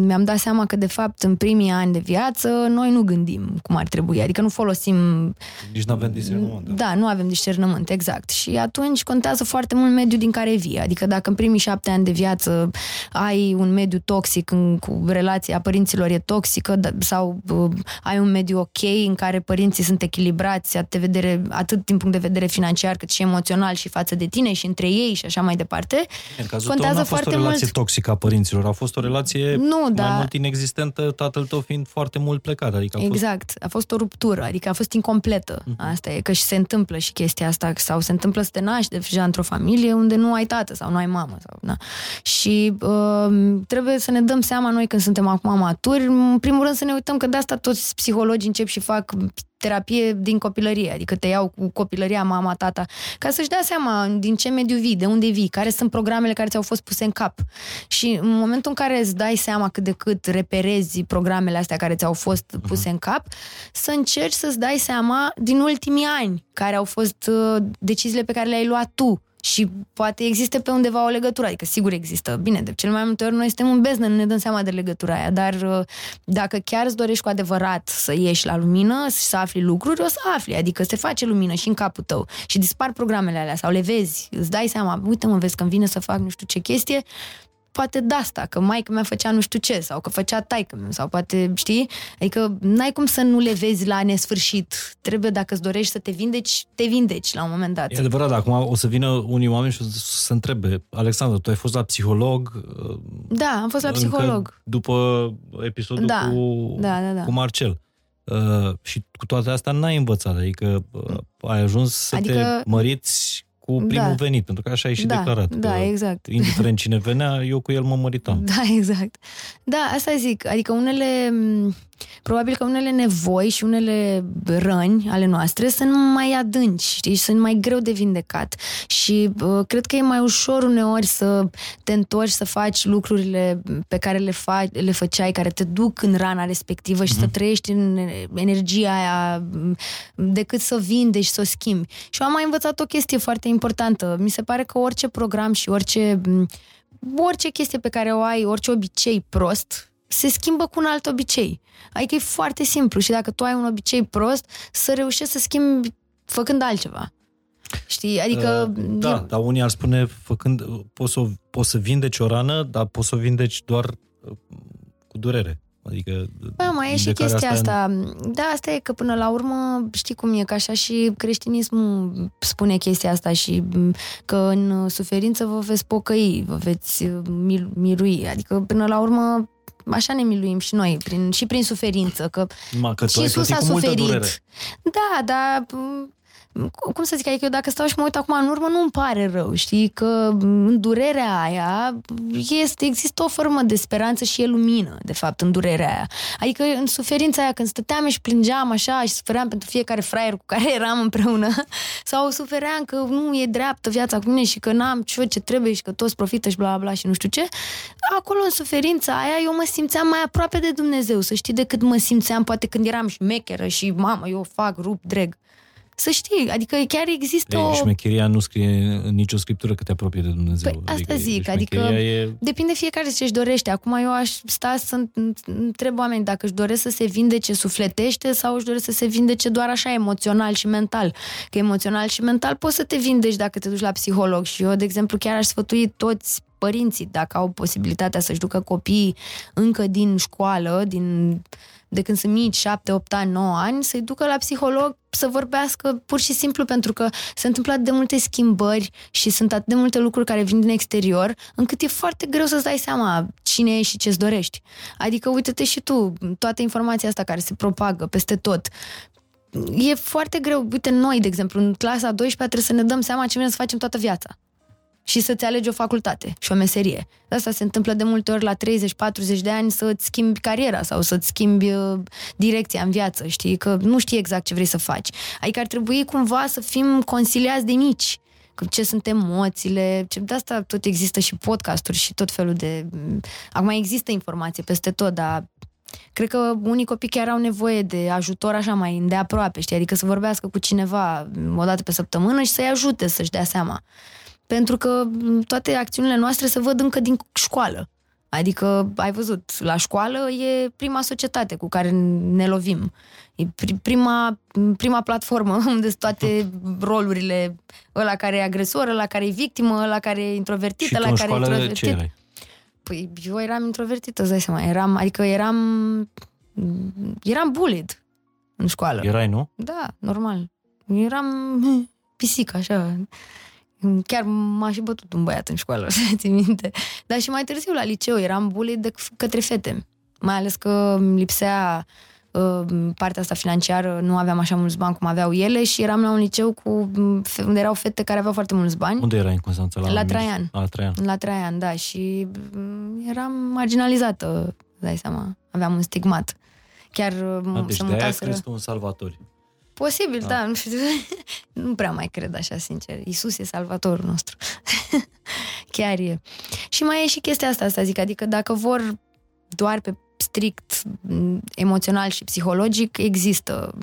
mi-am dat seama că, de fapt, în primii ani de viață, noi nu gândim cum ar trebui, adică nu folosim Nici nu avem discernământ. da, nu avem discernământ, exact. Și atunci contează foarte mult mediul din care vii. Adică dacă în primii șapte ani de viață ai un mediu toxic, în, cu relația părinților e toxică, da, sau uh, ai un mediu ok în care părinții sunt echilibrați atât, de vedere, atât din punct de vedere financiar cât și emoțional și față de tine și între ei și așa mai departe, În cazul contează tău n-a fost o foarte relație mult. toxică a părinților, a fost o relație Nu, mai da. mult inexistentă, tatăl tău fiind foarte mult plecat. Adică a fost Exact, a fost o ruptură, adică a fost incompletă. Mhm. Asta e, că și se întâmplă și chestia asta, sau se întâmplă să te naști deja într-o familie unde nu ai tată sau nu ai mamă. Sau, na. Și uh, trebuie să ne dăm seama noi când suntem acum maturi, în primul rând să ne uităm că de asta toți psihologii încep și fac terapie din copilărie, adică te iau cu copilăria mama, tata, ca să-și dea seama din ce mediu vii, de unde vii, care sunt programele care ți-au fost puse în cap. Și în momentul în care îți dai seama cât de cât reperezi programele astea care ți-au fost puse în cap, să încerci să-ți dai seama din ultimii ani care au fost uh, deciziile pe care le-ai luat tu. Și poate există pe undeva o legătură, adică sigur există. Bine, de cel mai multe ori noi suntem în beznă, nu ne dăm seama de legătura aia, dar uh, dacă chiar îți dorești cu adevărat să ieși la lumină și să afli lucruri, o să afli, adică se face lumină și în capul tău și dispar programele alea sau le vezi, îți dai seama, uite mă, vezi când vine să fac nu știu ce chestie, poate de asta, că maica mea făcea nu știu ce, sau că făcea taică meu, sau poate, știi? Adică n-ai cum să nu le vezi la nesfârșit. Trebuie, dacă îți dorești să te vindeci, te vindeci la un moment dat. E adevărat, acum o să vină unii oameni și o să se întrebe, Alexandru, tu ai fost la psiholog? uh, Da, am fost la încă psiholog. După episodul Da, cu, da, da, da. cu Marcel. Uh, și cu toate astea n-ai învățat, adică uh, ai ajuns să Adică- te măriți cu primul Da. venit, pentru că așa ai și Da, declarat. da, că, exact. Indiferent cine venea, eu cu el mă măritam. Da, exact. Da, asta zic. Adică unele, m, probabil că unele nevoi și unele răni ale noastre sunt mai adânci, știi, sunt mai greu de vindecat. Și uh, cred că e mai ușor uneori să te întorci să faci lucrurile pe care le, faci, le făceai, care te duc în rana respectivă și să trăiești în energia aia m, decât să vindeci și să o schimbi. Și eu am mai învățat o chestie foarte importantă. Mi se pare că orice program și orice m, orice chestie pe care o ai, orice obicei prost, se schimbă cu un alt obicei. Adică e foarte simplu și dacă tu ai un obicei prost, să reușești să schimbi făcând altceva. Știi? Adică... Uh, da, e- dar unii ar spune, făcând, uh, poți să, o- poți să vindeci o rană, dar poți să o vindeci doar uh, cu durere. Adică Da, mai e și vindecarea chestia asta asta. Da, asta e că până la urmă, știi cum e, că așa și creștinismul spune chestia asta și m, că în suferință vă veți pocăi, vă veți uh, mil- milui. Adică până la urmă așa ne miluim și noi, prin, și prin suferință, că Ma, că tu și ai Isus plătit a cu multă suferit. durere. Da, dar m, cum să zic, adică eu dacă stau și mă uit acum în urmă, nu îmi pare rău, știi, că în durerea aia este, există o formă de speranță și e lumină, de fapt, în durerea aia. Adică în suferința aia, când stăteam și plângeam așa și sufeream pentru fiecare fraier cu care eram împreună, sau sufeream că nu e dreaptă viața cu mine și că n-am ce, ce trebuie și că toți profită și bla bla bla și nu știu ce, acolo în suferința aia eu mă simțeam mai aproape de Dumnezeu, să știi, decât mă simțeam poate când eram șmecheră și mamă, eu fac rup dreg. Să știi, adică chiar există Ei, o... Șmecheria nu scrie în nicio scriptură că te apropie de Dumnezeu. Păi, asta adică zic, adică e... depinde fiecare ce își dorește. Acum eu aș sta să întreb oameni dacă își doresc să se vindece sufletește sau își doresc să se vindece doar așa emoțional și mental. Că emoțional și mental poți să te vindeci dacă te duci la psiholog și eu, de exemplu, chiar aș sfătui toți părinții, dacă au posibilitatea să-și ducă copiii încă din școală, din de când sunt mici, 7, 8 ani, 9 ani, să-i ducă la psiholog să vorbească pur și simplu pentru că se întâmplă atât de multe schimbări și sunt atât de multe lucruri care vin din exterior, încât e foarte greu să-ți dai seama cine ești și ce-ți dorești. Adică uite-te și tu, toată informația asta care se propagă peste tot, e foarte greu. Uite, noi, de exemplu, în clasa 12 trebuie să ne dăm seama ce vrem să facem toată viața și să-ți alegi o facultate și o meserie. Asta se întâmplă de multe ori la 30-40 de ani să-ți schimbi cariera sau să-ți schimbi uh, direcția în viață, știi? Că nu știi exact ce vrei să faci. Adică ar trebui cumva să fim consiliați de mici ce sunt emoțiile, ce, de asta tot există și podcasturi și tot felul de... Mm, acum există informație peste tot, dar cred că unii copii chiar au nevoie de ajutor așa mai de aproape, știi? Adică să vorbească cu cineva o dată pe săptămână și să-i ajute să-și dea seama pentru că toate acțiunile noastre se văd încă din școală. Adică, ai văzut, la școală e prima societate cu care ne lovim. E prima, prima platformă unde sunt toate rolurile, ăla care e agresor, ăla care e victimă, ăla care e introvertit, Și ăla care e introvertit. Ce erai? Păi eu eram introvertită, îți dai seama. Eram, adică eram, eram bullied în școală. Erai, nu? Da, normal. Eram pisică, așa. Chiar m-a și bătut un băiat în școală, să țin minte. Dar și mai târziu la liceu eram bullied de către fete. Mai ales că lipsea uh, partea asta financiară, nu aveam așa mulți bani cum aveau ele și eram la un liceu cu, unde erau fete care aveau foarte mulți bani. Unde erai în Constanța? La, la Traian. La Traian. La Traian, da. Și eram marginalizată, dai seama. Aveam un stigmat. Chiar A, deci se de aia mutaseră... un salvator. Posibil, da. da nu știu. Nu prea mai cred așa, sincer. Isus e salvatorul nostru. Chiar e. Și mai e și chestia asta, asta zic, adică dacă vor doar pe strict emoțional și psihologic, există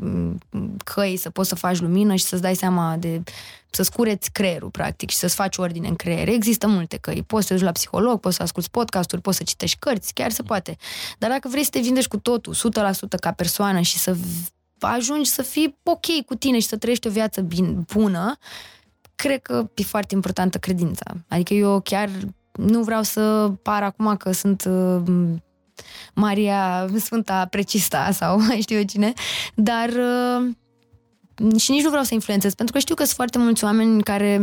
căi să poți să faci lumină și să-ți dai seama de să-ți cureți creierul, practic, și să-ți faci ordine în creier. Există multe căi. Poți să te duci la psiholog, poți să asculti podcasturi, poți să citești cărți, chiar se poate. Dar dacă vrei să te vindești cu totul, 100% ca persoană și să ajungi să fii ok cu tine și să trăiești o viață bine, bună, cred că e foarte importantă credința. Adică eu chiar nu vreau să par acum că sunt uh, Maria Sfânta Precista sau mai știu eu cine, dar uh, și nici nu vreau să influențez, pentru că știu că sunt foarte mulți oameni care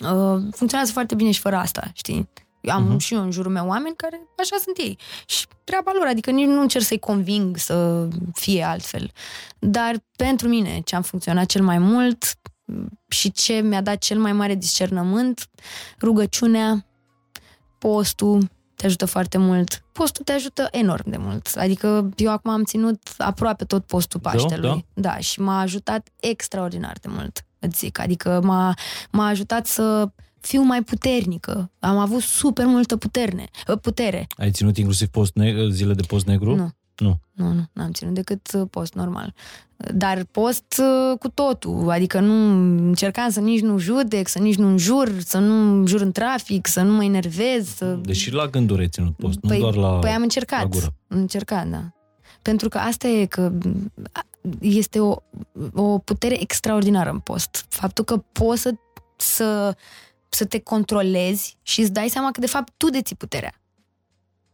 uh, funcționează foarte bine și fără asta, știi? Eu am uh-huh. și eu în jurul meu oameni care așa sunt ei. Și treaba lor, adică nici nu încerc să-i conving să fie altfel. Dar pentru mine, ce am funcționat cel mai mult și ce mi-a dat cel mai mare discernământ, rugăciunea, postul, te ajută foarte mult. Postul te ajută enorm de mult. Adică eu acum am ținut aproape tot postul da, Paștelui. Da, da și m-a ajutat extraordinar de mult, îți zic. Adică m-a, m-a ajutat să fiu mai puternică. Am avut super multă puterne, ă, putere. Ai ținut inclusiv post ne- zile de post negru? Nu. Nu. Nu, nu, n-am ținut decât ă, post normal. Dar post ă, cu totul, adică nu încercam să nici nu judec, să nici nu înjur, să nu jur în trafic, să nu mă enervez. Să... Deși la gânduri ai ținut post, păi, nu doar la Păi am încercat. La gură. Am încercat, da. Pentru că asta e că este o, o putere extraordinară în post. Faptul că poți să, să să te controlezi și îți dai seama că de fapt tu deții puterea.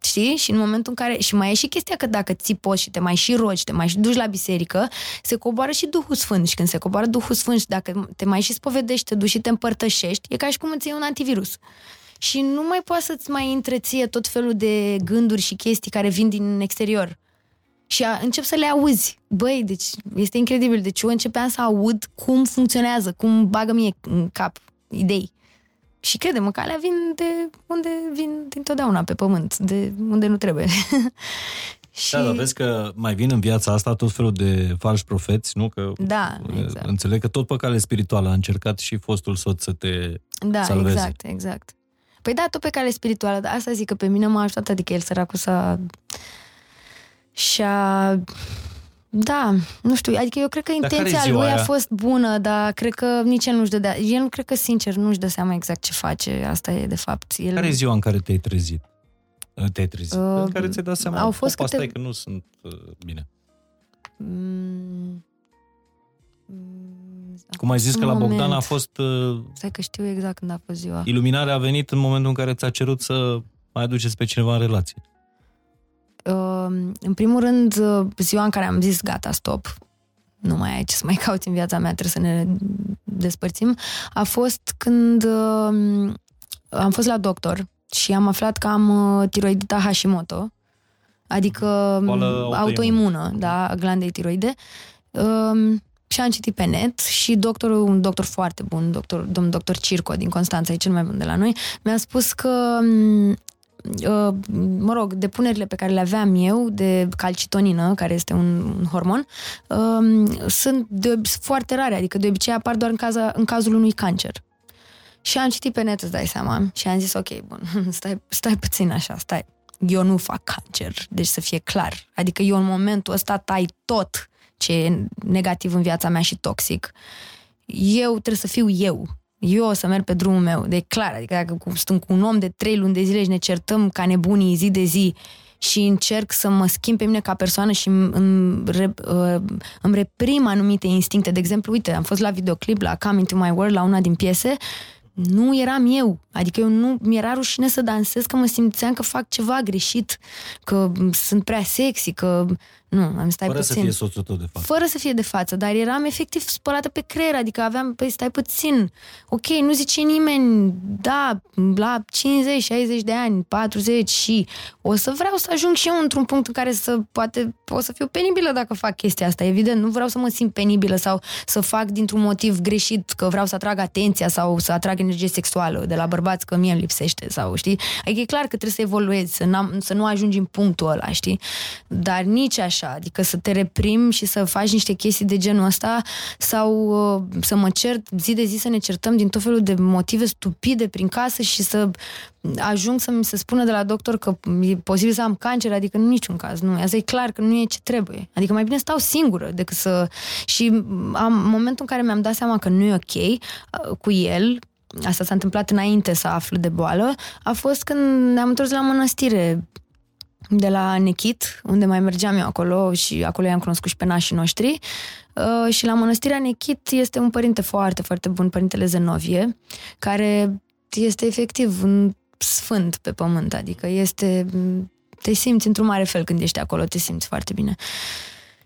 Știi? Și în momentul în care... Și mai e și chestia că dacă ții poți și te mai și rogi, te mai și duci la biserică, se coboară și Duhul Sfânt. Și când se coboară Duhul Sfânt și dacă te mai și spovedești, te duci și te împărtășești, e ca și cum îți iei un antivirus. Și nu mai poate să-ți mai întreție tot felul de gânduri și chestii care vin din exterior. Și a, încep să le auzi. Băi, deci este incredibil. Deci eu începeam să aud cum funcționează, cum bagă mie în cap idei. Și crede-mă că alea vin de unde vin dintotdeauna pe pământ, de unde nu trebuie. și... Da, dar vezi că mai vin în viața asta tot felul de falși profeți, nu? Că da, exact. Înțeleg că tot pe cale spirituală a încercat și fostul soț să te Da, salveze. exact, exact. Păi da, tot pe cale spirituală, dar asta zic că pe mine m-a ajutat, adică el săracul să și-a da, nu știu, adică eu cred că intenția lui aia? a fost bună, dar cred că nici el nu-și dădea, el nu cred că sincer nu-și dă seama exact ce face, asta e de fapt. El... Care e ziua în care te-ai trezit? Te-ai trezit? Uh, în care ți-ai dat seama, au fost câte... asta e că nu sunt uh, bine. Mm, Cum ai zis că la Bogdan a fost... Uh, Stai că știu exact când a fost ziua. Iluminarea a venit în momentul în care ți-a cerut să mai aduceți pe cineva în relație. Uh, în primul rând, uh, ziua în care am zis gata, stop, nu mai ai ce să mai cauți în viața mea, trebuie să ne despărțim, a fost când uh, am fost la doctor și am aflat că am uh, tiroidita Hashimoto, adică Boală autoimună, da, glandei tiroide. Uh, și am citit pe net și doctorul, un doctor foarte bun, doctor, domnul doctor Circo din Constanța, e cel mai bun de la noi, mi-a spus că Uh, mă rog, depunerile pe care le aveam eu de calcitonină, care este un, un hormon, um, sunt de, foarte rare, adică de obicei apar doar în, caza, în cazul unui cancer. Și am citit pe net, îți dai seama, și am zis, ok, bun, stai, stai puțin așa, stai. Eu nu fac cancer, deci să fie clar. Adică eu în momentul ăsta tai tot ce e negativ în viața mea și toxic. Eu trebuie să fiu eu eu o să merg pe drumul meu, de clar, adică dacă sunt cu un om de trei luni de zile și ne certăm ca nebunii zi de zi și încerc să mă schimb pe mine ca persoană și îmi, îmi, uh, îmi reprim anumite instincte. De exemplu, uite, am fost la videoclip, la Come Into My World, la una din piese, nu eram eu. Adică eu nu, mi-era rușine să dansez că mă simțeam că fac ceva greșit, că sunt prea sexy, că nu, am stai Fără puțin. să fie soțul tău de față. Fără să fie de față, dar eram efectiv spălată pe creier, adică aveam, păi stai puțin, ok, nu zice nimeni, da, la 50, 60 de ani, 40 și o să vreau să ajung și eu într-un punct în care să poate o să fiu penibilă dacă fac chestia asta, evident, nu vreau să mă simt penibilă sau să fac dintr-un motiv greșit că vreau să atrag atenția sau să atrag energie sexuală de la bărbați că mie îmi lipsește sau, știi? Adică e clar că trebuie să evoluezi, să, să nu ajungi în punctul ăla, știi? Dar nici așa așa, adică să te reprimi și să faci niște chestii de genul ăsta sau uh, să mă cert zi de zi să ne certăm din tot felul de motive stupide prin casă și să ajung să mi se spună de la doctor că e posibil să am cancer, adică în niciun caz, nu. Asta e clar că nu e ce trebuie. Adică mai bine stau singură decât să... Și am momentul în care mi-am dat seama că nu e ok uh, cu el, asta s-a întâmplat înainte să aflu de boală, a fost când ne-am întors la mănăstire de la Nechit, unde mai mergeam eu acolo și acolo i-am cunoscut și pe nașii noștri. Uh, și la Mănăstirea Nechit este un părinte foarte, foarte bun, părintele Zenovie, care este efectiv un sfânt pe pământ, adică este... Te simți într-un mare fel când ești acolo, te simți foarte bine.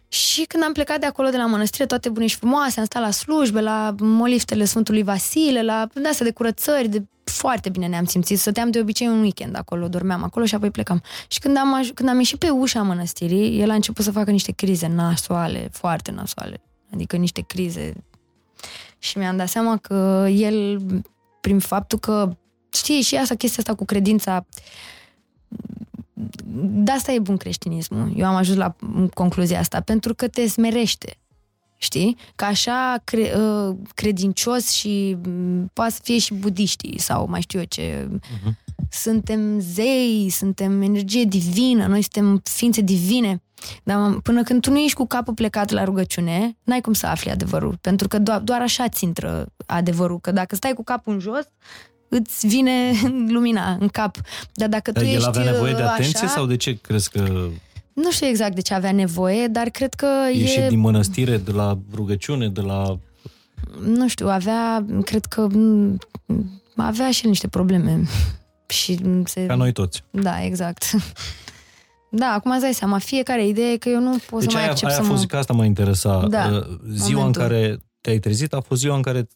Și când am plecat de acolo, de la mănăstire, toate bune și frumoase, am stat la slujbe, la moliftele Sfântului Vasile, la de astea de curățări, de foarte bine ne-am simțit. Stăteam de obicei un weekend acolo, dormeam acolo și apoi plecam. Și când am, aj- când am ieșit pe ușa mănăstirii, el a început să facă niște crize nasoale, foarte nasoale. Adică niște crize. Și mi-am dat seama că el, prin faptul că, știi, și asta, chestia asta cu credința, de asta e bun creștinismul. Eu am ajuns la concluzia asta, pentru că te smerește. Știi? Că așa cre, uh, credincios și poate să fie și budiștii sau mai știu eu ce. Uh-huh. Suntem zei, suntem energie divină, noi suntem ființe divine. Dar până când tu nu ești cu capul plecat la rugăciune, n-ai cum să afli adevărul. Pentru că doar, doar așa ți intră adevărul. Că dacă stai cu capul în jos, îți vine lumina în cap. Dar dacă Dar tu el ești avea nevoie de atenție așa, sau de ce crezi că nu știu exact de ce avea nevoie, dar cred că ieșit e... din mănăstire, de la rugăciune, de la... Nu știu, avea, cred că avea și niște probleme. și se... Ca noi toți. Da, exact. Da, acum îți dai seama, fiecare idee că eu nu pot deci să mai aia, accept aia să a fost, mă... că asta mă interesa. Da, Uh, ziua momentul. în care te-ai trezit a fost ziua în care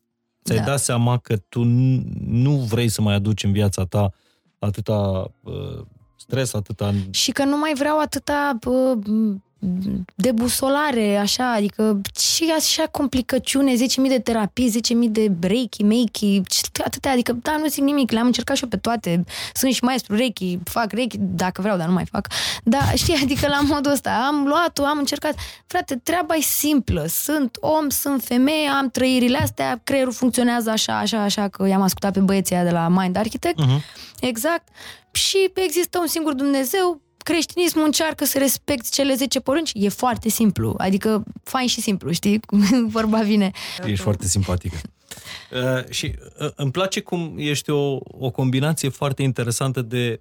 ți-ai Da. dat seama că tu nu- nu vrei să mai aduci în viața ta atâta uh, stres, atâta... Și că nu mai vreau atâta bă, debusolare, așa, adică și așa complicăciune, 10.000 de terapii, 10.000 de breaki, makey, atâtea, adică da, nu zic nimic, le-am încercat și eu pe toate, sunt și maestru reiki, fac reiki dacă vreau, dar nu mai fac. Da, știi, adică la modul ăsta, am luat-o, am încercat. Frate, treaba e simplă, sunt om, sunt femeie, am trăirile astea, creierul funcționează așa, așa, așa, că i-am ascultat pe băieții de la Mind Architect, uh-huh. exact, și există un singur Dumnezeu, creștinismul încearcă să respecti cele 10 porunci, e foarte simplu. Adică, fain și simplu, știi? Vorba vine. Ești foarte simpatică. Uh, și uh, îmi place cum ești o, o combinație foarte interesantă de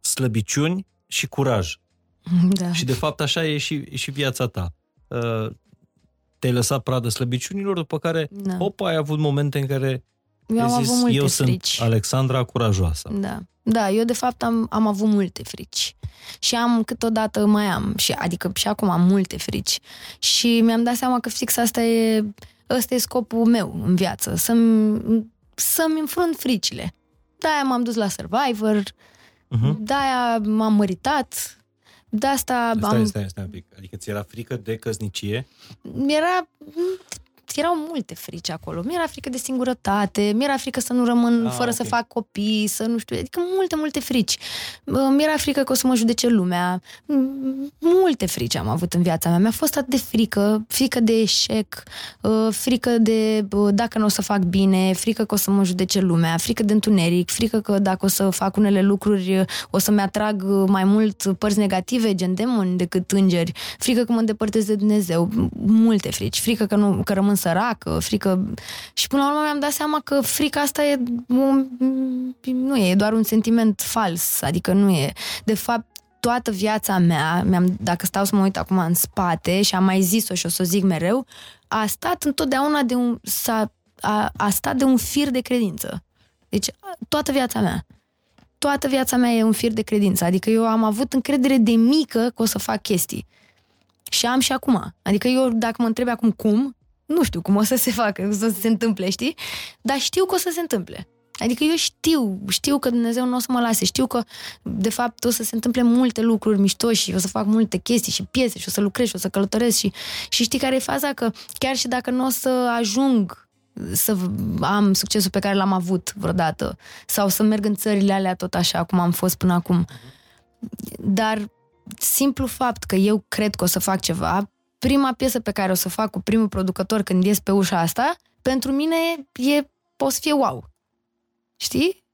slăbiciuni și curaj. Da. Și de fapt așa e și, și viața ta. Uh, te-ai lăsat pradă slăbiciunilor, după care, da. opa, ai avut momente în care eu am zis, avut multe eu frici. sunt Alexandra curajoasă. Da. Da, eu de fapt am, am avut multe frici. Și am câteodată mai am, și, adică și acum am multe frici. Și mi-am dat seama că fix asta e, ăsta e scopul meu în viață, să-mi, să-mi înfrunt fricile. De-aia m-am dus la Survivor, uh-huh. de-aia m-am măritat, de asta stai, am... Stai, stai un pic. Adică ți era frică de căsnicie? Era erau multe frici acolo. Mi-era frică de singurătate, mi-era frică să nu rămân Ah, fără ok. să fac copii, să nu știu, adică multe, multe frici. Uh, Mi-era frică că o să mă judece lumea. Mm, Multe frici am avut în viața mea. Mi-a fost atât de frică, frică de eșec, uh, frică de uh, dacă nu o să fac bine, frică că o să mă judece lumea, frică de întuneric, frică că dacă o să fac unele lucruri uh, o să-mi atrag uh, mai mult părți negative, gen demoni, decât îngeri, frică că mă îndepărtez de Dumnezeu, M- multe frici, frică că, nu, că rămân săracă, frică... Și până la urmă mi-am dat seama că frica asta e un, nu e, e doar un sentiment fals, adică nu e. De fapt, toată viața mea, mi-am, dacă stau să mă uit acum în spate și am mai zis-o și o să o zic mereu, a stat întotdeauna de un, s-a, a, a stat de un fir de credință. Deci toată viața mea. Toată viața mea e un fir de credință. Adică eu am avut încredere de mică că o să fac chestii. Și am și acum. Adică eu, dacă mă întreb acum cum, nu știu cum o să se facă, să se întâmple, știi? Dar știu că o să se întâmple. Adică eu știu, știu că Dumnezeu nu o să mă lase, știu că de fapt o să se întâmple multe lucruri mișto și o să fac multe chestii și piese și o să lucrez și o să călătoresc și, și știi care e faza? Că chiar și dacă nu o să ajung să am succesul pe care l-am avut vreodată sau să merg în țările alea tot așa cum am fost până acum, dar simplu fapt că eu cred că o să fac ceva, prima piesă pe care o să fac cu primul producător când ies pe ușa asta, pentru mine e, o să fie wow. Știi?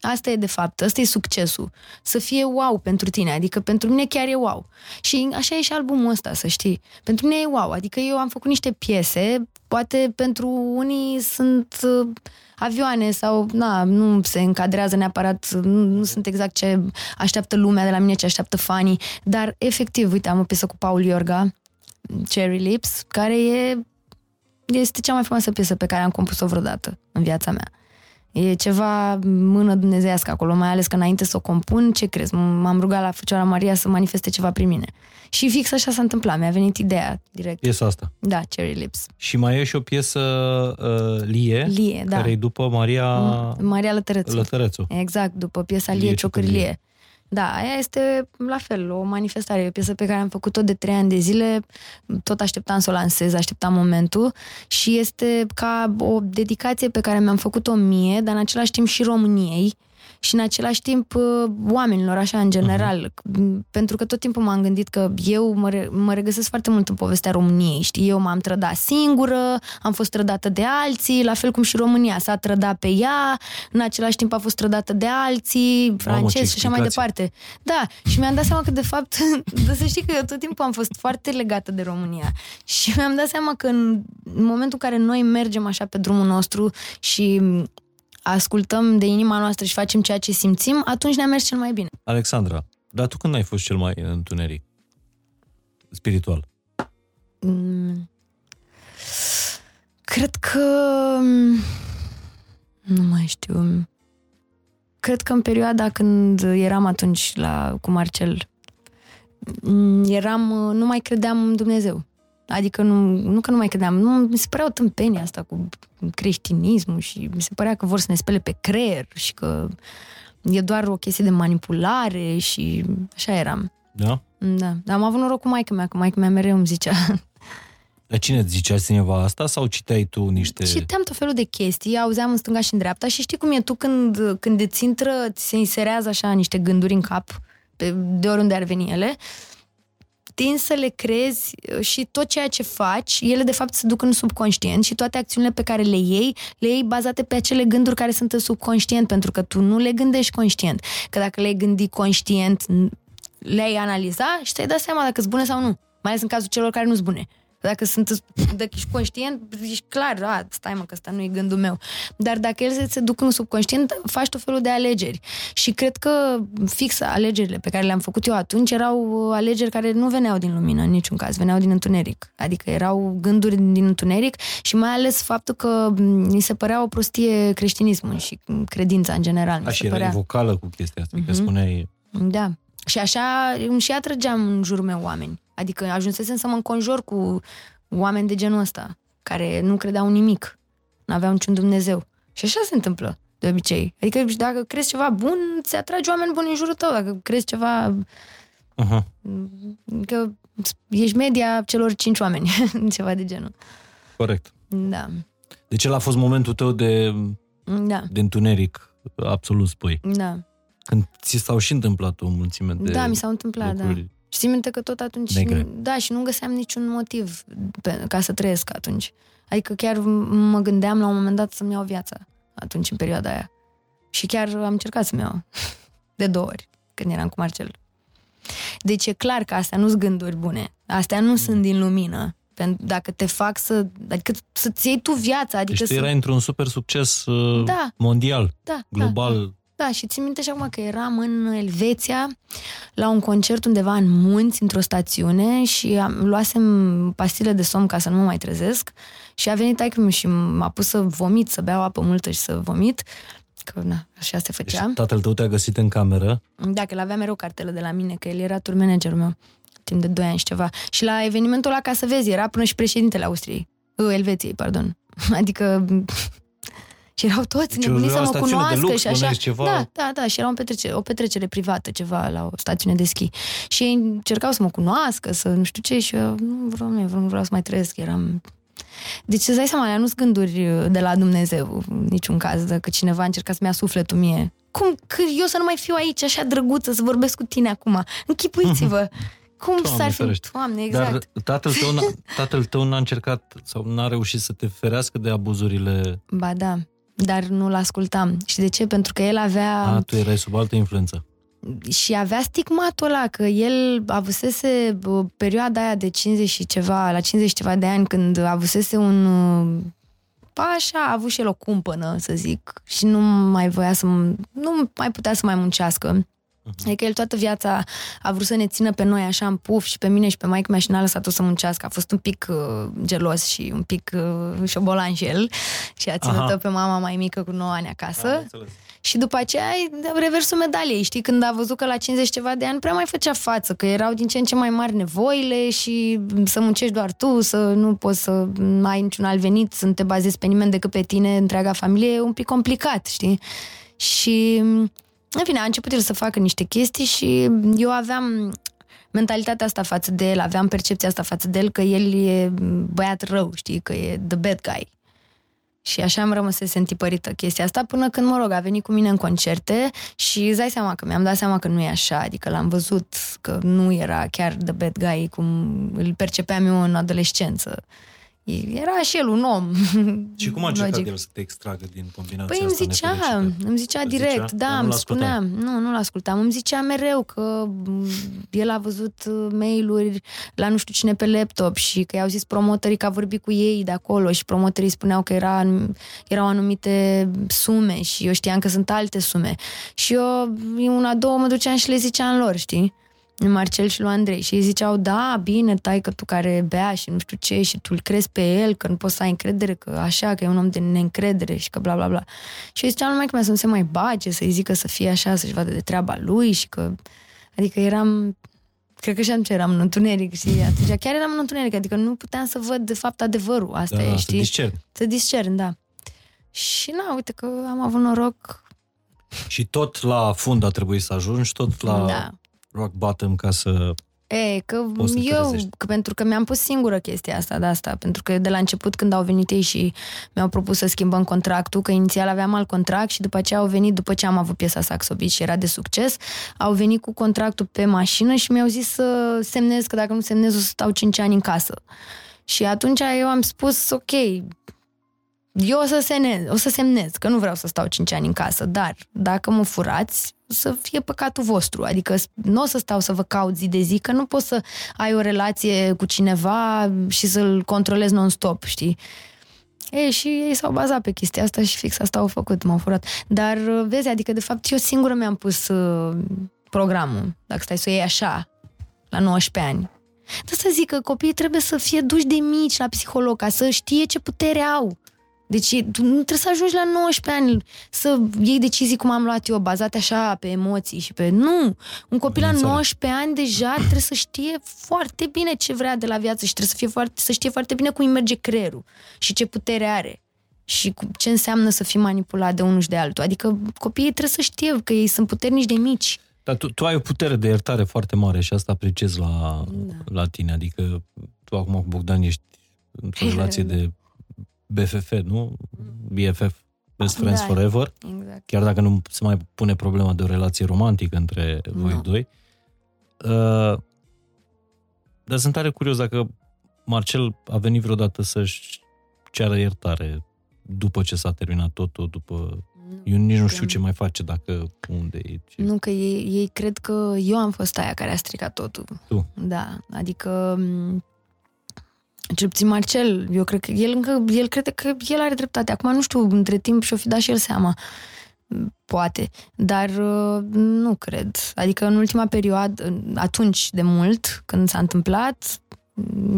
Asta e de fapt, asta e succesul. Să fie wow pentru tine, adică pentru mine chiar e wow. Și așa e și albumul ăsta, să știi. Pentru mine e wow, adică eu am făcut niște piese, poate pentru unii sunt uh, avioane sau, na, nu se încadrează neapărat, nu, nu sunt exact ce așteaptă lumea de la mine, ce așteaptă fanii, dar efectiv, uite, am o piesă cu Paul Iorga, Cherry Lips, care e, este cea mai frumoasă piesă pe care am compus-o vreodată în viața mea. E ceva mână dumnezeiască acolo, mai ales că înainte să o compun, ce crezi? M-am rugat la Fecioara Maria să manifeste ceva prin mine. Și fix așa s-a întâmplat, mi-a venit ideea direct. Piesa asta. Da, Cherry Lips. Și mai e și o piesă uh, Lie, Lie, da. care e după Maria Maria Lătărețu. Lătărețu. Exact, după piesa Lie, Lie, Ciocârlie. Ciocârlie. Da, aia este la fel, o manifestare, e o piesă pe care am făcut-o de trei ani de zile, tot așteptam să o lansez, așteptam momentul și este ca o dedicație pe care mi-am făcut-o mie, dar în același timp și României și în același timp uh, oamenilor, așa, în general. Uh-huh. Pentru că tot timpul m-am gândit că eu mă, re- mă regăsesc foarte mult în povestea României, știi? Eu m-am trădat singură, am fost trădată de alții, la fel cum și România s-a trădat pe ea, în același timp a fost trădată de alții, francezi și așa mai explicație. departe. Da, și mi-am dat seama că de fapt, de să știi că eu tot timpul am fost foarte legată de România și mi-am dat seama că în, în momentul în care noi mergem așa pe drumul nostru și ascultăm de inima noastră și facem ceea ce simțim, atunci ne-a mers cel mai bine. Alexandra, dar tu când ai fost cel mai în întuneric? Spiritual. Mm. Cred că... Nu mai știu. Cred că în perioada când eram atunci la, cu Marcel, mm, eram, nu mai credeam în Dumnezeu. Adică nu, nu că nu mai credeam, nu, mi se părea o tâmpenie asta cu creștinismul și mi se părea că vor să ne spele pe creier și că e doar o chestie de manipulare și așa eram. Da? Da. Dar am avut noroc cu maica mea, că maica mea mereu îmi zicea. Dar cine îți zicea cineva asta sau citeai tu niște... Citeam tot felul de chestii, auzeam în stânga și în dreapta și știi cum e tu când, când îți intră, ți se inserează așa niște gânduri în cap, pe, de oriunde ar veni ele, tinzi să le crezi uh, și tot ceea ce faci, ele de fapt se duc în subconștient și toate acțiunile pe care le iei, le iei bazate pe acele gânduri care sunt în subconștient, pentru că tu nu le gândești conștient. Că dacă le-ai gândi conștient, le-ai analiza și ți-ai dat seama dacă sunt bune sau nu. Mai ales în cazul celor care nu sunt bune. Dacă sunt dacă ești conștient, ești clar, a, stai mă că ăsta nu e gândul meu. Dar dacă el se, se duc în subconștient, faci tot felul de alegeri. Și cred că fix alegerile pe care le-am făcut eu atunci erau alegeri care nu veneau din lumină în niciun caz, veneau din întuneric. Adică erau gânduri din întuneric și mai ales faptul că mi se părea o prostie creștinismul și credința în general. A, și era părea... vocală cu chestia asta, uh-huh. că Mhm. spuneai... Da. Și așa îmi și atrăgeam în jurul meu oameni. Adică ajunsesem să mă înconjor cu oameni de genul ăsta, care nu credeau în nimic, nu aveau niciun Dumnezeu. Și așa se întâmplă, de obicei. Adică dacă crezi ceva bun, ți atragi oameni buni în jurul tău. Dacă crezi ceva... Uh-huh. Că ești media celor cinci oameni, ceva de genul. Corect. Da. Deci el a fost momentul tău de, Da. de întuneric, absolut spui. Da. Când ți s-au și întâmplat o mulțime de Da, mi s-au întâmplat, da. lucruri. Și țin minte că tot atunci... Negre. Da, și nu găseam niciun motiv pe, ca să trăiesc atunci. Adică chiar mă gândeam la un moment dat să-mi iau viața atunci, în perioada aia. Și chiar am încercat să-mi iau de două ori, când eram cu Marcel. Deci e clar că astea nu sunt gânduri bune. Astea nu sunt din lumină. Pentru dacă te fac să... Adică să-ți iei tu viața. Adică Deci tu să... erai într-un super succes uh, Da. mondial, da, global. Da. Da, și țin minte și acum că eram în Elveția la un concert undeva în munți, într-o stațiune și am, luasem pastile de somn ca să nu mă mai trezesc și a venit taică și m-a pus să vomit, să beau apă multă și să vomit, că na, așa se Deci făcea. tatăl tău te-a găsit în cameră. Da, că el avea mereu cartelă de la mine, că el era tur managerul meu timp de 2 ani și ceva. Și la evenimentul ăla, ca să vezi, era până și președintele Austriei. Uh, Elveției, pardon. Adică... și erau toți Deci nebuniți era să o mă stațiune de cunoască lux, și așa. bănuiesc ceva- Da, da, da, și era o petrecere, o petrecere privată, ceva, la o stațiune de schi. Și ei încercau să mă cunoască, să nu știu ce, și eu nu vreau, nu vreau, nu vreau să mai trăiesc, eram... Deci îți dai seama, alea nu sunt gânduri de la Dumnezeu, în niciun caz, dacă cineva a încercat să-mi ia sufletul mie. Cum că eu să nu mai fiu aici așa drăguță, să vorbesc cu tine acum? Închipuiți-vă! Cum Doamne s-ar fi... ferește. Doamne, exact. Dar tatăl tău, n-a, tatăl tău n-a încercat sau n-a reușit să te ferească de abuzurile... Ba da, dar nu-l ascultam. Și de ce? Pentru că el avea... A, tu erai sub altă influență. și avea stigmatul ăla că el avusese bă, perioada aia de 50 și ceva, la 50 și ceva de ani, când avusese un... uh, Așa, a avut și el o cumpănă, să zic, și nu mai voia să... Nu mai putea să mai muncească. Adică el toată viața a vrut să ne țină pe noi așa în puf și pe mine și pe maică mea și n-a lăsat-o să muncească. A fost un pic uh, gelos și un pic uh, șobolan și el și a ținut-o Aha. pe mama mai mică cu 9 ani acasă. Și după aceea, reversul medaliei, știi, când a văzut că la 50 ceva de ani prea mai făcea față, că erau din ce în ce mai mari nevoile și să muncești doar tu, să nu poți să ai niciun alt venit, să nu te bazezi pe nimeni decât pe tine, întreaga familie, e un pic complicat, știi? Și, în fine, a început el să facă niște chestii și eu aveam mentalitatea asta față de el, aveam percepția asta față de el că el e băiat rău, știi, că e the bad guy. Și așa am rămăsese întipărită chestia asta până când, mă rog, a venit cu mine în concerte și îți dai seama că mi-am dat seama că nu e așa, adică l-am văzut că nu era chiar the bad guy cum îl percepeam eu în adolescență. Era și el un om. Și cum a încercat logic. el să te extragă din combinația Păi îmi asta zicea, nefericită? îmi zicea Îți direct, zicea? da, Dar nu îmi l-ascultai? spunea, nu, nu l-ascultam, îmi zicea mereu că m, el a văzut uh, mail-uri la nu știu cine pe laptop și că i-au zis promotorii că a vorbit cu ei de acolo și promotorii spuneau că era, erau anumite sume și eu știam că sunt alte sume. Și eu, una, două, mă duceam și le ziceam lor, știi? Lui Marcel și lui Andrei și ei ziceau, da, bine, tai că tu care bea și nu știu ce și tu îl crezi pe el, că nu poți să ai încredere, că așa, că e un om de neîncredere și că bla bla bla. Și eu ziceam numai că să nu se mai bage, să-i zică să fie așa, să-și vadă de treaba lui și că... Adică eram... Cred că și atunci eram în întuneric și atunci chiar eram în întuneric, adică nu puteam să văd de fapt adevărul, asta Da, e, da, să știi? discern. Să discern, da. Și na, uite că am avut noroc Și tot la fund a trebuit să ajungi, tot la... Da. Rock bottom ca să... E, că Poți să te eu, trezești. că pentru că mi-am pus singură chestia asta de asta, pentru că de la început când au venit ei și mi-au propus să schimbăm contractul, că inițial aveam alt contract și după aceea au venit, după ce am avut piesa Saxo Beach și era de succes, au venit cu contractul pe mașină și mi-au zis să semnez, că dacă nu semnez o să stau 5 ani în casă. Și atunci eu am spus, ok, eu o să, semnez, o să semnez, că nu vreau să stau 5 ani în casă, dar dacă mă furați, o să fie păcatul vostru. Adică nu o să stau să vă caut zi de zi, că nu poți să ai o relație cu cineva și să-l controlezi non-stop, știi? Ei, și ei s-au bazat pe chestia asta și fix asta au făcut, m-au furat. Dar, vezi, adică, de fapt, eu singură mi-am pus uh, programul, dacă stai să o iei așa, la 19 ani. De asta zic că copiii trebuie să fie duși de mici la psiholog, ca să știe ce putere au. Deci e- tu nu trebuie să ajungi la 19 ani să iei decizii cum am luat eu, bazate așa pe emoții și pe... Nu! Un copil la Bineînțeles. 19 ani deja trebuie să știe foarte bine ce vrea de la viață și trebuie să, fie foarte, să știe foarte bine cum îi merge creierul și ce putere are și cu- ce înseamnă să fii manipulat de unul și de altul. Adică copiii trebuie să știe că ei sunt puternici de mici. Dar tu, tu ai o putere de iertare foarte mare și asta apreciez la, Da. la tine. Adică tu acum cu Bogdan ești într-o relație de BFF, nu? BFF, Best Friends Da. Forever. Exact. Chiar dacă nu se mai pune problema de o relație romantică între voi Nu. doi. Uh, dar sunt tare curios dacă Marcel a venit vreodată să-și ceară iertare după ce s-a terminat totul, după... Eu nici nu știu ce mai face, dacă unde e. Ce... Nu, că ei, ei cred că eu am fost aia care a stricat totul. Tu. Da, adică m, cel puțin Marcel, eu cred că el încă, el crede că el are dreptate. Acum nu știu, între timp și-o fi dat și el seama. Poate, dar uh, nu cred. Adică în ultima perioadă, atunci de mult, când s-a întâmplat,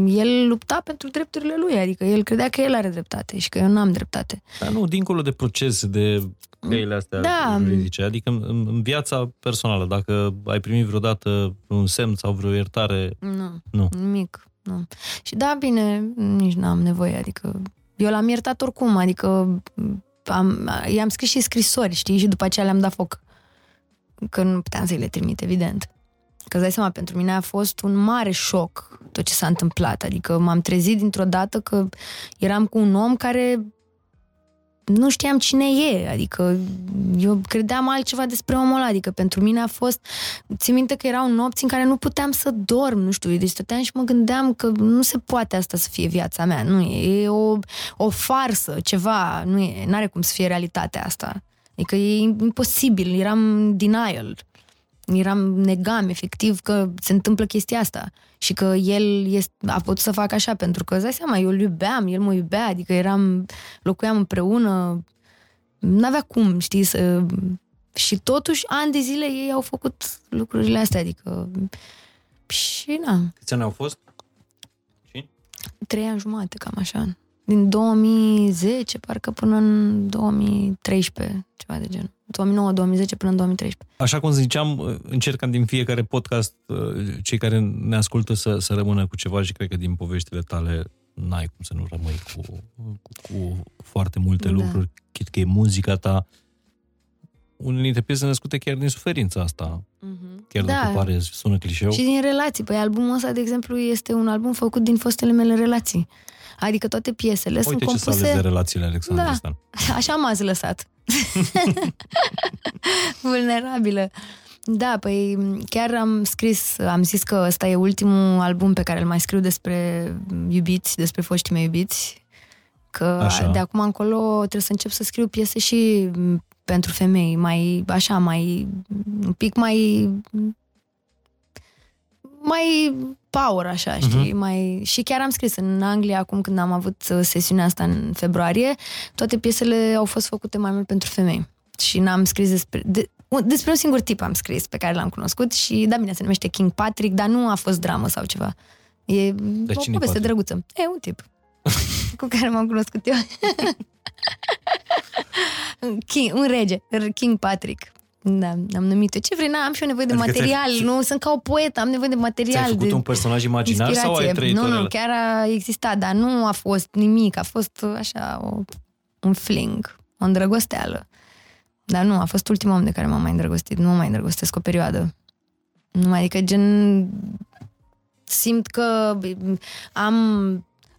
el lupta pentru drepturile lui, adică el credea că el are dreptate și că eu nu am dreptate. Dar nu, dincolo de procese, de căile astea Da. juridice, adică în, în viața personală, dacă ai primit vreodată un semn sau vreo iertare, Nu. Nu. Nimic. Nu. Și da, bine, nici n-am nevoie, adică eu l-am iertat oricum, adică am, i-am scris și scrisori, știi, și după aceea le-am dat foc. Că nu puteam să-i le trimit, evident. Că îți dai seama, pentru mine a fost un mare șoc tot ce s-a întâmplat. Adică m-am trezit dintr-o dată că eram cu un om care nu știam cine e, adică eu credeam altceva despre omul ăla, adică pentru mine a fost, țin minte că erau nopți în care nu puteam să dorm, nu știu, deci stăteam și mă gândeam că nu se poate asta să fie viața mea, nu e, e o, o farsă, ceva, nu e, n-are cum să fie realitatea asta. Adică e imposibil, eram în denial. Eram, negam efectiv că se întâmplă chestia asta și că el este, a putut să facă așa pentru că, îți dai seama, eu îl iubeam, el mă iubea, adică eram, locuiam împreună, n-avea cum, știi, să... Și totuși, ani de zile ei au făcut lucrurile astea, adică... Și na, câți ani au fost? trei ani jumate, cam așa. Din 2010, parcă până în 2013, ceva de genul. 2009-2010 până în 2013. Așa cum ziceam, încercam din fiecare podcast cei care ne ascultă să, să rămână cu ceva și cred că din poveștile tale n-ai cum să nu rămâi cu, cu, cu foarte multe Da. lucruri, chit că e muzica ta. Unele dintre piese născute chiar din suferința asta, chiar Da. dacă pare, sună clișeu. Și din relații. Păi albumul ăsta, de exemplu, este un album făcut din fostele mele relații. Adică toate piesele Uite sunt ce s-a compuse... ales de relațiile Alexandru Da. Stan. Așa m-ați lăsat. Vulnerabilă. Da, păi chiar am scris, am zis că ăsta e ultimul album pe care îl mai scriu despre iubiți, despre foștii mei iubiți. Că Așa. de acum încolo trebuie să încep să scriu piese și m, pentru femei, mai așa, mai un pic mai mai power, așa, știi? Mai... Și chiar am scris în Anglia, acum când am avut uh, sesiunea asta în februarie, toate piesele au fost făcute mai mult pentru femei. Și n-am scris despre... De, un- despre un singur tip am scris, pe care l-am cunoscut și, da, bine, se numește King Patrick, dar nu a fost dramă sau ceva. E o cine e poveste Patrick? drăguță. E un tip cu care m-am cunoscut eu. King, un rege, King Patrick. Da, am numit-o. Ce vrei? Na, am și eu nevoie de Adică material. ți-ai- Nu, sunt ca o poetă, am nevoie de material. Ți-ai făcut de un personaj imaginar sau ai inspirație. trăit Nu, o nu, rela- chiar a existat, dar nu a fost nimic. A fost așa o, un fling, o îndrăgosteală. Dar nu, a fost ultimul om de care m-am mai îndrăgostit. Nu mă mai îndrăgostesc o perioadă. Nu, adică gen simt că am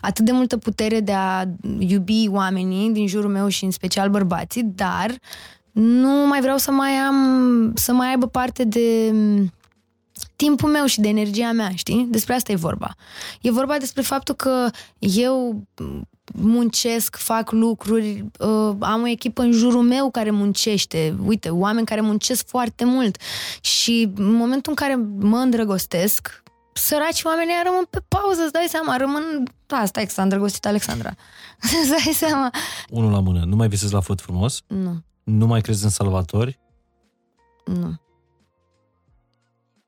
atât de multă putere de a iubi oamenii din jurul meu și în special bărbații, dar nu mai vreau să mai am, să mai aibă parte de timpul meu și de energia mea, știi? Despre asta e vorba. E vorba despre faptul că eu muncesc, fac lucruri, uh, am o echipă în jurul meu care muncește, uite, oameni care muncesc foarte mult și în momentul în care mă îndrăgostesc, săraci oamenii rămân pe pauză, îți dai seama, rămân... Da, stai că s-a îndrăgostit Alexandra. îți dai seama. Unul la mână. Nu mai visezi la făt frumos? Nu, Nu mai crezi în salvatori? nu.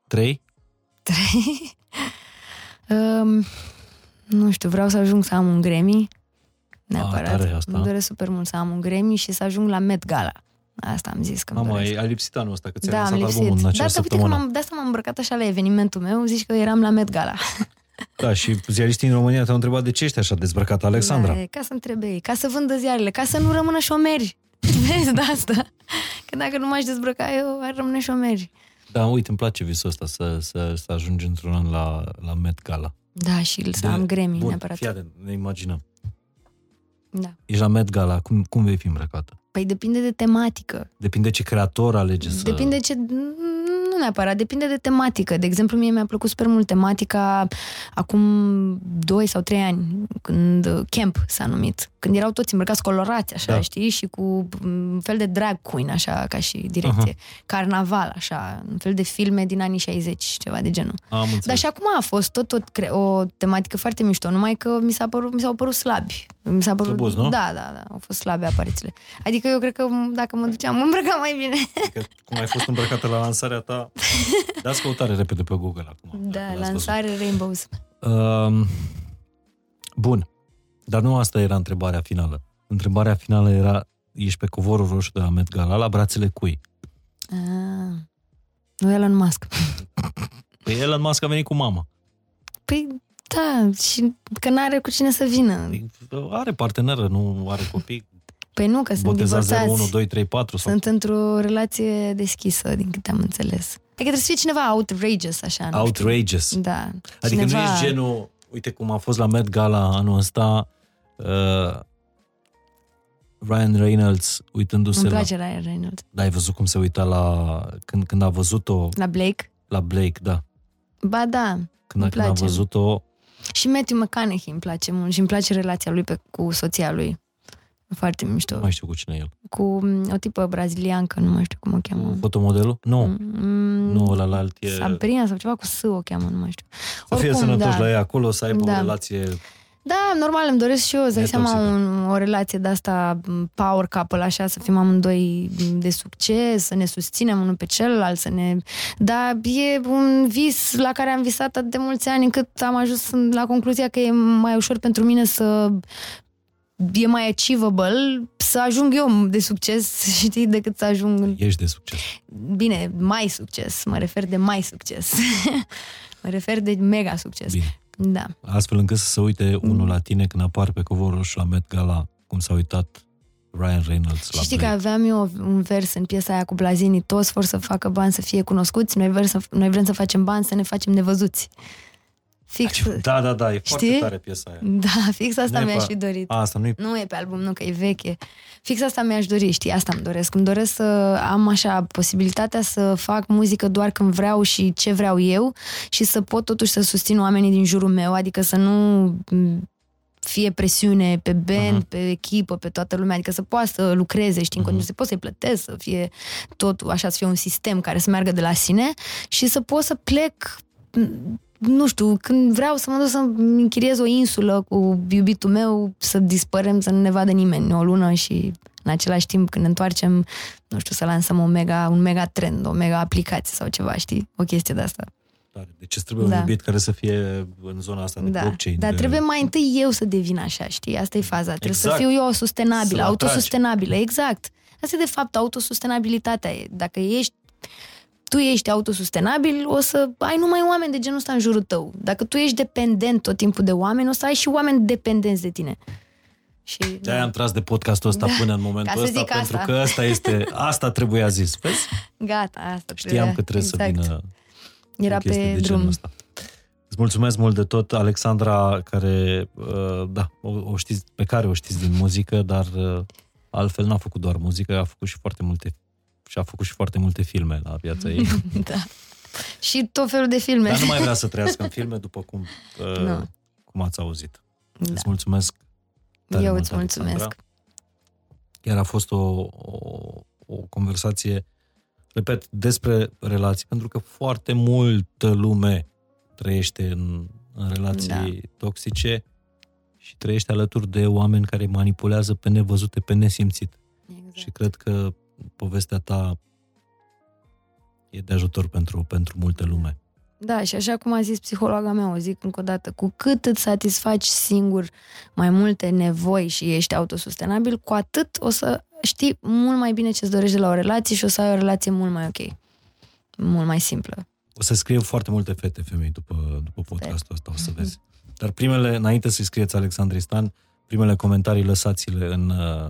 Trei? Trei. um, nu știu, vreau să ajung să am un Grammy. Neapărat. tare asta. Îmi doresc super mult să am un Grammy și să ajung la Met Gala. Asta am zis că îmi Mama, doresc. ai ai lipsit anul ăsta, că ți-ai Da, am lansat albumul lipsit. în Da, acea dar uite că săptămână. m-am, de asta m-am îmbrăcat așa la evenimentul meu, zici că eram la Met Gala. Da, și ziariștii în România te-au întrebat de ce ești așa dezbrăcată, Alexandra. Da, e ca să întrebe ei, ca să vândă ziarele, ca să nu rămână șomeri. Vezi de asta? Că dacă nu m-aș dezbrăca eu, ar rămâne șomeri. Da, uite, îmi place visul ăsta să, să, să ajungi într-un an la, la Met Gala. Da, și să De- am Grammy Bun, neapărat. fii atent, ne imaginăm. Da. Ești la Met Gala, cum, cum vei fi îmbrăcată? Păi depinde de tematică. Depinde ce creator alege să... Depinde ce... Nu neapărat, depinde de tematică. De exemplu, mie mi-a plăcut super mult tematica acum 2 sau 3 ani, când uh, Camp s-a numit. Când erau toți îmbrăcați colorați, așa, Da. știi? Și cu un fel de drag queen, așa, ca și direcție. Carnaval, așa, un fel de filme din anii 60, ceva de genul. Am înțeles. Dar și acum a fost tot, tot cre- o tematică foarte mișto, numai că mi, s-a părut, mi s-au părut slabi. Mi s-a părut, Slăbuți, nu? Da, da, da, au fost slabe aparițiile. Adică eu cred că dacă mă duceam, mă îmbrăcam mai bine. Că, cum ai fost îmbrăcată la lansarea ta, dați căutare repede pe Google acum. Da, dacă l-ați lansare Rainbows. văzut. Um, bun, dar nu asta era întrebarea finală. Întrebarea finală era, ești pe covorul roșu de la Met Gala, la brațele cui? Ah, nu Elon Musk. Păi Elon Musk a venit cu mama. Păi da, și că n-are cu cine să vină. Are parteneră, nu are copii. Păi nu, că sunt Boteza 0, divorțați. 1, 2, 3, 4 sau Sunt într-o relație deschisă, din câte am înțeles. Adică trebuie să fie cineva outrageous, așa, nu outrageous. știu. Da. Adică cineva... nu ești genul, uite cum a fost la Met Gala anul ăsta, uh, Ryan Reynolds uitându-se Îmi la... place Ryan Reynolds. Da, ai văzut cum se uita la... Când, când a văzut-o La Blake? la Blake, da. Ba da, Când, Îmi când a place. văzut-o... Și Matthew McConaughey îmi place mult și îmi place relația lui pe, cu soția lui. Foarte mișto. Nu mai știu cu cine e el. Cu mm, o tipă braziliancă, nu mai știu cum o cheamă. Fotomodelul? Nu. Mm, Nu, la alt e... Sabrina sau ceva cu S o cheamă, nu mai știu. Să fie Oricum, sănătoși da. la ea acolo, să aibă Da. o relație... Da, normal, îmi doresc și eu, îți dai seama, Netoxică. un, o relație de asta m, power couple, așa, să fim amândoi de succes, să ne susținem unul pe celălalt, să ne... Dar e un vis la care am visat atât de mulți ani încât am ajuns în- la concluzia că e mai ușor pentru mine să e mai achievable să ajung eu de succes, știi, decât să ajung în Ești de succes. Bine, mai succes. Mă refer de mai succes. mă refer de mega succes. Bine. Da. Astfel încât să se uite unul la tine când apar pe covorul roșu la Met Gala, cum s-a uitat Ryan Reynolds la Și știi Blake. că aveam eu un vers în piesa aia cu Blazini, toți vor să facă bani să fie cunoscuți, noi vrem să, noi vrem să facem bani să ne facem nevăzuți. Fix, Da, da, da, e foarte Știi? tare piesa aia. da, fix asta Nu e mi-aș pe- fi dorit. A, asta nu e Nu e pe album, nu, că e veche. Fix asta mi-aș dori, știi, asta îmi doresc. Îmi doresc să am așa posibilitatea să fac muzică doar când vreau și ce vreau eu și să pot totuși să susțin oamenii din jurul meu, adică să nu m, fie presiune pe band, Mhm. pe echipă, pe toată lumea, adică să poată să lucreze, știi, în continuare, să pot să-i plătesc, să fie tot așa, să fie un sistem care să meargă de la sine și să pot să plec m, nu știu, când vreau să mă duc să-mi închiriez o insulă cu iubitul meu, să dispărem, să nu ne vadă nimeni o lună și în același timp când ne întoarcem, nu știu, să lansăm o mega, un mega trend, o mega aplicație sau ceva, știi? O chestie de asta. tare. Deci îți trebuie Da. un iubit care să fie în zona asta de Da. blockchain. Dar de... trebuie mai întâi eu să devin așa, știi? Asta e faza. Trebuie Exact. să fiu eu sustenabilă, Să-l atragi. autosustenabilă, exact. Asta e de fapt autosustenabilitatea. Dacă ești tu ești autosustenabil, o să ai numai oameni de genul ăsta în jurul tău. Dacă tu ești dependent tot timpul de oameni, o să ai și oameni dependenți de tine. Și, De-aia am tras de podcastul ăsta Da. până în momentul Ca să ăsta, zic pentru asta. că asta este, asta trebuia zis. Vezi? Gata, asta Știam că trebuie exact. să vină Era o chestie pe de genul drum. ăsta. Îți mulțumesc mult de tot, Alexandra, care, uh, da, o, o știți, pe care o știți din muzică, dar uh, altfel n-a făcut doar muzică, a făcut și foarte multe și a făcut și foarte multe filme la viața ei. da. Și tot felul de filme. Dar nu mai vrea să trăiască în filme, după cum, uh, Nu. cum ați auzit. Da. Îți mulțumesc tare Eu mult, îți mulțumesc. Alexandra. Chiar a fost o, o, o conversație, repet, despre relații, pentru că foarte multă lume trăiește în, în relații Da. toxice și trăiește alături de oameni care manipulează pe nevăzute, pe nesimțit. Exact. Și cred că povestea ta e de ajutor pentru, pentru multă lume. Da, și așa cum a zis psihologa mea, o zic încă o dată, cu cât îți satisfaci singur mai multe nevoi și ești autosustenabil, cu atât o să știi mult mai bine ce-ți dorești de la o relație și o să ai o relație mult mai ok. Mult mai simplă. O să scriu foarte multe fete femei după, după podcastul ăsta, o să vezi. Dar primele, înainte să-i scrieți Alexandri Stan, primele comentarii lăsați-le în, uh,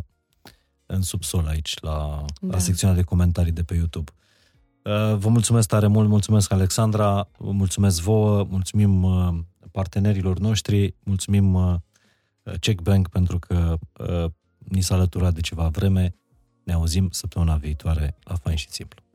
în subsol aici, la, da. la Da. secțiunea de comentarii de pe YouTube. Uh, Vă mulțumesc tare mult, mulțumesc Alexandra, vă mulțumesc vouă, mulțumim uh, partenerilor noștri, mulțumim uh, Check Bank pentru că uh, ni s-a alăturat de ceva vreme. Ne auzim săptămâna viitoare la Fain și Simplu.